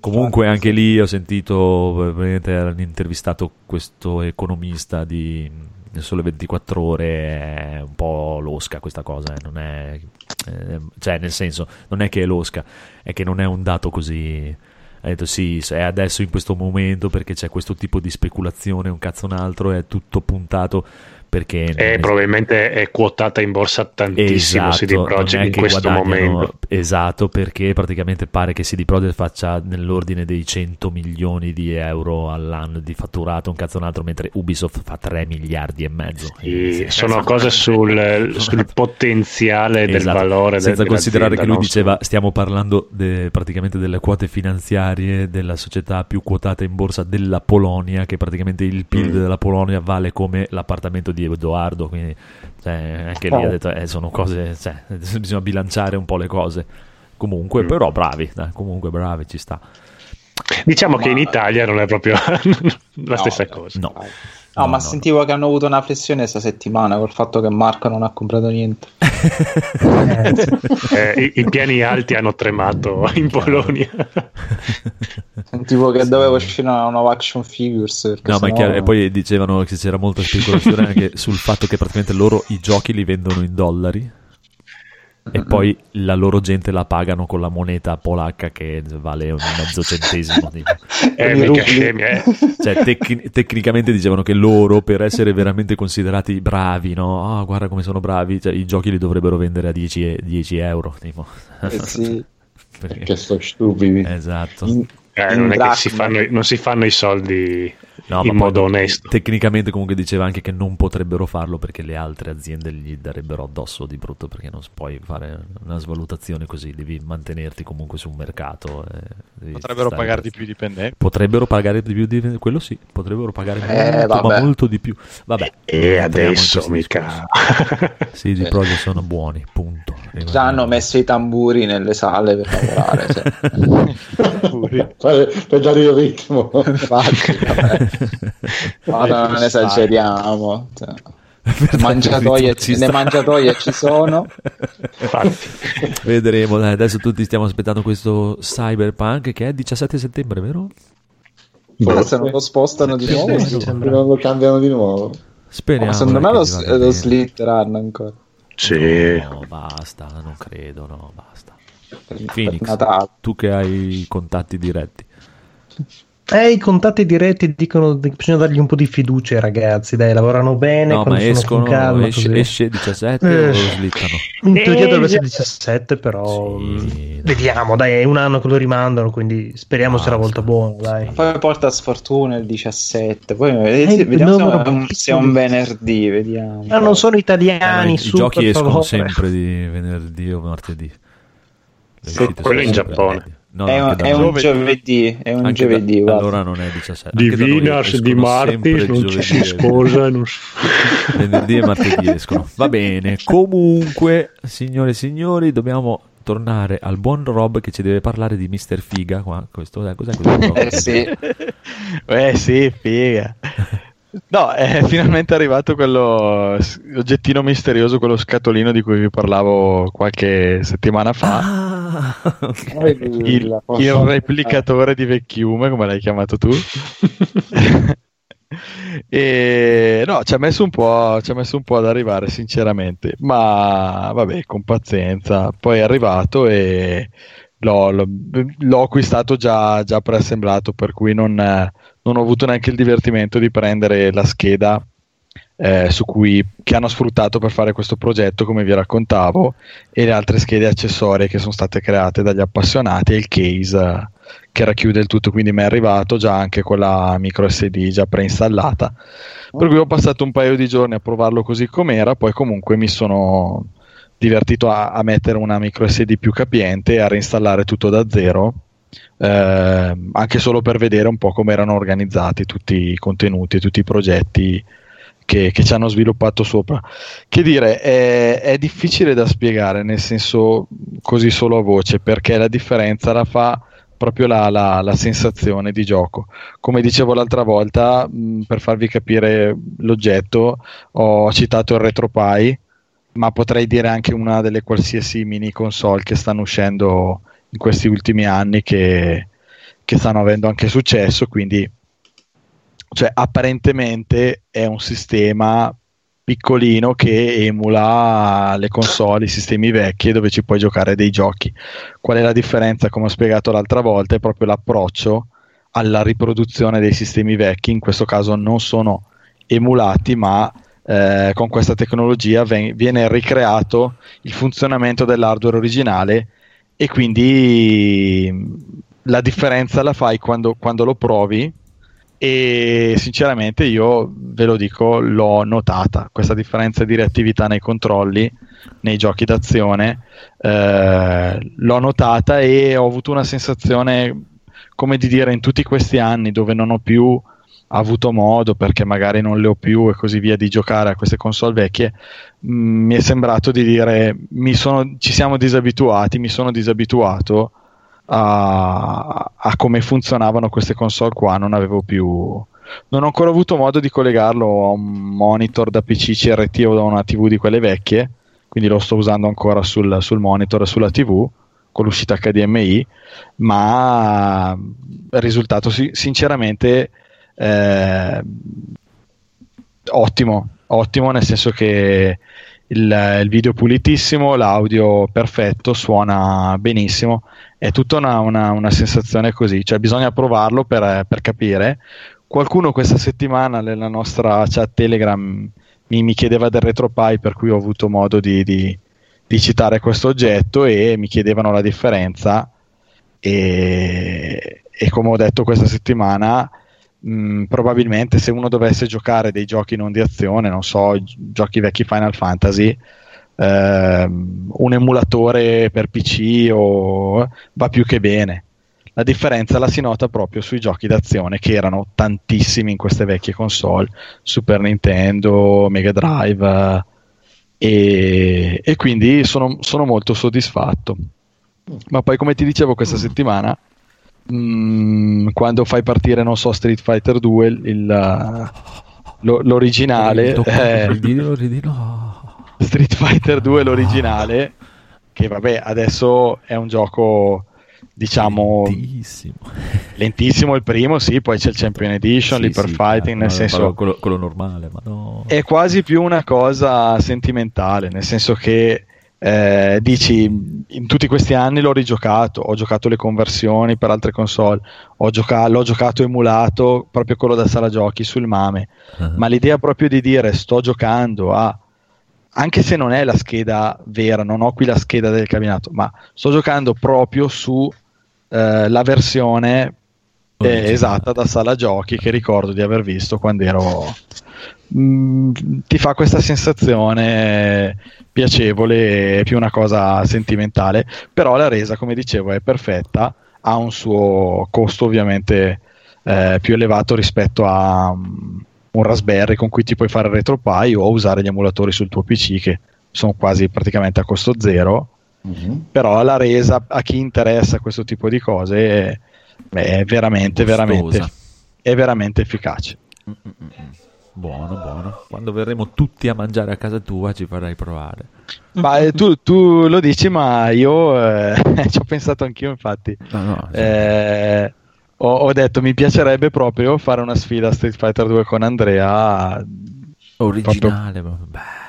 Comunque anche lì ho sentito, hanno intervistato questo economista di Sole 24 ore, è un po' losca questa cosa, eh, non è, eh, cioè nel senso, non è che è losca, è che non è un dato così... Ha detto sì, è adesso in questo momento perché c'è questo tipo di speculazione, un cazzo un altro, è tutto puntato perché... E probabilmente è quotata in borsa tantissimo Esatto, CD Projekt in questo momento. Esatto, perché praticamente pare che CD Projekt faccia nell'ordine dei 100 milioni di euro all'anno di fatturato, un cazzo un altro, mentre Ubisoft fa 3 miliardi e mezzo. Sì, sono cose sul, sul potenziale del Esatto, valore del- senza considerare che lui su- diceva stiamo parlando de- praticamente delle quote finanziarie della società più quotata in borsa della Polonia che praticamente il PIL Mm. della Polonia vale come l'appartamento di Edoardo quindi cioè, anche lì ha detto eh, sono cose cioè, bisogna bilanciare un po' le cose comunque Mm. però bravi dai, comunque bravi ci sta Diciamo che in Italia non è proprio la stessa cosa. No. No, ma sentivo che hanno avuto una flessione questa settimana col fatto che Marco non ha comprato niente. Eh, i, I piani alti hanno tremato in Polonia. Sentivo che doveva uscire una nuova action figures. No, ma è chiaro, e poi dicevano che c'era molta speculazione anche sul fatto che praticamente loro i giochi li vendono in dollari e poi la loro gente la pagano con la moneta polacca che vale un mezzo centesimo. tipo. Eh, mica scemi, eh. Cioè, tec- tecnicamente dicevano che loro, per essere veramente considerati bravi, no? Ah, guarda come sono bravi, cioè, i giochi li dovrebbero vendere a 10, e- 10 euro. Tipo. Eh sì. Perché- Che sono stupidi. Esatto. Eh, non, è che si fanno, non si fanno i soldi No, in ma modo poi onesto. Tecnicamente comunque diceva anche che non potrebbero farlo perché le altre aziende gli darebbero addosso di brutto perché non puoi fare una svalutazione così, devi mantenerti comunque sul mercato. e devi Potrebbero pagare di più i dipendenti. Potrebbero pagare di più di quello sì, potrebbero pagare Eh, molto, ma molto di più. Vabbè. E in adesso mica. Sì, i Projekt sono buoni, punto. Già hanno messo i tamburi nelle sale per lavorare. cioè. per, per dare il ritmo. Infatti, vabbè. Guarda, non esageriamo. cioè. Mangiatoie, Ci le mangiatoie ci sono. Vedremo, dai, adesso tutti stiamo aspettando questo Cyberpunk che è 17 settembre, vero? Forse non lo spostano di nuovo. non lo cambiano di nuovo. Speriamo. Ma secondo me lo, vada lo slitteranno ancora. Sì. No, basta, non credo, no, basta. per Phoenix, Natale. tu che hai i contatti diretti. Eh, i contatti diretti dicono che bisogna dargli un po' di fiducia ai ragazzi, dai, lavorano bene, No, quando ma sono escono, con calma, esce, esce 17 Eh. o lo slittano? In teoria Eh, dovrebbe essere 17, però mh, vediamo, dai, è un anno che lo rimandano, quindi speriamo sia la volta buona, dai. Poi porta sfortuna il 17. Poi Eh, vediamo se è un, pochissimo se è un venerdì. Vediamo. Ma non sono Eh, italiani, no, i, i su, giochi escono favore. sempre di venerdì o martedì. Sì, quello in Giappone. venerdì. No, è, un, da è un giovedì. È un Anche da- giovedì. guarda. allora non è 17. Di da escono di Martis, non ci si giovedì e sposa. Non si... venerdì e martedì escono. Va bene. Comunque, signore e signori, dobbiamo tornare al buon Rob che ci deve parlare di Mr. Figa. Qua. Questo, eh, cos'è questo? Eh sì. Eh sì, figa. No, è finalmente arrivato quello oggettino misterioso, quello scatolino di cui vi parlavo qualche settimana fa. Ah, ok. il, il replicatore di vecchiume, come l'hai chiamato tu. e no, ci ha messo un po', ci ha messo un po' ad arrivare, sinceramente, ma vabbè, con pazienza. Poi è arrivato e l'ho, l'ho- l'ho acquistato già, già preassemblato, per cui non, eh, non ho avuto neanche il divertimento di prendere la scheda. eh, cui, che hanno sfruttato per fare questo progetto, come vi raccontavo, e le altre schede accessorie che sono state create dagli appassionati e il case eh, che racchiude il tutto. Quindi mi è arrivato già anche con la micro SD già preinstallata. Per cui ho passato un paio di giorni a provarlo così com'era, poi comunque mi sono divertito a, a mettere una micro SD più capiente e a reinstallare tutto da zero. Eh, anche solo per vedere un po' come erano organizzati tutti i contenuti e tutti i progetti che, che ci hanno sviluppato sopra. Che dire, è, è difficile da spiegare, nel senso così solo a voce, perché la differenza la fa proprio la, la- la sensazione di gioco. Come dicevo l'altra volta, mh, per farvi capire l'oggetto, ho citato il RetroPie, ma potrei dire anche una delle qualsiasi mini console che stanno uscendo in questi ultimi anni che, che stanno avendo anche successo, quindi cioè, apparentemente è un sistema piccolino che emula le console, i sistemi vecchi dove ci puoi giocare dei giochi. Qual è la differenza? Come ho spiegato l'altra volta, è proprio l'approccio alla riproduzione dei sistemi vecchi, in questo caso non sono emulati, ma eh, con questa tecnologia ven- viene ricreato il funzionamento dell'hardware originale e quindi mh, la differenza la fai quando, quando lo provi. E sinceramente io ve lo dico l'ho notata questa differenza di reattività nei controlli nei giochi d'azione eh, l'ho notata e ho avuto una sensazione come di dire in tutti questi anni dove non ho più avuto modo perché magari non le ho più e così via di giocare a queste console vecchie mh, mi è sembrato di dire sono, ci siamo disabituati mi sono disabituato a, a come funzionavano queste console qua non avevo più non ho ancora avuto modo di collegarlo a un monitor da PC CRT o da una TV di quelle vecchie quindi lo sto usando ancora sul, sul monitor e sulla TV con l'uscita HDMI ma il risultato si- sinceramente eh, ottimo ottimo nel senso che il, il video pulitissimo, l'audio perfetto, suona benissimo, è tutta una, una- una sensazione così, cioè bisogna provarlo per, per capire. Qualcuno questa settimana nella nostra chat Telegram mi, mi chiedeva del RetroPie per cui ho avuto modo di, di- di citare questo oggetto e mi chiedevano la differenza e, e come ho detto questa settimana mh, probabilmente se uno dovesse giocare dei giochi non di azione, non so, gi- giochi vecchi Final Fantasy, ehm, un emulatore per PC o, va più che bene. La differenza la si nota proprio sui giochi d'azione che erano tantissimi in queste vecchie console, Super Nintendo, Mega Drive, eh, e, e quindi sono, sono molto soddisfatto. Ma poi, come ti dicevo, questa settimana, mh, quando fai partire, non so, Street Fighter 2, il- il, lo- l'originale, eh, Ridilo, ridilo. Street Fighter 2 l'originale che vabbè adesso è un gioco diciamo lentissimo, lentissimo il primo sì poi c'è il Champion Edition Sì, l'Hyper sì, Fighting nel no, senso quello, quello normale, ma no. è quasi più una cosa sentimentale, nel senso che eh, dici in tutti questi anni l'ho rigiocato, ho giocato le conversioni per altre console, ho gioca- l'ho giocato emulato proprio quello da sala giochi sul MAME, ma l'idea proprio di dire sto giocando a anche se non è la scheda vera, non ho qui la scheda del cabinato, ma sto giocando proprio su eh, la versione eh, esatta da sala giochi che ricordo di aver visto quando ero Mm, ti fa questa sensazione piacevole più una cosa sentimentale però la resa come dicevo è perfetta ha un suo costo ovviamente eh, più elevato rispetto a mm, un Raspberry con cui ti puoi fare RetroPie o usare gli emulatori sul tuo PC che sono quasi praticamente a costo zero. Però la resa a chi interessa questo tipo di cose è, è veramente veramente Costosa. è veramente efficace Buono, buono. Quando verremo tutti a mangiare a casa tua ci farai provare. ma eh, tu, tu lo dici ma io eh, ci ho pensato anch'io infatti Eh, ho, ho detto mi piacerebbe proprio fare una sfida a Street Fighter 2 con Andrea originale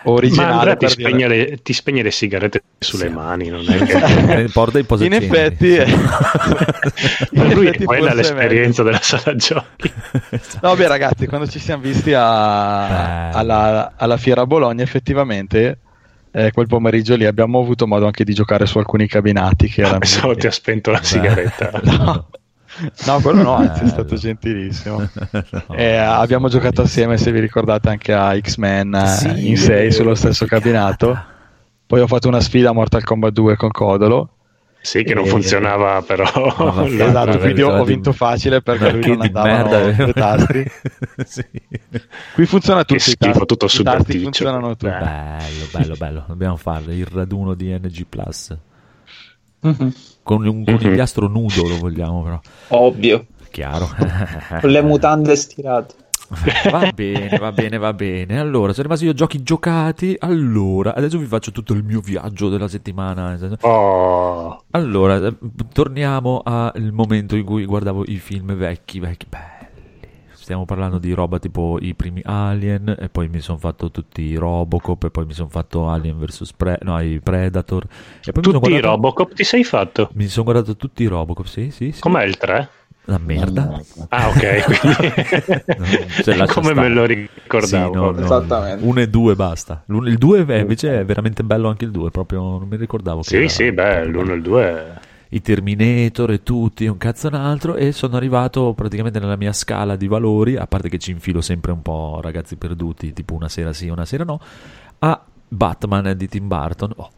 originale Ma Andrea ti spegne, le, ti spegne le sigarette sulle mani, non è che... Porta i in effetti eh, Per lui effetti è quella è l'esperienza della sala giochi. No, beh, ragazzi, quando ci siamo visti a- alla, alla fiera a Bologna, effettivamente eh, quel pomeriggio lì abbiamo avuto modo anche di giocare su alcuni cabinati che erano. Pensavo ti ha spento la sigaretta. no. No, quello no, anzi è stato gentilissimo. Eh, abbiamo giocato assieme, se vi ricordate, anche a X-Men eh, Sì, in 6 eh, sullo stesso cabinato. Poi ho fatto una sfida a Mortal Kombat 2 con Codolo. Sì, che non E- funzionava però. vaffanculo, esatto, quindi ho, ho vinto facile perché lui non merda, due tasti. Sì. Qui funziona tutto, Che i tasti, schifo, tutto i super tasti funzionano tutti. Bello, bello, bello. Dobbiamo farlo. Il raduno di NG Plus. Mhm. Con un conigliastro nudo lo vogliamo, però. Ovvio. Chiaro. Con le mutande stirate. va bene, va bene, va bene. Allora, sono rimasti io giochi giocati. Allora, adesso vi faccio tutto il mio viaggio della settimana. Oh, Allora, torniamo al momento in cui guardavo i film vecchi, vecchi, belli. Stiamo parlando di roba tipo i primi Alien, e poi mi sono fatto tutti i Robocop, e poi mi sono fatto Alien vs. Pre- no, i Predator. E poi tutti i guardato- Robocop ti sei fatto? Mi sono guardato tutti i Robocop, sì, sì, sì. Com'è il 3? La merda. Ah, ok, quindi lascia come stare. me lo ricordavo. Sì, no, no, Esattamente. Uno e due basta. L'uno- il due è- invece è veramente bello anche il due, proprio non mi ricordavo che Sì, era- sì, beh, l'1 e il 2 i Terminator e tutti, un cazzo un altro, e sono arrivato praticamente nella mia scala di valori, a parte che ci infilo sempre un po' ragazzi perduti, tipo una sera sì, una sera no, a Batman di Tim Burton. Oh,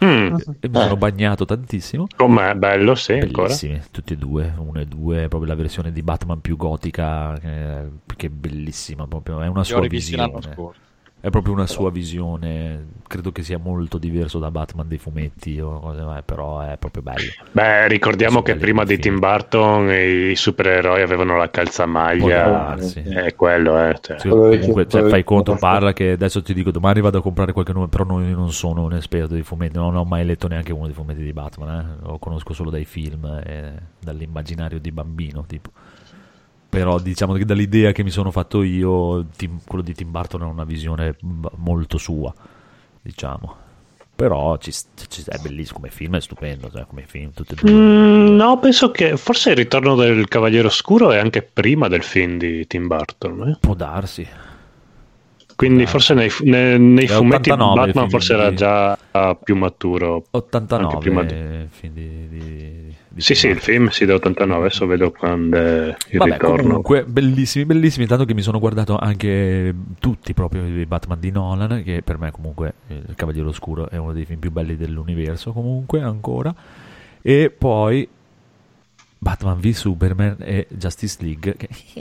Mm. e mi sono bagnato tantissimo. Com'è bello, sì, ancora. Bellissimi, tutti e due, uno e due, proprio la versione di Batman più gotica, eh, che è bellissima, proprio, è una Io sua rivisti l'anno visione. scorso. È proprio una sua visione, credo che sia molto diverso da Batman dei fumetti, eh, però è proprio bello. Beh, ricordiamo che prima di film. Tim Burton i supereroi avevano la calzamaglia. È quello, eh. cioè. Sì, comunque, cioè, fai conto, parla che adesso ti dico domani vado a comprare qualche nome, però non, io non sono un esperto di fumetti, non ho mai letto neanche uno dei fumetti di Batman, eh. lo conosco solo dai film e dall'immaginario di bambino, tipo. Però diciamo che dall'idea che mi sono fatto io, Tim- quello di Tim Burton è una visione molto sua, diciamo. Però ci, ci- è bellissimo come film, è stupendo, cioè, come film, e. Mm, no, penso che forse il ritorno del Cavaliere Oscuro è anche prima del film di Tim Burton. eh. Può darsi. Quindi forse nei, nei- nei fumetti 89 il Batman forse di- era già più maturo. 89 Anche prima di- film di, di- di Sì, sì, il film si da 89, adesso vedo quando è il Vabbè, ritorno. comunque, bellissimi, bellissimi. Tanto che mi sono guardato anche tutti proprio i Batman di Nolan, che per me comunque il Cavaliere Oscuro è uno dei film più belli dell'universo, comunque ancora. E poi Batman v Superman e Justice League. Che...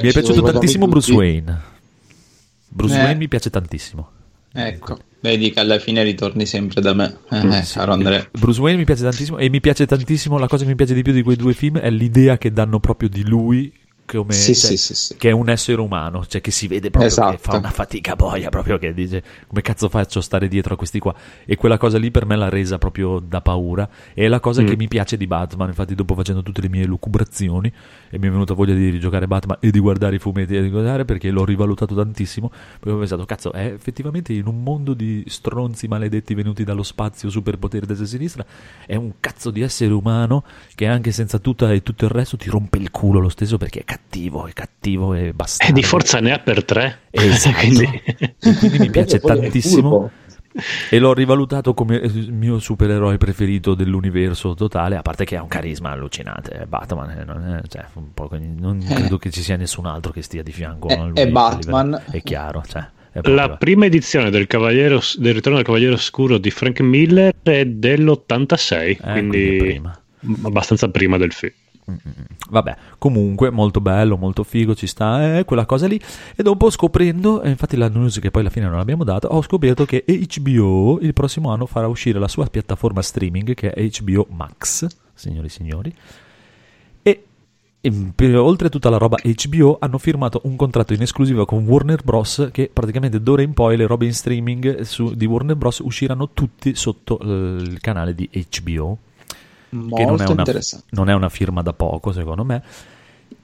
mi è piaciuto tantissimo Bruce Wayne. Bruce Eh. Wayne mi piace tantissimo. Ecco, vedi che alla fine ritorni sempre da me, eh, Sì. caro Andrea. Bruce Wayne mi piace tantissimo e mi piace tantissimo la cosa che mi piace di più di quei due film è l'idea che danno proprio di lui come Sì, cioè, sì, sì, che è un essere umano, cioè che si vede proprio che Esatto. fa una fatica boia, proprio che dice come cazzo faccio a stare dietro a questi qua e quella cosa lì per me l'ha resa proprio da paura e è la cosa Mm. che mi piace di Batman, infatti dopo facendo tutte le mie lucubrazioni e mi è venuta voglia di rigiocare Batman e di guardare i fumetti e di guardare perché l'ho rivalutato tantissimo perché ho pensato cazzo è effettivamente in un mondo di stronzi maledetti venuti dallo spazio superpoteri destra e sinistra è un cazzo di essere umano che anche senza tutta e tutto il resto ti rompe il culo lo stesso perché è cattivo è cattivo e basta E di forza ne ha per tre. Esatto. Quindi- quindi mi piace tantissimo e l'ho rivalutato come il mio supereroe preferito dell'universo totale, a parte che ha un carisma allucinante, Batman, eh, non, è- cioè, un po', non Eh. credo che ci sia nessun altro che stia di fianco È- a lui. è Batman. È chiaro, cioè, La prima edizione del, del Ritorno del Cavaliere Oscuro di Frank Miller è dell'86, Eh, quindi quindi prima. abbastanza prima del film. Vabbè, comunque molto bello, molto figo, ci sta, eh, quella cosa lì. E dopo scoprendo, e infatti la news che poi alla fine non l'abbiamo data, ho scoperto che HBO il prossimo anno farà uscire la sua piattaforma streaming che è HBO Max, signori e signori. E e per- oltre a tutta la roba HBO hanno firmato un contratto in esclusiva con Warner Bros. che praticamente d'ora in poi le robe in streaming su- di Warner Bros. usciranno tutti sotto eh, il canale di HBO che non è, Molto una, non è una firma da poco, secondo me.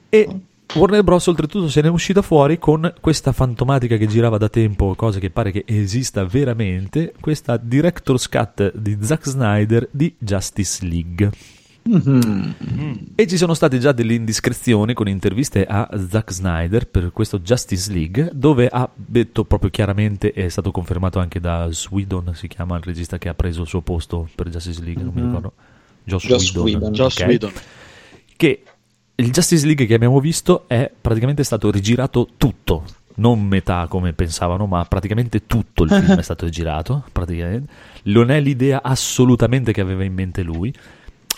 E Warner Bros. oltretutto se ne è uscita fuori con questa fantomatica che girava da tempo, cosa che pare che esista veramente, questa Director's Cut di Zack Snyder di Justice League. E ci sono state già delle indiscrezioni con interviste a Zack Snyder per questo Justice League, dove ha detto proprio chiaramente, è stato confermato anche da Swedon, si chiama il regista che ha preso il suo posto per Justice League, non mi Mhm. ricordo. Joss, Joss Whedon, Whedon. Joss ok? Whedon. Che il Justice League che abbiamo visto è praticamente stato rigirato tutto. non metà come pensavano, ma praticamente tutto il film è stato girato, praticamente. Non è l'idea assolutamente che aveva in mente lui.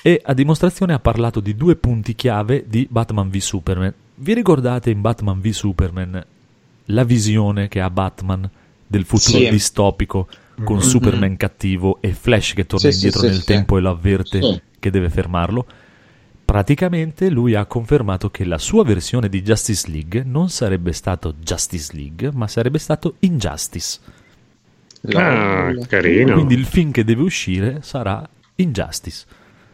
E a dimostrazione ha parlato di due punti chiave di Batman v Superman. Vi ricordate in Batman v Superman la visione che ha Batman del futuro Sì. distopico con Mhm. Superman cattivo e Flash che torna Sì, indietro sì, nel sì. tempo e lo avverte Sì. che deve fermarlo? Praticamente lui ha confermato che la sua versione di Justice League non sarebbe stato Justice League, ma sarebbe stato Injustice. Ah, carino. Quindi il film che deve uscire sarà Injustice.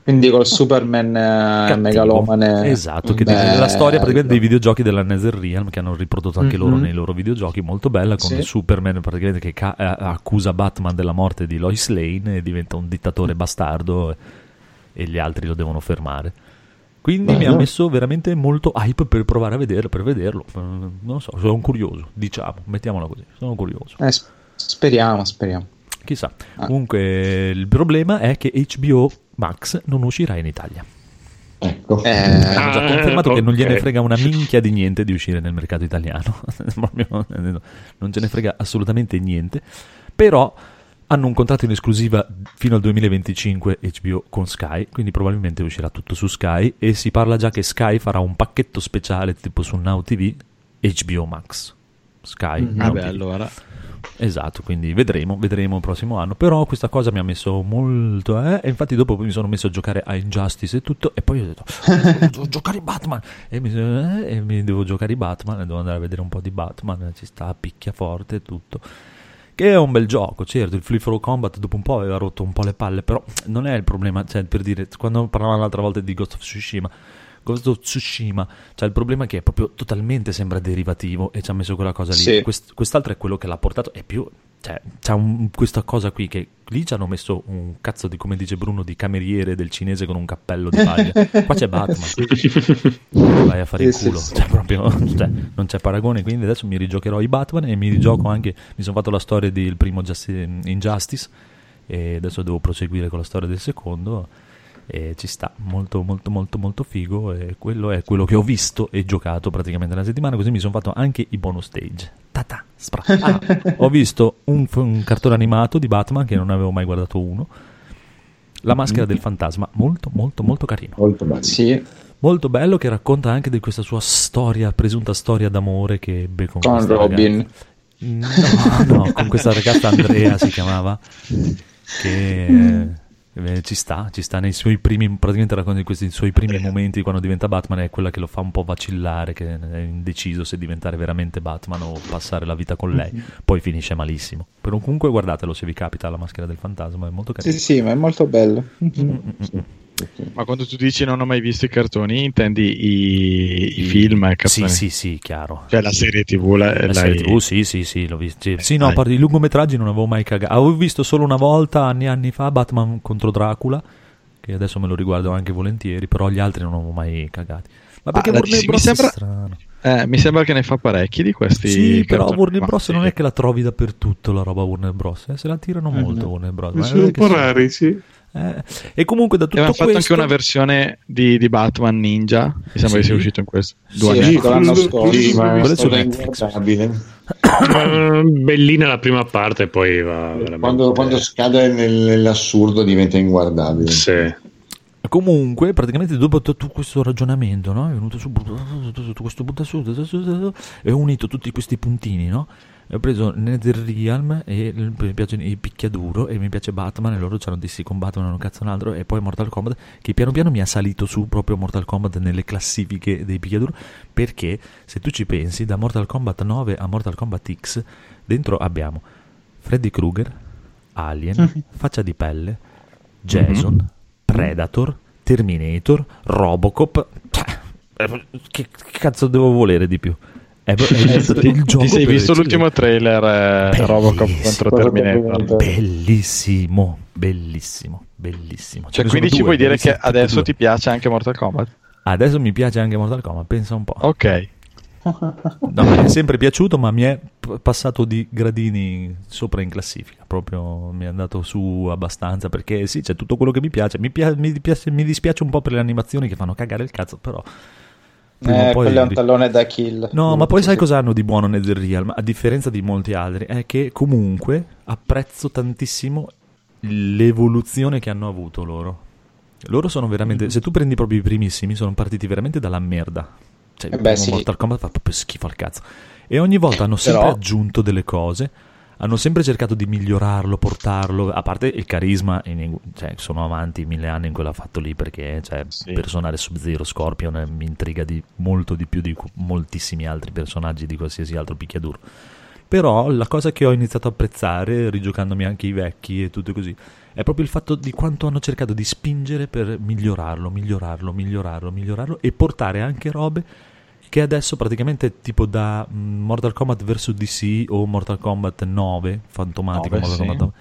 Quindi col Superman eh, Cattivo. megalomane. Esatto, che Bello. è la storia praticamente dei videogiochi della NetherRealm che hanno riprodotto anche loro Mhm. nei loro videogiochi, molto bella, con Sì. Superman praticamente che ca- eh, accusa Batman della morte di Lois Lane e diventa un dittatore bastardo e, e gli altri lo devono fermare. Quindi mi ha Bello. messo veramente molto hype per provare a vederlo, per vederlo. Non so, sono curioso, diciamo, mettiamola così, sono curioso. Eh, speriamo, speriamo. Chissà. Ah. Comunque il problema è che HBO Max non uscirà in Italia. Ecco. Eh, Hanno già Ah, confermato che non gliene frega una minchia di niente di uscire nel mercato italiano. Non ce ne frega assolutamente niente. Però hanno un contratto in esclusiva fino al 2025 HBO con Sky, quindi probabilmente uscirà tutto su Sky e si parla già che Sky farà un pacchetto speciale tipo su Now TV HBO Max. Sky. Mhm. Now Vabbè, TV. allora. Esatto, quindi vedremo, vedremo il prossimo anno. Però questa cosa mi ha messo molto. Eh? E infatti, dopo mi sono messo a giocare a Injustice e tutto. E poi ho detto: "Oh, Devo giocare i Batman. E mi, eh, e mi devo giocare i Batman. E devo andare a vedere un po' di Batman. Ci sta, picchia forte e tutto. Che è un bel gioco, certo. Il Free for Combat dopo un po' aveva rotto un po' le palle. Però non è il problema. Cioè, per dire, quando parlavamo l'altra volta di Ghost of Tsushima. Ghost of Tsushima, cioè il problema è che è proprio totalmente sembra derivativo e ci ha messo quella cosa lì. Sì. Quest- quest'altro è quello che l'ha portato, è più, cioè, c'ha un- questa cosa qui che lì ci hanno messo un cazzo di, come dice Bruno, di cameriere del cinese con un cappello di paglia. Qua c'è Batman. Vai a fare il culo. Cioè, proprio, cioè, non c'è paragone. Quindi adesso mi rigiocherò i Batman e mi rigioco anche. Mi sono fatto la storia del primo Justi- Injustice e adesso devo proseguire con la storia del secondo. E ci sta molto, molto, molto, molto figo. E quello è quello che ho visto e giocato praticamente la settimana. Così mi sono fatto anche i bonus stage. Tata, spra- Ah, ho visto un, un cartone animato di Batman che non avevo mai guardato uno. La maschera del fantasma, molto, molto, molto carino. Molto bello. Sì, Molto bello che racconta anche di questa sua storia, presunta storia d'amore che ebbe con, con Robin. No, no, con questa ragazza Andrea si chiamava, che eh, ci sta, ci sta nei suoi primi, praticamente racconta di questi suoi primi momenti quando diventa Batman, è quella che lo fa un po' vacillare, che è indeciso se diventare veramente Batman o passare la vita con lei, poi finisce malissimo. Però comunque guardatelo se vi capita la maschera del fantasma, è molto Sì, carino. sì, ma è molto bello. Ma quando tu dici non ho mai visto i cartoni, intendi i, i film i Sì, cartoni? sì, sì, chiaro. Cioè la serie TV, la, La l'hai- serie TV, sì, sì, sì, l'ho visto. Sì, sì, no, dai. a parte i lungometraggi non avevo mai cagato. Avevo visto solo una volta, anni e anni fa, Batman contro Dracula, che adesso me lo riguardo anche volentieri, però gli altri non avevo mai cagati. Ma perché Ah, la Warner Bros. sembra- è strano. Eh, mi sembra che ne fa parecchi di questi. Sì, però Warner Bros. sì. non è che la trovi dappertutto la roba Warner Bros. eh, Se la tirano Eh, molto no. Warner Bros. Ma Sono è un po' sì. rari, sì. Eh, E comunque da tutto Aveva fatto questo... anche una versione di, di Batman Ninja. Mi sembra Sì. che sia uscito in questo. Sì, Due è anni l'anno scorso. Sì, ma è è su Netflix. Eh, Bellina la prima parte, poi va veramente. Quando, quando scade nel- nell'assurdo diventa inguardabile. Sì. Comunque, praticamente dopo tutto questo ragionamento, no? È venuto su tutto questo butta su, e ho unito tutti questi puntini, no? Ho preso Netherrealm e mi piace il picchiaduro e mi piace Batman e loro ci hanno dissi con Batman non cazzo un altro e poi Mortal Kombat che piano piano mi ha salito su proprio Mortal Kombat nelle classifiche dei picchiaduro perché se tu ci pensi da Mortal Kombat 9 a Mortal Kombat X dentro abbiamo Freddy Krueger, Alien, Faccia di pelle, Jason, Predator, Terminator, Robocop. Cioè, eh, che cazzo devo volere di più? È, è stato il gioco Ti sei visto l'ultimo trailer eh, Robocop contro Terminator? Bellissimo, bellissimo, bellissimo. Cioè, quindi ci due, vuoi dire che adesso due. ti piace anche Mortal Kombat? Adesso mi piace anche Mortal Kombat, pensa un po'. Ok. No, mi è sempre piaciuto, ma mi è passato di gradini sopra in classifica. Proprio mi è andato su abbastanza perché sì, c'è tutto quello che mi piace. Mi, pia- mi, piace- mi dispiace un po' per le animazioni che fanno cagare il cazzo, però Prima Eh, poi quello è un tallone da kill. No, ma poi sai cosa hanno di buono NetherRealm? A differenza di molti altri, è che comunque apprezzo tantissimo l'evoluzione che hanno avuto loro. Loro sono veramente. Se tu prendi proprio i primissimi, sono partiti veramente dalla merda. Cioè, Eh beh, sì. Mortal Kombat fa proprio schifo al cazzo. E ogni volta hanno sempre Però- aggiunto delle cose. Hanno sempre cercato di migliorarlo, portarlo. A parte il carisma, cioè, sono avanti mille anni in quello fatto lì perché cioè, personare Sub-Zero, Scorpion eh, mi intriga di molto di più di moltissimi altri personaggi di qualsiasi altro picchiaduro. Però la cosa che ho iniziato a apprezzare, rigiocandomi anche i vecchi e tutto così, è proprio il fatto di quanto hanno cercato di spingere per migliorarlo, migliorarlo, migliorarlo, migliorarlo e portare anche robe che adesso praticamente tipo da mm, Mortal Kombat vs DC o Mortal Kombat 9, fantomatico Nove, Mortal sì. Kombat 9,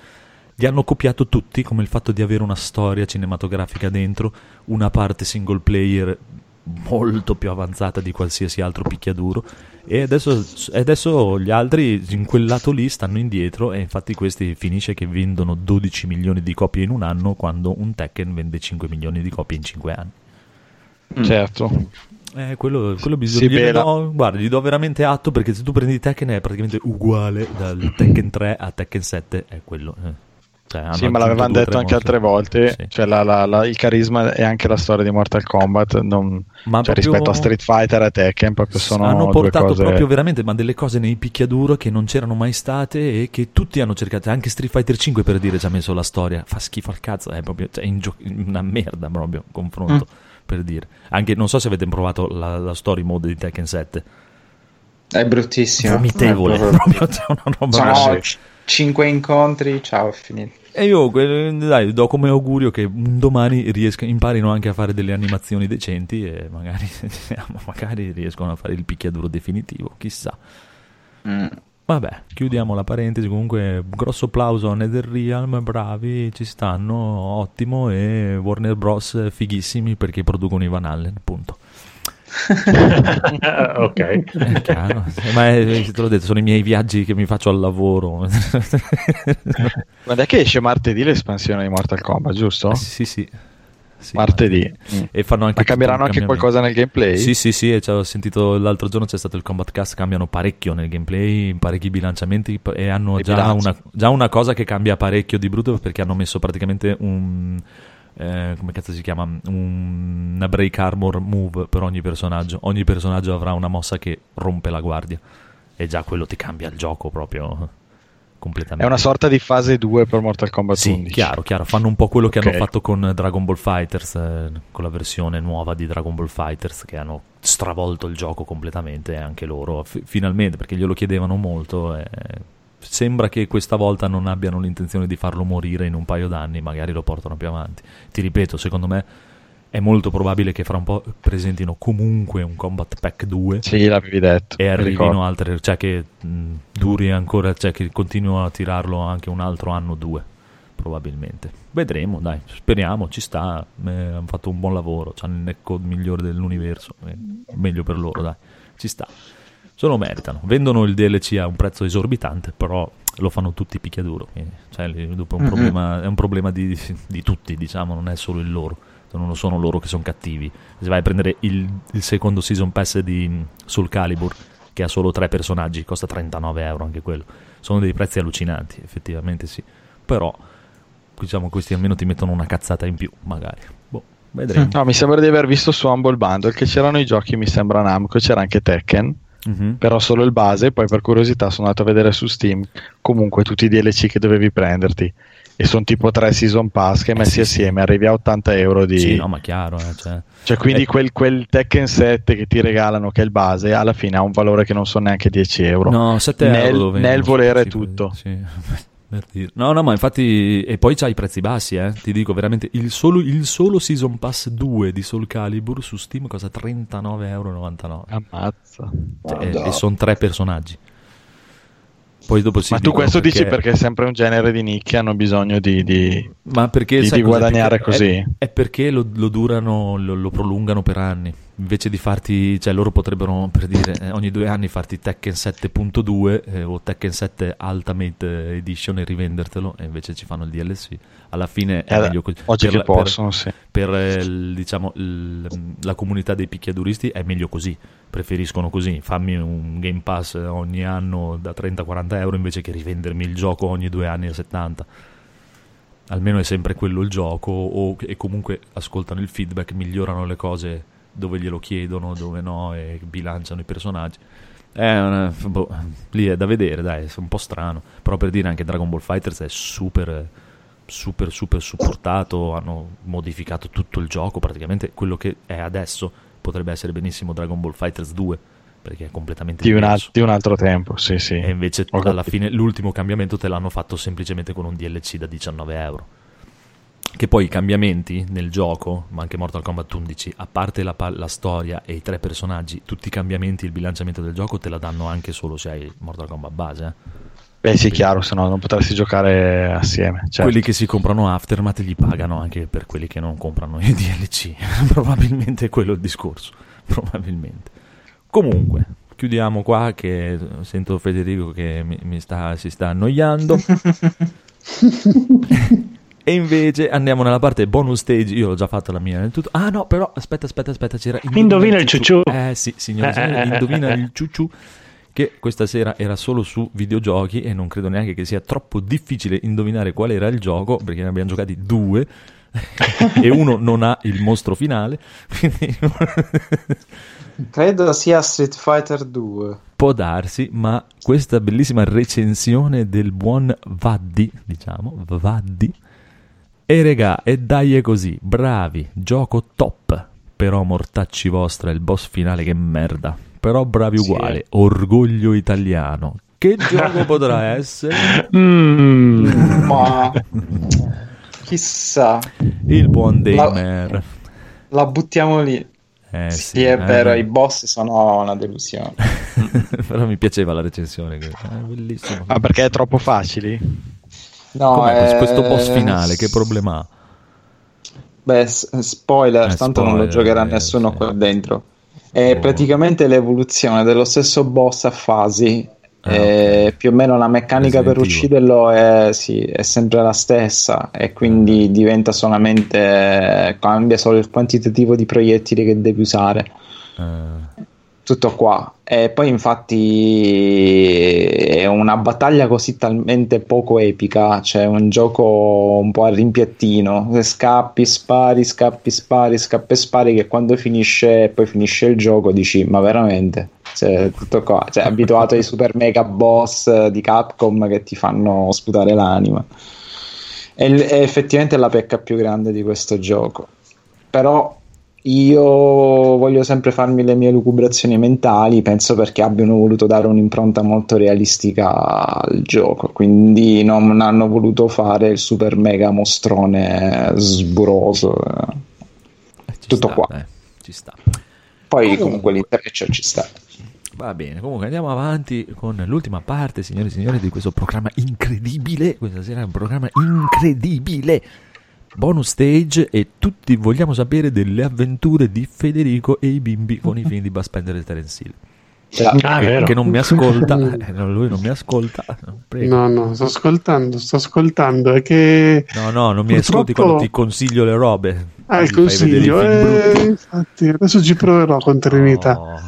li hanno copiato tutti come il fatto di avere una storia cinematografica dentro, una parte single player molto più avanzata di qualsiasi altro picchiaduro e adesso, adesso gli altri in quel lato lì stanno indietro e infatti questi finisce che vendono 12 milioni di copie in un anno quando un Tekken vende 5 milioni di copie in 5 anni. Certo. Eh, quello, quello bisogna Sì, la- do- guarda, gli do veramente atto perché se tu prendi Tekken è praticamente uguale dal Tekken 3 a Tekken 7 è quello. eh. Cioè, Sì, ma l'avevano due detto anche mostri. altre volte. Cioè, la- la- la- il carisma e anche la storia di Mortal Kombat, non- cioè, proprio- rispetto a Street Fighter e Tekken, proprio sono hanno portato cose. proprio veramente ma delle cose nei picchiaduro che non c'erano mai state e che tutti hanno cercato anche Street Fighter 5 per dire ci ha messo la storia fa schifo al cazzo è proprio cioè, in gio- una merda proprio confronto per dire anche non so se avete provato la, la story mode di Tekken 7 È bruttissimo. vomitevole È proprio- una roba Sono c- cinque incontri, ciao, finito. E io dai, do come augurio che un domani riesca, imparino anche a fare delle animazioni decenti e magari, magari riescono a fare il picchiaduro definitivo, chissà. Mm. Vabbè, chiudiamo la parentesi. Comunque, grosso applauso a NetherRealm, bravi, ci stanno, ottimo. E Warner Bros. fighissimi perché producono i Van Allen, punto. ok. È chiaro. Ma è- te l'ho detto, sono i miei viaggi che mi faccio al lavoro. Quando è che esce martedì l'espansione di Mortal Kombat, giusto? Sì, sì. Martedì. Mm. E fanno anche Ma cambieranno anche qualcosa nel gameplay? Sì, sì, sì, e ci ho sentito l'altro giorno c'è stato il Combat Cast, cambiano parecchio nel gameplay, parecchi bilanciamenti e hanno già una, già una cosa che cambia parecchio di brutto perché hanno messo praticamente un... eh, come cazzo si chiama? Un- una break armor move per ogni personaggio. Ogni personaggio avrà una mossa che rompe la guardia. E già quello ti cambia il gioco proprio completamente. È una sorta di fase 2 per Mortal Kombat Sì, 11. chiaro, chiaro. Fanno un po' quello che Ok. hanno fatto con Dragon Ball Fighters, eh, con la versione nuova di Dragon Ball Fighters, che hanno stravolto il gioco completamente, anche loro, F- finalmente, perché glielo chiedevano molto. e sembra che questa volta non abbiano l'intenzione di farlo morire in un paio d'anni, magari lo portano più avanti. Ti ripeto, secondo me è molto probabile che fra un po' presentino comunque un Combat Pack 2 Sì, l'avevi detto. e arrivino altre, cioè che mh, duri ancora, cioè che continuino a tirarlo anche un altro anno o due, probabilmente. Vedremo, dai, speriamo, ci sta, eh, hanno fatto un buon lavoro, hanno il netcode migliore dell'universo, eh, meglio per loro, dai, ci sta. Se lo meritano, vendono il DLC a un prezzo esorbitante, però lo fanno tutti picchiaduro, quindi, cioè, lì dopo è un problema, è un problema di, di tutti, diciamo, non è solo il loro non sono loro che sono cattivi. Se vai a prendere il, il secondo season pass di mm, Soul Calibur, che ha solo tre personaggi, costa 39 euro anche quello. Sono dei prezzi allucinanti, effettivamente sì. Però, diciamo, questi almeno ti mettono una cazzata in più, magari. Boh, vedremo. No, mi sembra di aver visto su Humble Bundle che c'erano i giochi, mi sembra Namco, c'era anche Tekken. Mhm. Però solo il base, poi per curiosità sono andato a vedere su Steam comunque tutti i DLC che dovevi prenderti. E sono tipo tre season pass che messi Eh, sì, sì. assieme arrivi a 80 euro di. Sì, no, ma chiaro, eh, cioè, Cioè, quindi Eh, quel, quel Tekken 7 che ti regalano, che è il base, alla fine ha un valore che non sono neanche 10 euro. No, 7 nel, euro nel volere sì, tutto. sì. No, no, ma infatti. E poi c'hai i prezzi bassi, eh. Ti dico veramente. Il solo, il solo Season Pass 2 di Soul Calibur su Steam costa 39,99 euro. Ammazza. Cioè, e sono tre personaggi. Poi dopo si Ma tu questo dici perché- perché è sempre un genere di nicchia, hanno bisogno di, di, Ma perché di- di guadagnare Perché così. È, è perché lo, lo durano, lo, lo prolungano per anni. Invece di farti, cioè loro potrebbero per dire eh, ogni due anni farti Tekken 7.2 eh, o Tekken 7 Ultimate Edition e rivendertelo, e invece ci fanno il DLC. Alla fine è Eh, meglio così. oggi Per che la- per- possono, sì. per eh, diciamo, il- la comunità dei picchiaduristi è meglio così, preferiscono così, fammi un Game Pass ogni anno da 30-40 euro invece che rivendermi il gioco ogni due anni a 70. Almeno è sempre quello il gioco o, e comunque ascoltano il feedback, migliorano le cose dove glielo chiedono, dove no e bilanciano i personaggi. È una- boh, lì è da vedere, dai, è un po' strano, però per dire anche Dragon Ball Fighters è super super super supportato, hanno modificato tutto il gioco, praticamente quello che è adesso potrebbe essere benissimo Dragon Ball Fighters 2 perché è completamente Di un, al- di un altro tempo, sì, sì. E invece alla fine l'ultimo cambiamento te l'hanno fatto semplicemente con un DLC da 19 euro. Che poi i cambiamenti nel gioco, ma anche Mortal Kombat 11, a parte la, la storia e i tre personaggi, tutti i cambiamenti, il bilanciamento del gioco te la danno anche solo se hai Mortal Kombat base. eh. Beh, sì, chiaro, se no non potresti giocare assieme. certo. Quelli che si comprano Aftermath gli pagano anche per quelli che non comprano i DLC. Probabilmente è quello il discorso. Probabilmente. Comunque, chiudiamo qua che sento Federico che mi, mi sta, si sta annoiando. E invece andiamo nella parte bonus stage. Io ho già fatto la mia nel tutto. Ah no, però aspetta, aspetta, aspetta, c'era Indovina il ciucciù. Eh sì, signore, Eh, signori, eh, eh, indovina eh. il ciucciù che questa sera era solo su videogiochi e non credo neanche che sia troppo difficile indovinare qual era il gioco perché ne abbiamo giocati due e uno non ha il mostro finale quindi Credo sia Street Fighter 2. può darsi ma questa bellissima recensione del buon Vaddi diciamo Vaddi e regà e dai è così bravi gioco top però mortacci vostra il boss finale che merda però bravi Sì. uguale orgoglio italiano che gioco potrà essere Mm. Ma chissà, il buon La- Damer la buttiamo lì. Eh, sì, è eh, vero, beh. i boss sono una delusione. però mi piaceva la recensione questa, è bellissimo Ma perché è troppo facili? No, questo- eh, questo boss finale che problema ha Beh, spoiler, Eh, tanto non lo spoiler, giocherà eh, nessuno sì. qua dentro. È Oh. praticamente l'evoluzione dello stesso boss a fasi. Ah, e Più o meno la meccanica per Resident Evil. ucciderlo è, sì, è sempre la stessa e quindi diventa solamente cambia solo il quantitativo di proiettili che devi usare. Eh, Tutto qua. E poi infatti è una battaglia così talmente poco epica, cioè un gioco un po' a rimpiattino, scappi, spari, scappi, spari, scappi spari che quando finisce, poi finisce il gioco dici ma veramente? Cioè, tutto qua, cioè, abituato ai super mega boss di Capcom che ti fanno sputare l'anima. È, è effettivamente la pecca più grande di questo gioco. Però io voglio sempre farmi le mie lucubrazioni mentali, penso perché abbiano voluto dare un'impronta molto realistica al gioco, quindi non hanno voluto fare il super mega mostrone sburoso. eh, ci Tutto sta, qua. eh, ci sta Poi comunque l'intreccio ci sta. Va bene, comunque andiamo avanti con l'ultima parte, signori e signori, di questo programma incredibile. Questa sera è un programma incredibile. Bonus stage e tutti vogliamo sapere delle avventure di Federico e i bimbi con i film di Bud Spencer e Terence Hill. Ah, che, vero. che non mi ascolta, eh, no, lui non mi ascolta. Prego. No, no, sto ascoltando, sto ascoltando. È che No, no, non mi Purtroppo- ascolti quando ti consiglio le robe. Ah, il consiglio. eh, infatti, adesso ci proverò con Trinità. Oh,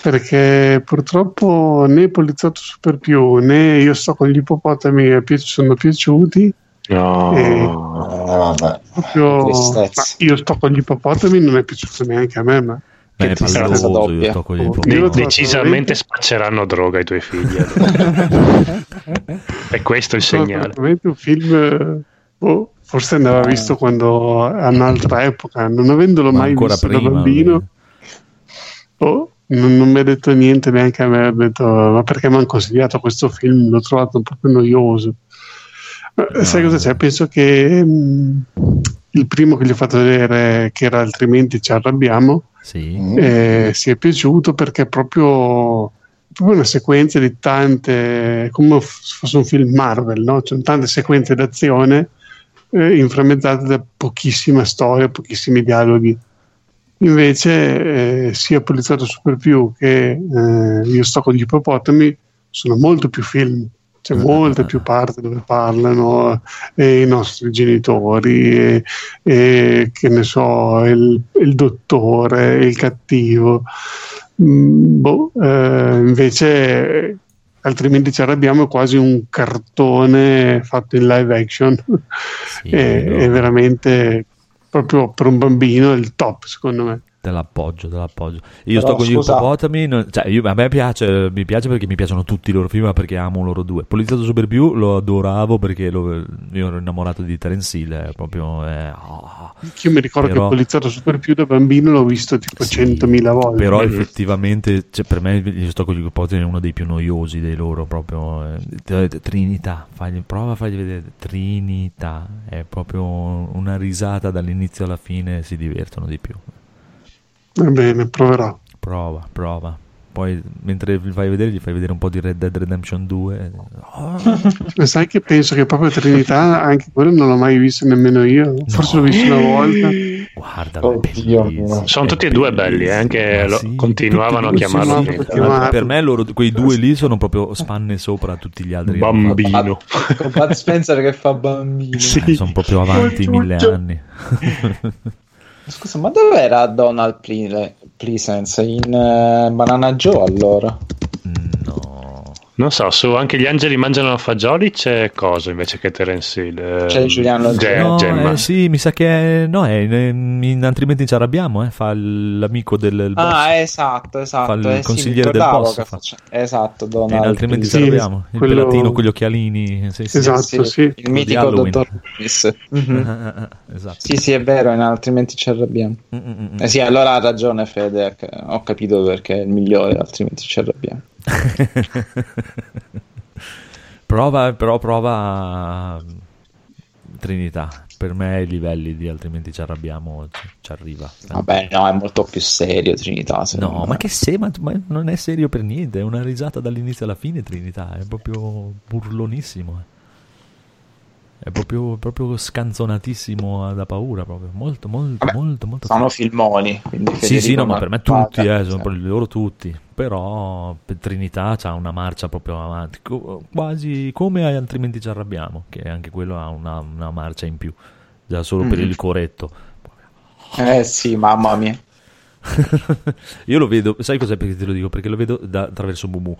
Perché purtroppo né Poliziotto Super più né io sto con gli ippopotami sono piaciuti. No, E- eh, vabbè. Proprio, io sto con gli ippopotami, non è piaciuto neanche a me. Ma Beh, è tristezza palloso, io doppia. Oh. Io l'ho trovato Decisamente veramente- spacceranno droga i tuoi figli. è questo il Sono segnale. veramente un film. eh, boh, forse andava visto quando a un'altra epoca, non avendolo Ma mai visto prima, da bambino. boh, non, non mi ha detto niente neanche a me. Ha detto, ma perché mi hanno consigliato questo film? L'ho trovato proprio noioso. Ma Sai cosa c'è? Penso che mm, il primo che gli ho fatto vedere, che era altrimenti ci arrabbiamo, Sì. eh, si è piaciuto perché è proprio, proprio una sequenza di tante, come se fosse un film Marvel, no? C'è tante sequenze d'azione eh, inframmezzate da pochissima storia, pochissimi dialoghi. Invece, eh, sia Poliziotto Super Più che eh, Io sto con gli ippopotami sono molto più film. C'è molte più parti dove parlano eh, i nostri genitori, e, e che ne so, il, il dottore, il cattivo. Mm, boh, eh, invece, altrimenti ci arrabbiamo, è quasi un cartone fatto in live action. è, è veramente proprio per un bambino il top, secondo me. Te l'appoggio, te l'appoggio. Io Però, sto con gli scusa. ippopotami. non- cioè, io- a me piace, mi piace perché mi piacciono tutti i loro film, ma perché amo loro due. Poliziotto Super Più lo adoravo perché lo- io ero innamorato di Terence Hill. È proprio. eh, oh. Io mi ricordo Però- che Poliziotto Super Più da bambino l'ho visto tipo 100.000 volte. Però effettivamente, cioè, per me, io sto con gli ippopotami è uno dei più noiosi dei loro. Proprio. eh, Trinità, fagli- prova a fargli vedere. Trinità è proprio una risata dall'inizio alla fine. Si divertono di più. Va bene, proverò. Prova, prova. Poi mentre li fai vedere, gli fai vedere un po' di Red Dead Redemption 2. Ma sai che penso che proprio Trinità, anche quello non l'ho mai visto nemmeno io. Forse l'ho visto una volta. Guarda, Sono tutti e due belli, eh, anche lo- continuavano a chiamarlo Continuavano a. Per me loro, quei due lì sono proprio spanne sopra tutti gli altri. Bambino. Con Bud Spencer che fa bambino. Eh, sono proprio avanti mille anni. Scusa, ma dove era Donald Ple- Pleasence? In eh, Banana Joe allora? Non so, su anche gli angeli mangiano fagioli c'è cosa invece che Terence Hill? Eh, C'è Giuliano Ge- No, Gemma. eh, sì, mi sa che no, è in, in- altrimenti ci arrabbiamo. Eh, fa l'amico del il boss. Ah, esatto, esatto. Fa il eh, sì, consigliere del ricordavo boss, che fa. faccia- Esatto, E Donald altrimenti ci Pleasence. arrabbiamo. Il quello- pelatino con gli occhialini. Sì, sì. Esatto, sì. Il Di mitico dottor Loomis. Mhm. Eh, eh, esatto. Sì, sì, è vero, in- altrimenti ci arrabbiamo. Mm, mm, mm. Eh sì, allora ha ragione Fede, ho capito perché è il migliore, altrimenti ci arrabbiamo. prova, però prova Trinità. Per me ai livelli di altrimenti ci arrabbiamo, ci, arriva. Vabbè, no, è molto più serio Trinità. No, me. ma che se, ma, ma non è serio per niente, è una risata dall'inizio alla fine Trinità, è proprio burlonissimo. eh. È proprio, proprio scanzonatissimo da paura, proprio. Molto, molto, molto, molto. Sono filmoni, Sì, sì, no, ma per me tutti, eh, sono proprio loro tutti. Però per Trinità c'ha una marcia proprio avanti, quasi come altrimenti ci arrabbiamo, che anche quello ha una, una marcia in più, già solo per Mhm. il coretto. Eh sì, mamma mia. Io lo vedo, sai cos'è perché te lo dico? Perché lo vedo da- attraverso Mumu.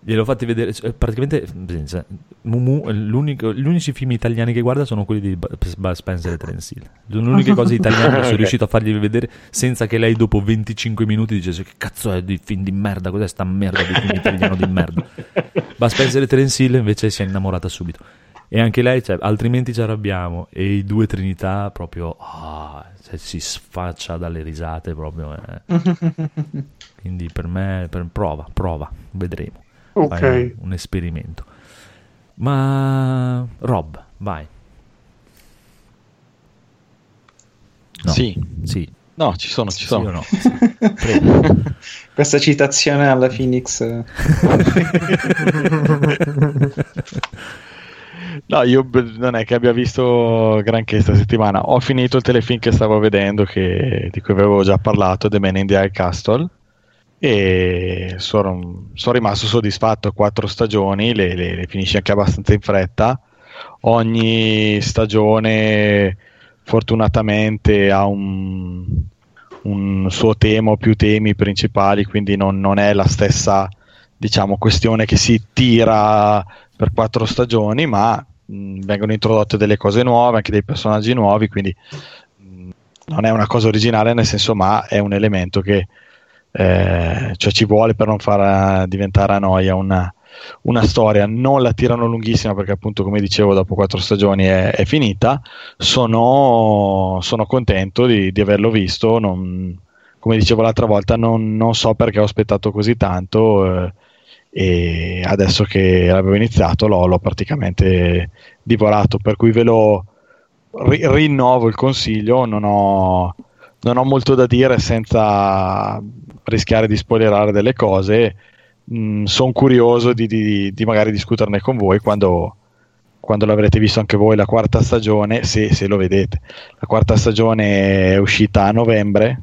Gliel'ho fatti vedere, cioè, praticamente pensa, Mumu, l'unico- gli unici film italiani che guarda sono quelli di Bud Spencer e Terence Hill. Sono le uniche cose italiane che sono riuscito a fargli vedere senza che lei dopo 25 minuti dicesse che cazzo è di film di merda, cos'è sta merda di film italiano di merda. Bud Spencer e Terence Hill invece si è innamorata subito. E anche lei, cioè, altrimenti ci arrabbiamo. E i due Trinità proprio ah, cioè, si sfaccia dalle risate proprio. eh. Quindi per me, per- prova, prova, vedremo. Ok. Fai un, esperimento. Ma Rob, vai. No. Sì. Sì. No, ci sono, ci Sì sono. o no? Sì. Prego. Questa citazione alla Phoenix. eh. No, io non è che abbia visto granché questa settimana. Ho finito il telefilm che stavo vedendo, che- di cui avevo già parlato, The Man in the High Castle, e sono, sono rimasto soddisfatto. Quattro stagioni, le, le, le finisce anche abbastanza in fretta. Ogni stagione, fortunatamente, ha un, un suo tema o più temi principali, quindi non, non è la stessa diciamo, questione che si tira per quattro stagioni, ma mh, vengono introdotte delle cose nuove, anche dei personaggi nuovi, quindi mh, non è una cosa originale nel senso, ma è un elemento che eh, cioè ci vuole per non far eh, diventare a noia una, una storia. Non la tirano lunghissima perché appunto, come dicevo, dopo quattro stagioni è, è finita. Sono, sono contento di, di averlo visto. Non, come dicevo l'altra volta, non, non so perché ho aspettato così tanto. eh, e adesso che l'avevo iniziato l'ho, l'ho praticamente divorato per cui ve lo ri- rinnovo il consiglio non ho, non ho molto da dire senza rischiare di spoilerare delle cose sono curioso di, di- di magari discuterne con voi quando, quando l'avrete visto anche voi la quarta stagione se, se lo vedete la quarta stagione è uscita a novembre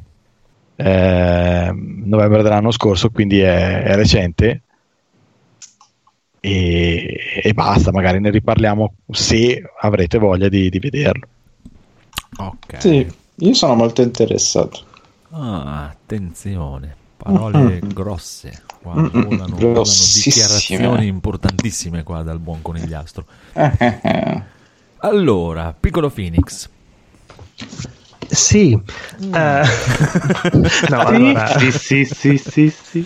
eh, novembre dell'anno scorso, quindi è, è recente. E, e basta, magari ne riparliamo se avrete voglia di, di vederlo. Ok. Sì, io sono molto interessato. Ah, attenzione, parole grosse. Qua volano, volano grossissime. dichiarazioni importantissime qua dal buon conigliastro. Allora, piccolo Phoenix. Sì, eh, no, allora, Sì, sì, sì, sì, sì.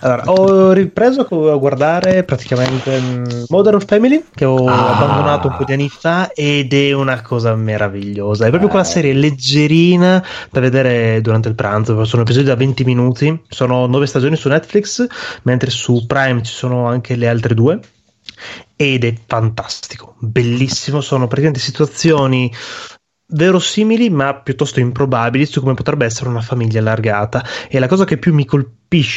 allora, ho ripreso a guardare praticamente mm, Modern Family che ho Ah. abbandonato un po' di anni fa ed è una cosa meravigliosa. È proprio quella serie leggerina da vedere durante il pranzo. Sono episodi da 20 minuti. Sono nove stagioni su Netflix, mentre su Prime ci sono anche le altre due. Ed è fantastico, bellissimo. Sono praticamente situazioni verosimili ma piuttosto improbabili su come potrebbe essere una famiglia allargata. E la cosa che più mi colpisce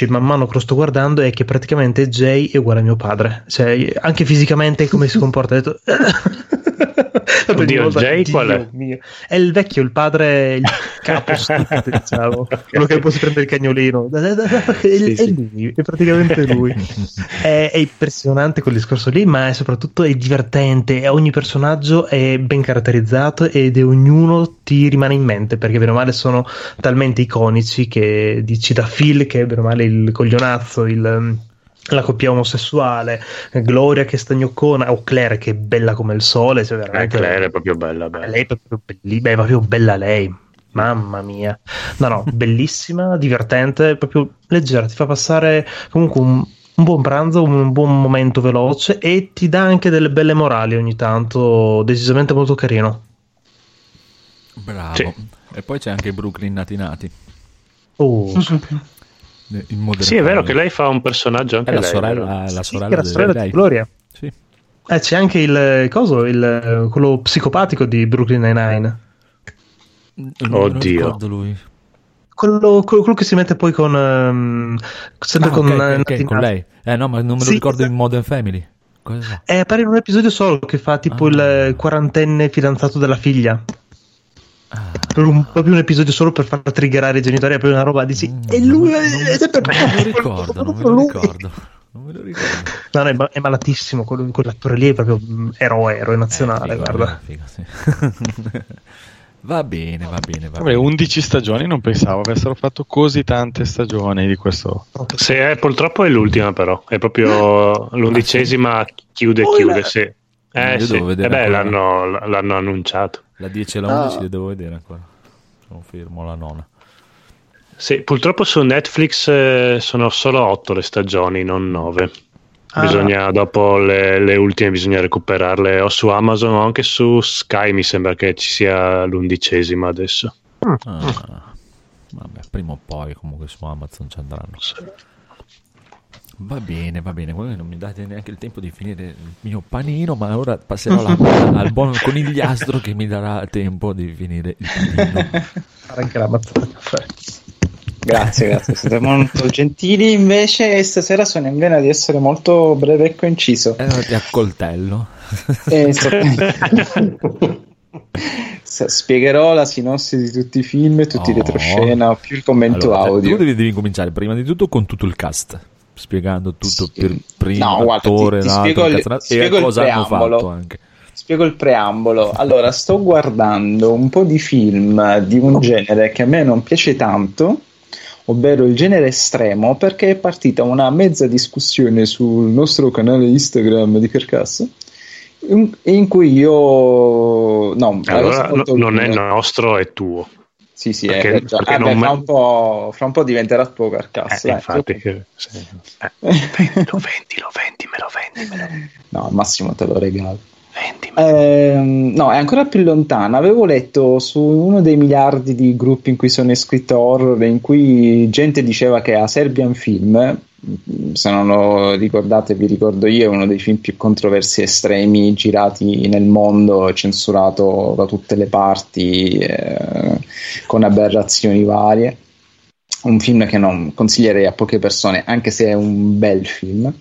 man mano che lo sto guardando è che praticamente Jay è uguale a mio padre cioè anche fisicamente come si comporta ho detto Oddio, volta, Jay Dio qual è? mio. è il vecchio il padre il capo diciamo quello che poi si prende il cagnolino è, è lui è praticamente lui è, è impressionante quel discorso lì, ma è soprattutto è divertente. Ogni personaggio è ben caratterizzato ed è ognuno ti rimane in mente perché, bene o male, sono talmente iconici che dici da Phil, che bene o male il coglionazzo, il. La coppia omosessuale, Gloria che è stagnoccona, o Claire che è bella come il sole. Cioè Eh, veramente Claire è proprio bella, bella. lei è proprio, belli- è proprio bella lei. Mamma mia. No, no, bellissima, divertente, proprio leggera, ti fa passare comunque un, un buon pranzo, un buon momento veloce e ti dà anche delle belle morali ogni tanto, decisamente molto carino. Bravo. Sì. E poi c'è anche Brooklyn Nati Nati. Oh, Sì, è vero che lei fa un personaggio anche È la lei, sorella, la sì, sorella, era di sorella di. Gloria. Sì. Eh, c'è anche il coso, il, quello psicopatico di Brooklyn Nine-Nine. Non Oddio. ricordo lui. Quello, quello- quello che si mette poi con. ehm, sempre Ah, con, ok, eh, ok, Nati con lei. Eh no, ma non me lo Sì, ricordo esatto. in Modern Family. Cosa? Eh, appare in un episodio solo che fa tipo Ah. il quarantenne fidanzato della figlia. Ah. Per un, proprio un episodio solo per far triggerare i genitori. È proprio una roba dici. Mm, e non lui me- è, non me- ed è per non me lo ricordo, non me lo ricordo. Non me lo ricordo. No, no, è, ma- è malatissimo. Quello- quell'attore lì è proprio mm, eroe, eroe nazionale. Eh, figo, guarda. eh, figo, sì. va bene, va bene, va Vabbè, bene. 11 stagioni non pensavo avessero fatto così tante stagioni di questo. Sì, eh, purtroppo è l'ultima però, è proprio l'undicesima, chiude, Oh, chiude, la- sì. Io Eh sì, devo vedere eh beh, l'hanno, l'hanno annunciato. La 10 e la 11 le devo vedere ancora. Sono fermo la nona. Sì, purtroppo su Netflix eh, sono solo otto le stagioni, non nove. Ah. Bisogna, dopo le, le ultime, bisogna recuperarle o su Amazon o anche su Sky. Mi sembra che ci sia l'undicesima adesso. Ah, vabbè, prima o poi comunque su Amazon ci andranno. Va bene, va bene. Voi non mi date neanche il tempo di finire il mio panino, ma ora passerò la al buon conigliastro che mi darà tempo di finire il panino. Fare anche la caffè. Grazie, grazie, siete molto gentili. Invece stasera sono in vena di essere molto breve e conciso. E allora ti accoltello. E S- Spiegherò la sinossi di tutti i film, tutti i Oh. retroscena, più il commento Allora, audio. Tu devi, devi cominciare prima di tutto con tutto il cast, spiegando tutto Sì. per primo No, guarda, ti- attore, ti l'altro, spiego il- ti e spiego il cosa hanno fatto anche. Spiego il preambolo. Allora, sto guardando un po' di film di un genere che a me non piace tanto, ovvero il genere estremo, perché è partita una mezza discussione sul nostro canale Instagram di Carcass. In, in cui io no, Allora, non è nostro, è tuo. Sì, sì, perché- hai ragione. perché Ah, beh, fra, un po', fra un po' diventerà tuo Carcass. Eh, dai. infatti, che- sì. Eh, Lo vendi, lo vendi, me lo vendi, me lo No, al massimo te lo regalo. Ehm, no, è ancora più lontana. Avevo letto su uno dei miliardi di gruppi in cui sono iscritto horror, in cui gente diceva che a Serbian Film, se non lo ricordate, vi ricordo io, è uno dei film più controversi estremi girati nel mondo, censurato da tutte le parti, eh, con aberrazioni varie. Un film che non consiglierei a poche persone, anche se è un bel film.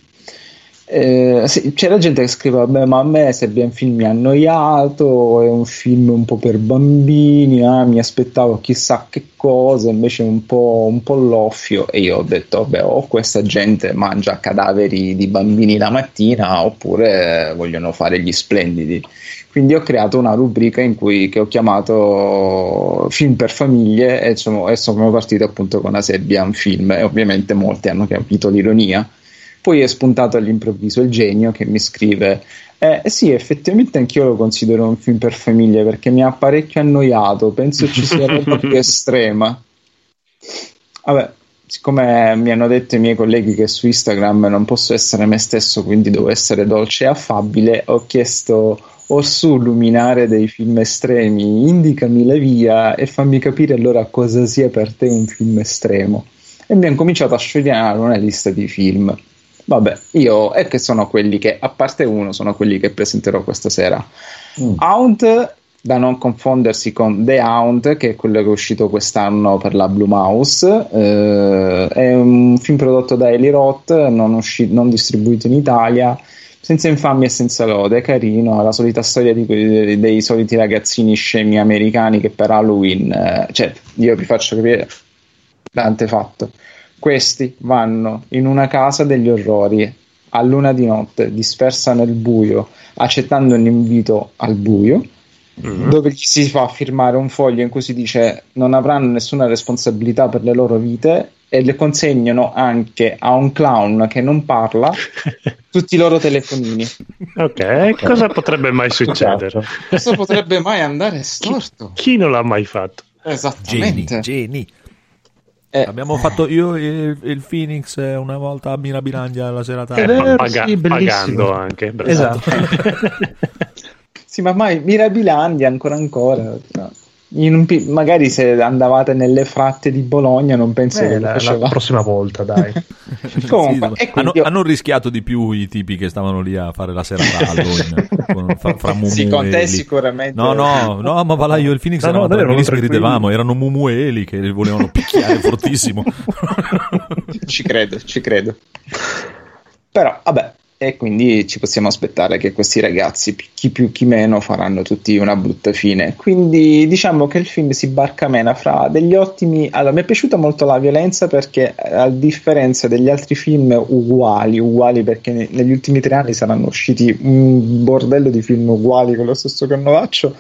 Eh, sì, c'era gente che scriveva: Beh, ma a me sembra un film mi ha annoiato, è un film un po' per bambini. ah, mi aspettavo chissà che cosa, invece un po', un po' loffio. E io ho detto: Vabbè, o questa gente mangia cadaveri di bambini la mattina, oppure vogliono fare gli splendidi. Quindi ho creato una rubrica in cui che ho chiamato Film per famiglie e, insomma, e sono partito appunto con Asebian Film e ovviamente molti hanno capito l'ironia. Poi è spuntato all'improvviso il genio che mi scrive: eh, sì, effettivamente anch'io lo considero un film per famiglie perché mi ha parecchio annoiato. Penso ci sia roba più estrema. Vabbè, siccome mi hanno detto i miei colleghi che su Instagram non posso essere me stesso, quindi devo essere dolce e affabile, ho chiesto Orsù luminare dei film estremi, indicami la via e fammi capire allora cosa sia per te un film estremo. E mi hanno cominciato a sciogliere una lista di film. Vabbè, io è che sono quelli che, a parte uno, sono quelli che presenterò questa sera. Hound, da non confondersi con The Hound, che è quello che è uscito quest'anno per la Blue Mouse, eh, è un film prodotto da Eli Roth, non, usci- non distribuito in Italia, senza infamia e senza lode, è carino, la solita storia di quei- dei soliti ragazzini scemi americani che per Halloween, eh, cioè, io vi faccio capire l'antefatto. Questi vanno in una casa degli orrori a luna di notte, dispersa nel buio, accettando un invito al buio, dove gli si fa firmare un foglio in cui si dice non avranno nessuna responsabilità per le loro vite e le consegnano anche a un clown che non parla tutti i loro telefonini. Ok, cosa potrebbe mai succedere? Cosa potrebbe mai andare storto? Chi non l'ha mai fatto? Esattamente. Geni. Eh, Abbiamo fatto io e il, il Phoenix una volta a Mirabilandia la sera Eh, tardi. paga- pagando anche. bravo. Esatto. Sì, ma mai Mirabilandia ancora ancora. no. In un pi- magari se andavate nelle fratte di Bologna non penso Eh, che la, la prossima volta, dai. Comunque, Sì, e hanno, io- hanno rischiato di più i tipi che stavano lì a fare la serata con- fra, fra Sì, con te sicuramente. No, no, no, ma va là io e il Phoenix No, no, eravamo tranquillissimi, tranquilli. ridevamo, erano Mumueli che volevano picchiare fortissimo. ci credo, ci credo. Però, vabbè, e quindi ci possiamo aspettare che questi ragazzi, chi più chi meno, faranno tutti una brutta fine. Quindi diciamo che il film si barcamena fra degli ottimi. Allora, mi è piaciuta molto la violenza perché, eh, a differenza degli altri film uguali, uguali perché ne- negli ultimi tre anni saranno usciti un bordello di film uguali con lo stesso canovaccio.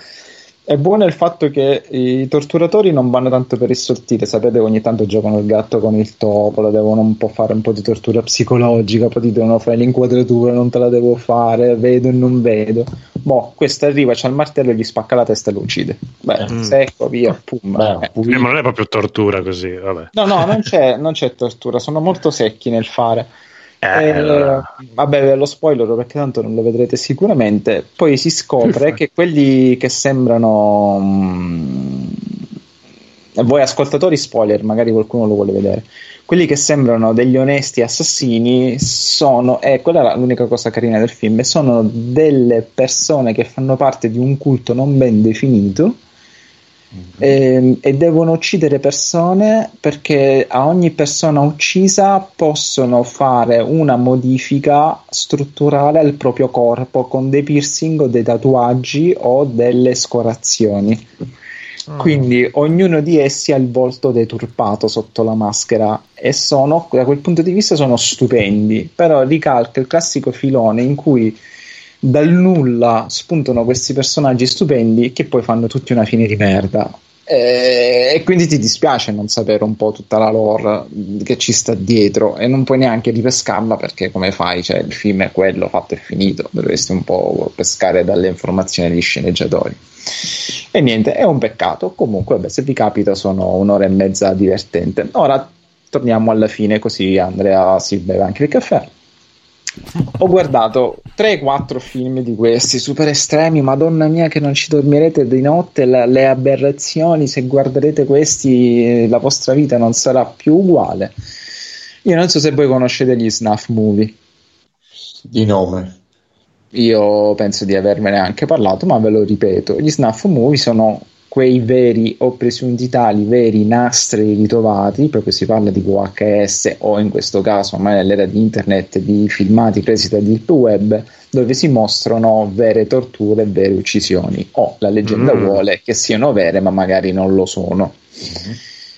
È buono il fatto che i torturatori non vanno tanto per il sottile, sapete che ogni tanto giocano il gatto con il topo, la devono un po' fare un po' di tortura psicologica, poi ti devono fare l'inquadratura, non te la devo fare, vedo e non vedo. Boh, questo arriva, c'ha il martello e gli spacca la testa e lo uccide. Beh, Mm. secco, via, pum. eh. Eh, ma non è proprio tortura così, vabbè. No, no, non c'è, non c'è tortura, sono molto secchi nel fare. Eh, Eh, allora. Vabbè, ve lo spoiler perché tanto non lo vedrete sicuramente. Poi si scopre che quelli che sembrano. mm, voi ascoltatori, spoiler, magari qualcuno lo vuole vedere. Quelli che sembrano degli onesti assassini sono, e quella era l'unica cosa carina del film, sono delle persone che fanno parte di un culto non ben definito ehm, e devono uccidere persone perché a ogni persona uccisa possono fare una modifica strutturale al proprio corpo con dei piercing o dei tatuaggi o delle scorazioni. Quindi ognuno di essi ha il volto deturpato sotto la maschera e sono, da quel punto di vista, sono stupendi. Però ricalca il classico filone in cui dal nulla spuntano questi personaggi stupendi che poi fanno tutti una fine di merda. E, e quindi ti dispiace non sapere un po' tutta la lore che ci sta dietro e non puoi neanche ripescarla perché come fai? Cioè, il film è quello, fatto e finito, dovresti un po' pescare dalle informazioni degli sceneggiatori. E niente, è un peccato. Comunque, vabbè, se vi capita, sono un'ora e mezza divertente. Ora torniamo alla fine, così Andrea si beve anche il caffè. Ho guardato 3-4 film di questi super estremi. Madonna mia, che non ci dormirete di notte. la- le aberrazioni, se guarderete questi, eh, la vostra vita non sarà più uguale. Io non so se voi conoscete gli snuff movie. Di nome. Io penso di avermene anche parlato, ma ve lo ripeto. Gli snuff movie sono quei veri o presunti tali veri nastri ritrovati, proprio si parla di VHS o in questo caso ormai nell'era di internet di filmati presi da Deep Web dove si mostrano vere torture e vere uccisioni o la leggenda Mm. vuole che siano vere ma magari non lo sono.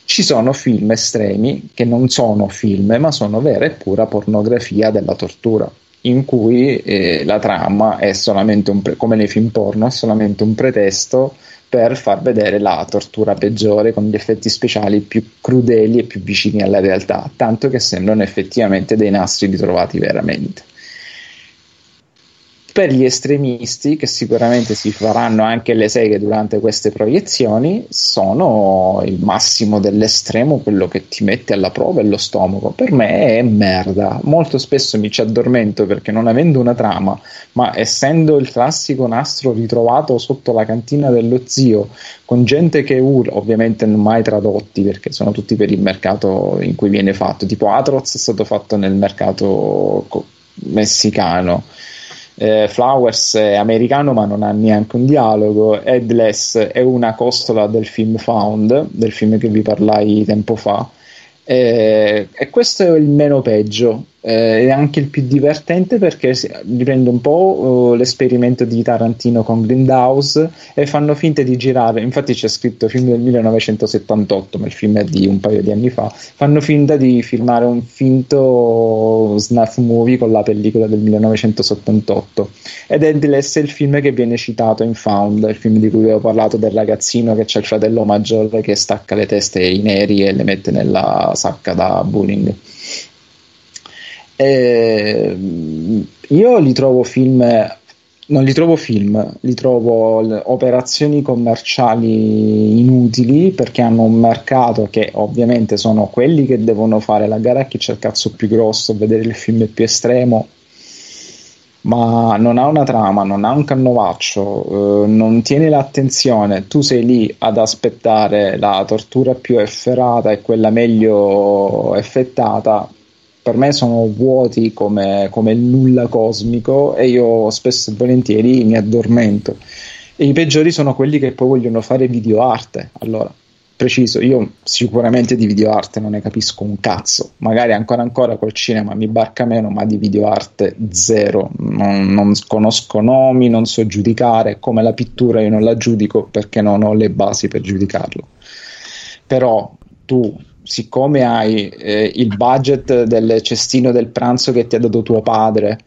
Ci sono film estremi che non sono film ma sono vera e pura pornografia della tortura in cui eh, la trama è solamente un pre- come nei film porno è solamente un pretesto per far vedere la tortura peggiore con gli effetti speciali più crudeli e più vicini alla realtà, tanto che sembrano effettivamente dei nastri ritrovati veramente. Per gli estremisti, che sicuramente si faranno anche le seghe durante queste proiezioni, sono il massimo dell'estremo, quello che ti mette alla prova è lo stomaco. Per me è merda. Molto spesso mi ci addormento perché non avendo una trama, ma essendo il classico nastro ritrovato sotto la cantina dello zio, con gente che urla, ovviamente non mai tradotti perché sono tutti per il mercato in cui viene fatto. Tipo Atroz è stato fatto nel mercato messicano. Eh, Flowers è americano ma non ha neanche un dialogo. Headless è una costola del film Found, del film che vi parlai tempo fa. Eh, e questo è il meno peggio, eh, è anche il più divertente perché riprende un po' eh, l'esperimento di Tarantino con Grindhouse e fanno finta di girare. Infatti, c'è scritto film del 1978, ma il film è di un paio di anni fa. Fanno finta di filmare un finto snuff movie con la pellicola del 1978 ed Endless è il film che viene citato in Found, il film di cui avevo parlato del ragazzino che c'è il fratello maggiore che stacca le teste ai neri e le mette nella sacca da bullying. Eh, io li trovo film, non li trovo film, li trovo operazioni commerciali inutili perché hanno un mercato che ovviamente sono quelli che devono fare la gara a chi c'è il cazzo più grosso, vedere il film più estremo ma non ha una trama, non ha un canovaccio, eh, non tiene l'attenzione, tu sei lì ad aspettare la tortura più efferata e quella meglio effettata. Per me sono vuoti come, come nulla cosmico e io spesso e volentieri mi addormento. E i peggiori sono quelli che poi vogliono fare videoarte. Allora, preciso, io sicuramente di videoarte non ne capisco un cazzo. Magari ancora ancora col cinema mi barca meno, ma di videoarte zero. Non, non conosco nomi, non so giudicare. Come la pittura io non la giudico perché non ho le basi per giudicarlo. Però tu, siccome hai eh, il budget del cestino del pranzo che ti ha dato tuo padre,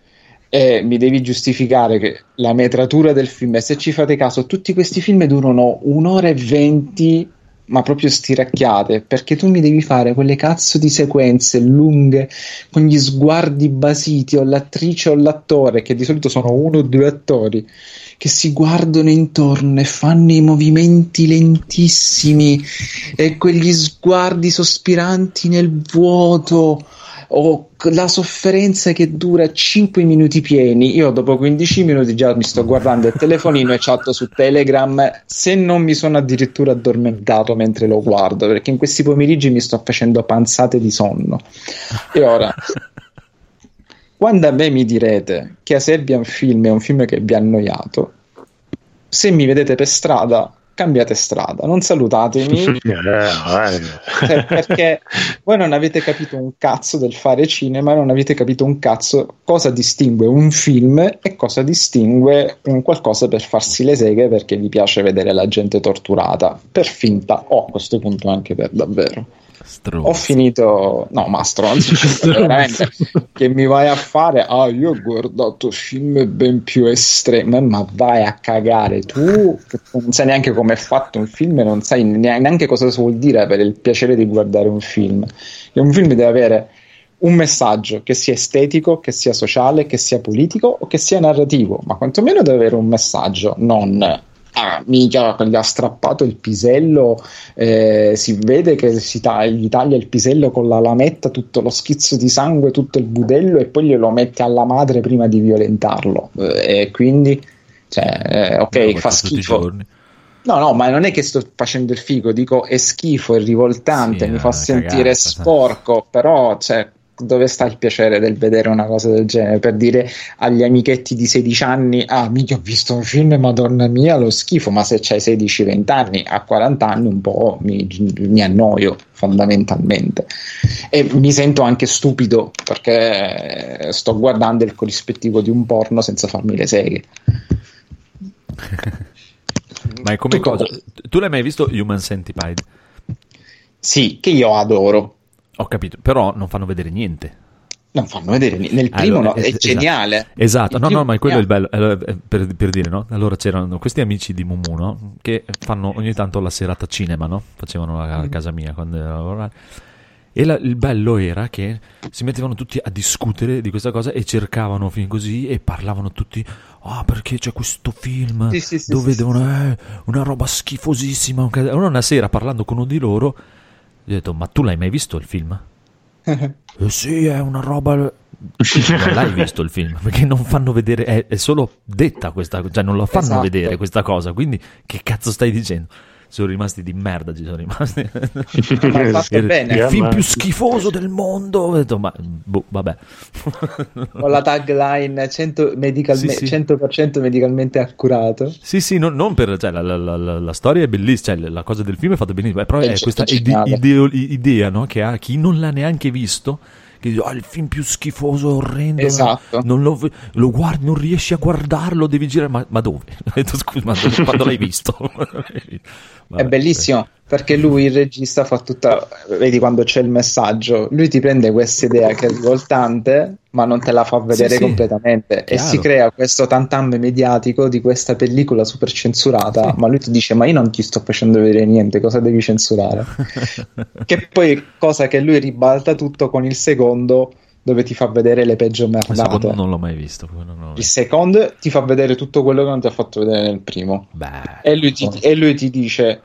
e mi devi giustificare che la metratura del film, e se ci fate caso, tutti questi film durano un'ora e venti, ma proprio stiracchiate, perché tu mi devi fare quelle cazzo di sequenze lunghe con gli sguardi basiti o l'attrice o l'attore, che di solito sono uno o due attori, che si guardano intorno e fanno i movimenti lentissimi e quegli sguardi sospiranti nel vuoto o la sofferenza che dura 5 minuti pieni. Io dopo 15 minuti già mi sto guardando il telefonino e chatto su Telegram se non mi sono addirittura addormentato mentre lo guardo, perché in questi pomeriggi mi sto facendo panzate di sonno. E ora quando a me mi direte che A Serbian Film è un film che vi ha annoiato, se mi vedete per strada, cambiate strada, non salutatemi. Cioè, perché voi non avete capito un cazzo del fare cinema, non avete capito un cazzo cosa distingue un film e cosa distingue un qualcosa per farsi le seghe perché vi piace vedere la gente torturata per finta o a questo punto anche per davvero. Ho finito, no, ma stronzo, cioè, veramente che mi vai a fare. Ah, io ho guardato film ben più estremi, ma vai a cagare tu, che non sai neanche come è fatto un film, e non sai neanche cosa vuol dire avere il piacere di guardare un film. E un film deve avere un messaggio che sia estetico, che sia sociale, che sia politico o che sia narrativo, ma quantomeno deve avere un messaggio, non ah, mica gli ha strappato il pisello, eh, si vede che si ta- gli taglia il pisello con la lametta, tutto lo schizzo di sangue, tutto il budello e poi glielo mette alla madre prima di violentarlo. Eh, e quindi, cioè, eh, ok, fa schifo. No, no, ma non è che sto facendo il figo, dico è schifo, è rivoltante, Sì, mi fa sentire cagata, sporco, però, cioè, dove sta il piacere del vedere una cosa del genere? Per dire agli amichetti di 16 anni, ah, mica ho visto un film, madonna mia, lo schifo, ma se c'hai 16-20 anni, a 40 anni un po' mi, mi annoio fondamentalmente. E mi sento anche stupido perché sto guardando il corrispettivo di un porno senza farmi le seghe. Ma è come cosa? Tu l'hai mai visto Human Centipede? Sì, che io adoro. Ho capito, però non fanno vedere niente. Non fanno vedere niente. Nel primo Allora, no, è es- geniale. Esatto, Il no, primo no, ma quello è il bello. Eh, per, per dire, no? Allora c'erano questi amici di Mumu, no? Che fanno ogni tanto la serata cinema, no? Facevano a, a casa mia quando ero a lavorare. E la- il bello era che si mettevano tutti a discutere di questa cosa e cercavano film così e parlavano tutti. Ah, perché c'è questo film Sì, sì, sì, dove devono. eh, una roba schifosissima. un cas- Allora una sera parlando con uno di loro, gli ho detto: Ma tu l'hai mai visto il film? Eh sì, è una roba. Non l'hai visto il film perché non fanno vedere, è, è solo detta questa cosa, cioè non la fanno Esatto. vedere questa cosa. Quindi, che cazzo stai dicendo? Sono rimasti di merda. Ci sono rimasti. Il, bene. il film più schifoso del mondo. Ho detto, ma boh, vabbè. Con la tagline 100 medicalme- Sì, sì. 100% medicalmente accurato. Sì, sì, non, non per. Cioè, la, la- la- la- la storia è bellissima, cioè, la cosa del film è fatta benissimo. eh, Però È questa ide- ideo- idea no, che ha chi non l'ha neanche visto. Che dice, "Ah, il film più schifoso, orrendo. Esatto. Non lo, lo guardi, non riesci a guardarlo, devi girare. Ma, ma dove? Ho detto, scusa, ma dove- quando l'hai visto? è bellissimo perché lui, il regista, fa tutta. Vedi quando c'è il messaggio, lui ti prende questa idea che è rivoltante, ma non te la fa vedere Sì, sì. completamente. E Chiaro. si crea questo tantam mediatico di questa pellicola super censurata. Ma lui ti dice: Ma io non ti sto facendo vedere niente, cosa devi censurare? che poi cosa che lui ribalta tutto con il secondo dove ti fa vedere le peggio merdate. non l'ho mai visto. l'ho Il secondo ti fa vedere tutto quello che non ti ha fatto vedere nel primo. Beh, E lui ti, e lui ti dice: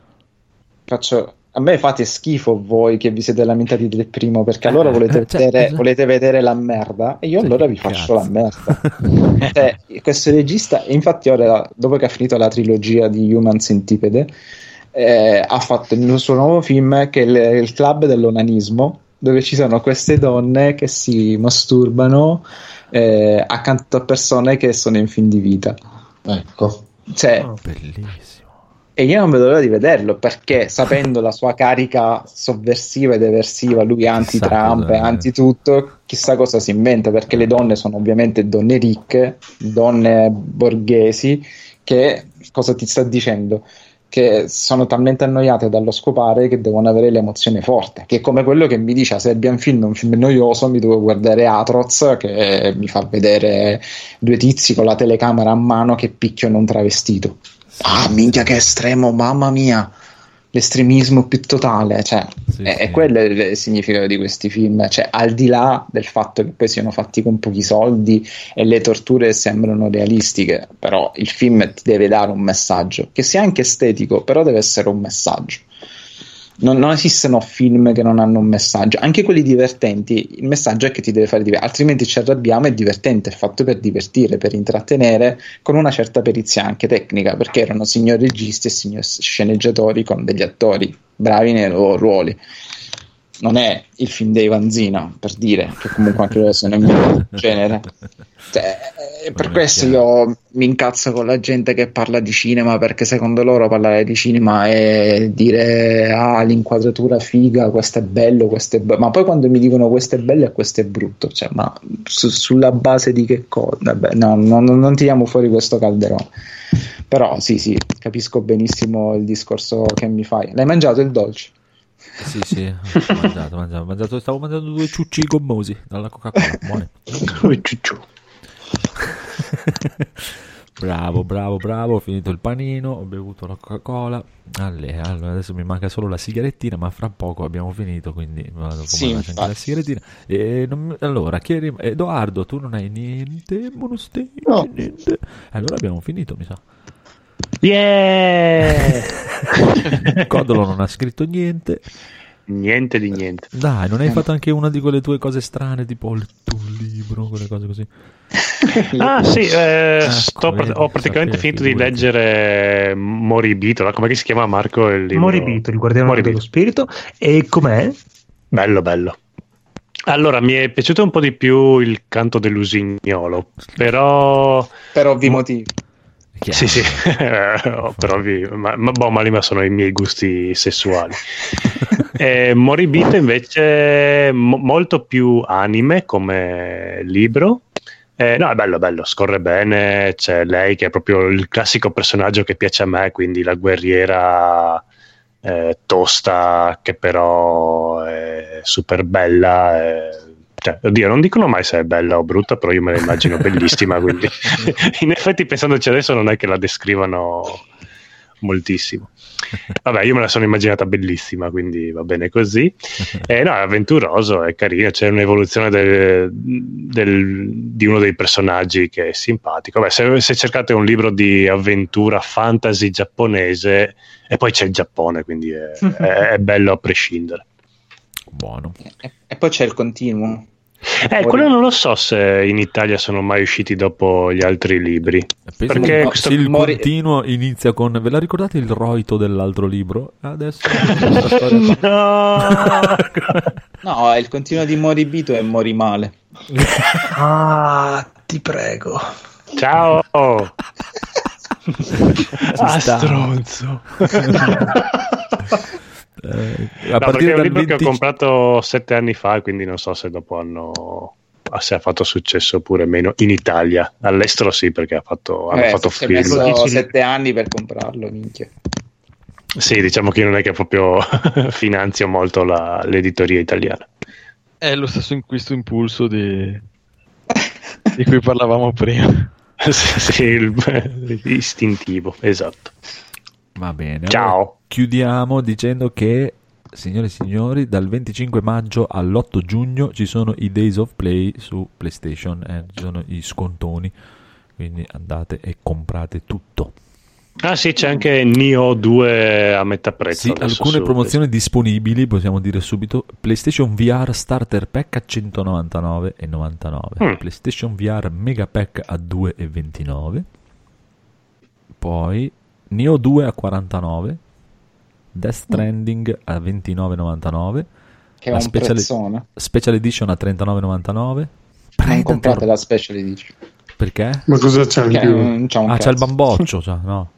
Faccio. A me fate schifo voi che vi siete lamentati del primo perché allora volete, eh, cioè, vedere, esatto. volete vedere la merda e io allora vi faccio la merda. Cioè, questo regista, infatti, ora dopo che ha finito la trilogia di Human Centipede, eh, ha fatto il suo nuovo film che è il, il club dell'onanismo, dove ci sono queste donne che si masturbano eh, accanto a persone che sono in fin di vita. Ecco. Cioè, bellissimo. E io non vedo l'ora di vederlo perché sapendo la sua carica sovversiva ed eversiva, lui anti-Trump anti-tutto, chissà cosa si inventa perché le donne sono ovviamente donne ricche, donne borghesi, che cosa ti sta dicendo? Che sono talmente annoiate dallo scopare che devono avere l'emozione forte, che è come quello che mi dice a Serbian Film è un film noioso, mi devo guardare Atroz che mi fa vedere due tizi con la telecamera a mano che picchiano un travestito. Ah, minchia che estremo, mamma mia. L'estremismo più totale, cioè, è, è quello il significato di questi film. Cioè, al di là del fatto che poi siano fatti con pochi soldi e le torture sembrano realistiche, però il film ti deve dare un messaggio, che sia anche estetico, però deve essere un messaggio. Non, non esistono film che non hanno un messaggio, anche quelli divertenti. Il messaggio è che ti deve fare divertire, altrimenti ci arrabbiamo. È divertente, è fatto per divertire, per intrattenere, con una certa perizia anche tecnica, perché erano signor registi e signor sceneggiatori con degli attori bravi nei loro ruoli. Non è il film dei Vanzina, per dire, che comunque anche loro sono in mio genere. Cioè, eh, per questo io mi incazzo con la gente che parla di cinema perché secondo loro parlare di cinema è dire ah l'inquadratura figa, questo è bello, questo è bello, ma poi quando mi dicono questo è bello e questo è brutto, cioè ma su- sulla base di che cosa? Vabbè, no, no, no, non tiriamo fuori questo calderone. Però sì, sì, capisco benissimo il discorso che mi fai. L'hai mangiato il dolce? Sì, sì, ho mangiato, mangiato, mangiato- stavo mangiando due ciucci gommosi dalla Coca-Cola. Buoni. bravo, bravo, bravo. Ho finito il panino, ho bevuto la Coca-Cola. Allora, adesso mi manca solo la sigarettina, ma fra poco abbiamo finito, quindi vado a Sì, anche la sigarettina. E non- allora, chi rim- Edoardo, tu non hai niente, bonus niente. Allora abbiamo finito, mi sa. Yeah! Codolo non ha scritto niente. Niente di niente. Dai, non hai fatto anche una di quelle tue cose strane, tipo ho letto un libro, quelle cose così. Ah sì, eh, Ecco, vedi, ho praticamente finito di leggere Moribito, come si chiama Marco il libro? Moribito, il guardiano Moribito. dello spirito. E com'è? Bello, bello. Allora, mi è piaciuto un po' di più il canto dell'usignolo, però... Per ovvi motivi. Sì, sì, Oh, per ovvi- ma, ma, boh, ma lì ma sono i miei gusti sessuali. Eh, Moribito invece mo- molto più anime come libro. Eh, no, è bello, bello, scorre bene, c'è lei che è proprio il classico personaggio che piace a me, quindi la guerriera eh, tosta che però è super bella. Cioè, oddio, non dicono mai se è bella o brutta, però io me la immagino bellissima, quindi in effetti pensandoci adesso non è che la descrivano moltissimo. Vabbè, io me la sono immaginata bellissima, quindi va bene così. Eh, no, è avventuroso, è carino, c'è un'evoluzione del- del- di uno dei personaggi che è simpatico. Vabbè, se, se cercate un libro di avventura fantasy giapponese, e poi c'è il Giappone, quindi è, è- è bello a prescindere. Buono. E, e poi c'è il continuo. Eh, quello non lo so se in Italia sono mai usciti dopo gli altri libri. Penso Perché che questo il Mori- continuo inizia con ve la ricordate il roito dell'altro libro? Adesso qua. No, il continuo di Moribito è Mori male. Ah, ti prego. Ciao! ah, stronzo. Eh, a No, partire perché è un dal libro che 20 ho comprato sette anni fa, quindi non so se dopo hanno se ha fatto successo oppure meno in Italia. All'estero sì, perché ha fatto, hanno Eh, fatto film. messo sette anni per comprarlo, minchia. Sì, diciamo che non è che proprio finanzio molto la- l'editoria italiana. È lo stesso in questo impulso di, di cui parlavamo prima. sì, il- istintivo, esatto. Va bene. Ciao. allora chiudiamo dicendo che, signore e signori, dal 25 maggio all'8 giugno ci sono i Days of Play su PlayStation, eh, ci sono i scontoni, quindi andate e comprate tutto. Ah sì, c'è anche Nio 2 a metà prezzo. Sì, alcune promozioni disponibili, possiamo dire subito. PlayStation VR Starter Pack a 199,99. Mm. PlayStation VR Mega Pack a 2,29. Poi Neo 2 a 49. Death Stranding a 29,99. Che è un prezzone. Special Edition a 39,99. Non comprate la special edition. Perché? Ma cosa c'è in Perché più? c'ha un Ah, c'è il cazzo. bamboccio, cioè, no.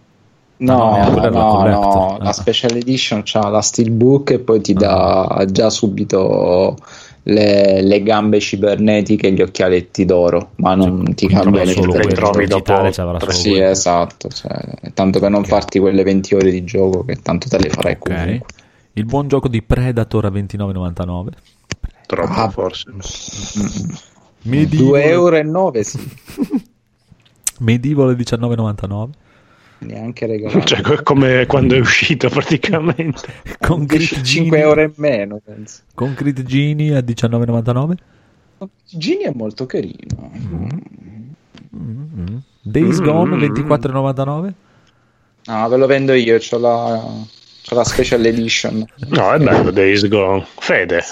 No, Ah, no, no, quella è la no, collector. la Ah. special edition c'ha la steelbook e poi ti dà già subito le, le gambe cibernetiche e gli occhialetti d'oro, ma non ti cambia niente. quello, trovi dopo Sì, quello. esatto, cioè, tanto per non farti quelle 20 ore di gioco che tanto te le farai comunque. Il buon gioco di Predator a 29,99. Troppo Ah, forse. Medieval, 2 euro e 9 sì, Medieval a 19,99. Neanche regalato. Cioè, co- come quando è uscito praticamente. Concrete 5 Genie, euro e meno, penso. Concrete Genie a 19,99. Gini è molto carino. Mm. Days Mm. Gone 24,99. No, ve lo vendo io, c'ho la, c'ho la special edition. No, è bello Days Gone. Fede.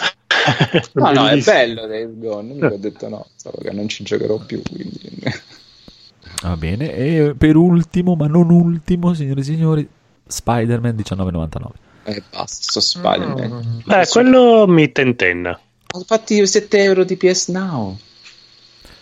No, no, è bello Days Gone, mica ho detto no, solo che non ci giocherò più, quindi... Va bene. E per ultimo, ma non ultimo, signore e signori, Spider-Man 19,99. Eh, basta, sto Spider-Man. Eh, quello mi tentenna. Ho fatti 7 euro di PS Now.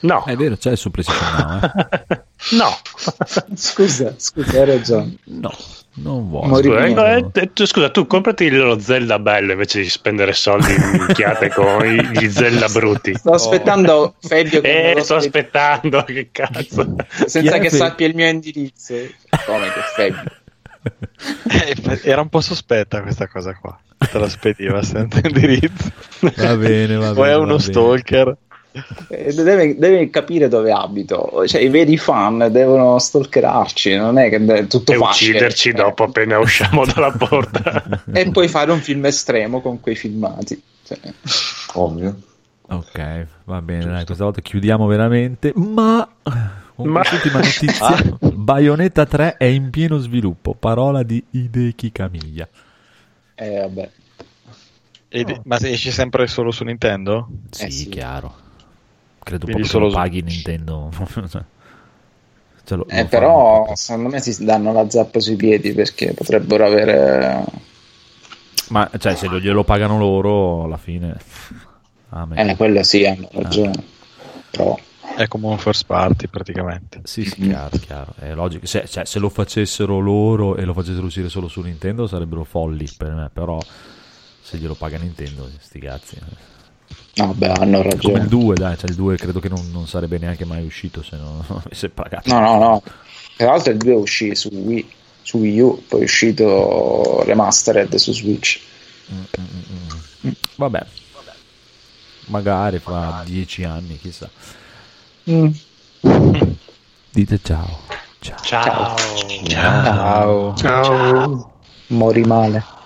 No, È vero, c'è su PlayStation Now, eh? no. Scusa, scusa, hai ragione. No, non vuole. Mori- Scusa, ecco, eh, tu, scusa, tu comprati lo Zelda bello invece di spendere soldi in minchiate con i- gli Zelda brutti. Sto aspettando Fabio che Eh, sto aspettando, che cazzo. senza Chi è che sappia il mio indirizzo. Come che Fabio? Eh, Era un po' sospetta questa cosa qua. Te la spediva senza indirizzo. Va bene, va O bene, è va uno bene. stalker. Eh, Deve, deve capire dove abito. Cioè, i veri fan devono stalkerarci, non è che è tutto E facile. ucciderci dopo appena usciamo dalla porta. E poi fare un film estremo con quei filmati. Cioè, Ovvio. Ok, va bene, dai, questa volta chiudiamo veramente, ma con Ma- quest'ultima notizia, Bayonetta 3 è in pieno sviluppo, parola di Hideki Kamiya. eh, vabbè. E- Ma esce sempre solo su Nintendo? Sì, Eh sì. chiaro. Credo Quindi proprio solo che lo paghi Nintendo. Cioè, ce lo- Eh, lo però fanno. secondo me si danno la zappa sui piedi perché potrebbero avere Ma cioè, se lo- glielo pagano loro, alla fine... Amen. Eh, quello sì, hanno ragione. Però È come un first party praticamente. Sì, sì, chiaro, chiaro. È logico. Se, cioè, se lo facessero loro e lo facessero uscire solo su Nintendo sarebbero folli per me, però se glielo paga Nintendo, sti cazzi. No, beh, hanno Come ragione. il 2, dai, cioè il 2 credo che non, non sarebbe neanche mai uscito se non avesse pagato. No, no, no. Tra l'altro il 2 uscì su Wii, su Wii U, poi è uscito remastered su Switch. Vabbè, magari fra dieci anni, chissà. Mm. Dite ciao. Ciao. Ciao. Ciao. Mori male.